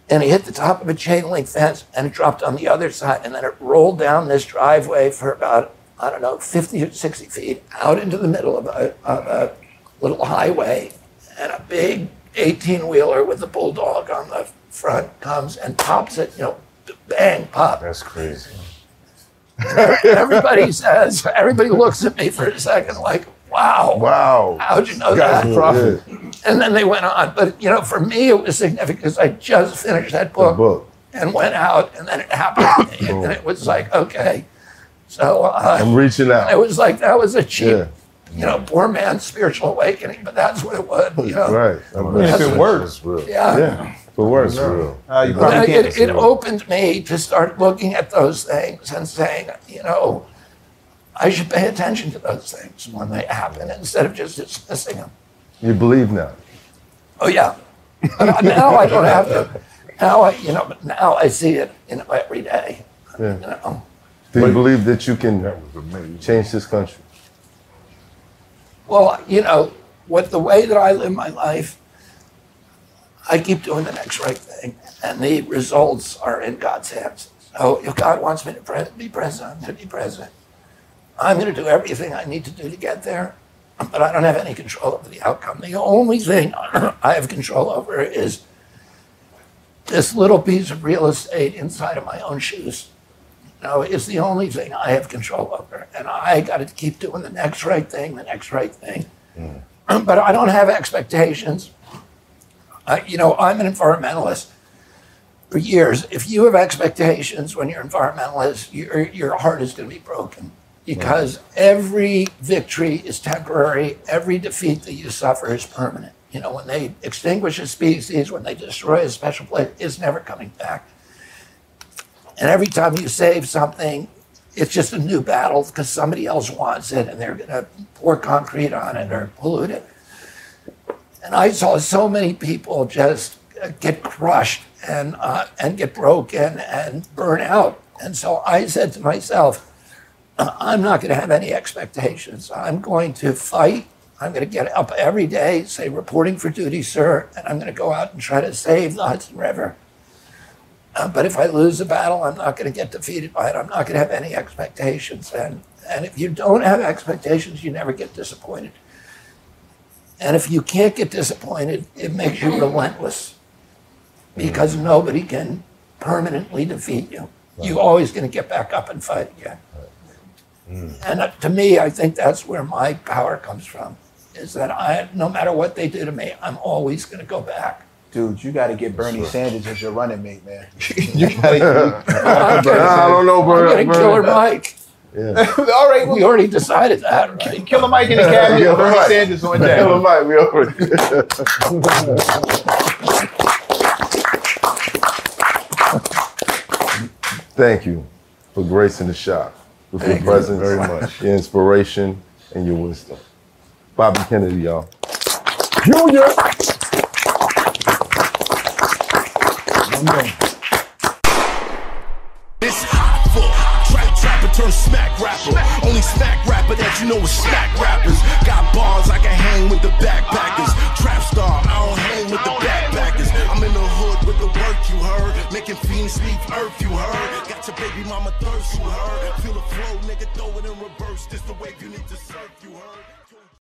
and it hit the top of a chain link fence and it dropped on the other side. And then it rolled down this driveway for about, I don't know, 50 or 60 feet out into the middle of a, of a little highway. And a big 18 wheeler with a bulldog on the front comes and pops it, you know, bang, pop. That's crazy. (laughs) Everybody says, everybody looks at me for a second like, wow. Wow. How'd you know Guy's that? a prophet. And then they went on. But, you know, for me, it was significant because I just finished that book, book. and went out, and then it happened. to me, and it was like, okay. So uh, I'm reaching out. it was like, that was a cheap, Yeah. you know, poor man's spiritual awakening, but that's what it was, you know. Right. I'm And if it reaching- works, Yeah. Yeah. For worse, for real. Uh, you probably it, can't. it, it opened me to start looking at those things and saying, you know, I should pay attention to those things when they happen instead of just dismissing them. You believe now. Oh yeah. Now I don't have to. Now I, you know, but now I see it, you know, every day. Yeah. You know. Do you believe that you can change this country? Well, you know, with the way that I live my life, I keep doing the next right thing, and the results are in God's hands. So if God wants me to pre- be president, I'm going to be president. I'm going to do everything I need to do to get there, but I don't have any control over the outcome. The only thing (clears throat) I have control over is this little piece of real estate inside of my own shoes. You know, it's the only thing I have control over, and I got to keep doing the next right thing, the next right thing. Hmm. But I don't have expectations. I, you know, I'm an environmentalist for years. If you have expectations when you're an environmentalist, your, your heart is going to be broken because every victory is temporary. Every defeat that you suffer is permanent. You know, when they extinguish a species, when they destroy a special place, it's never coming back. And every time you save something, it's just a new battle because somebody else wants it and they're going to pour concrete on it or pollute it. And I saw so many people just uh, get crushed and, uh, and get broken and burn out. And so I said to myself, "Uh, I'm not going to have any expectations. I'm going to fight. I'm going to get up every day, say, reporting for duty, sir, and I'm going to go out and try to save the Hudson River. Uh, but if I lose a battle, I'm not going to get defeated by it. I'm not going to have any expectations. And, and if you don't have expectations, you never get disappointed. And if you can't get disappointed, it makes you relentless because nobody can permanently defeat you. You're always going to get back up and fight again. And uh, to me, I think that's where my power comes from. Is that I, no matter what they do to me, I'm always going to go back. Dude, you got to get Bernie Sanders as your running mate, man. (laughs) you got to. I'm I don't know, Bernie. I'm going to Killer Mike. Yeah. (laughs) All right, We already decided that, right? Killer Mike in the cabinet, (laughs) Killer Bernie Mike. Sanders on Killer deck. Mike, we already. Thank you for gracing the shop with your presence, very much. your inspiration, and your wisdom. Bobby Kennedy, y'all. Junior. It's hot for trap trapper turn smack rapper. Only smack rapper that you know is smack rappers. Got bars I can hang with the backpackers. Trap star, I don't hang with the backpackers. Work you heard. Making fiends leave earth you heard. Got your baby mama thirst you heard. Feel the flow, nigga, throw it in reverse. This the wave you need to surf you heard.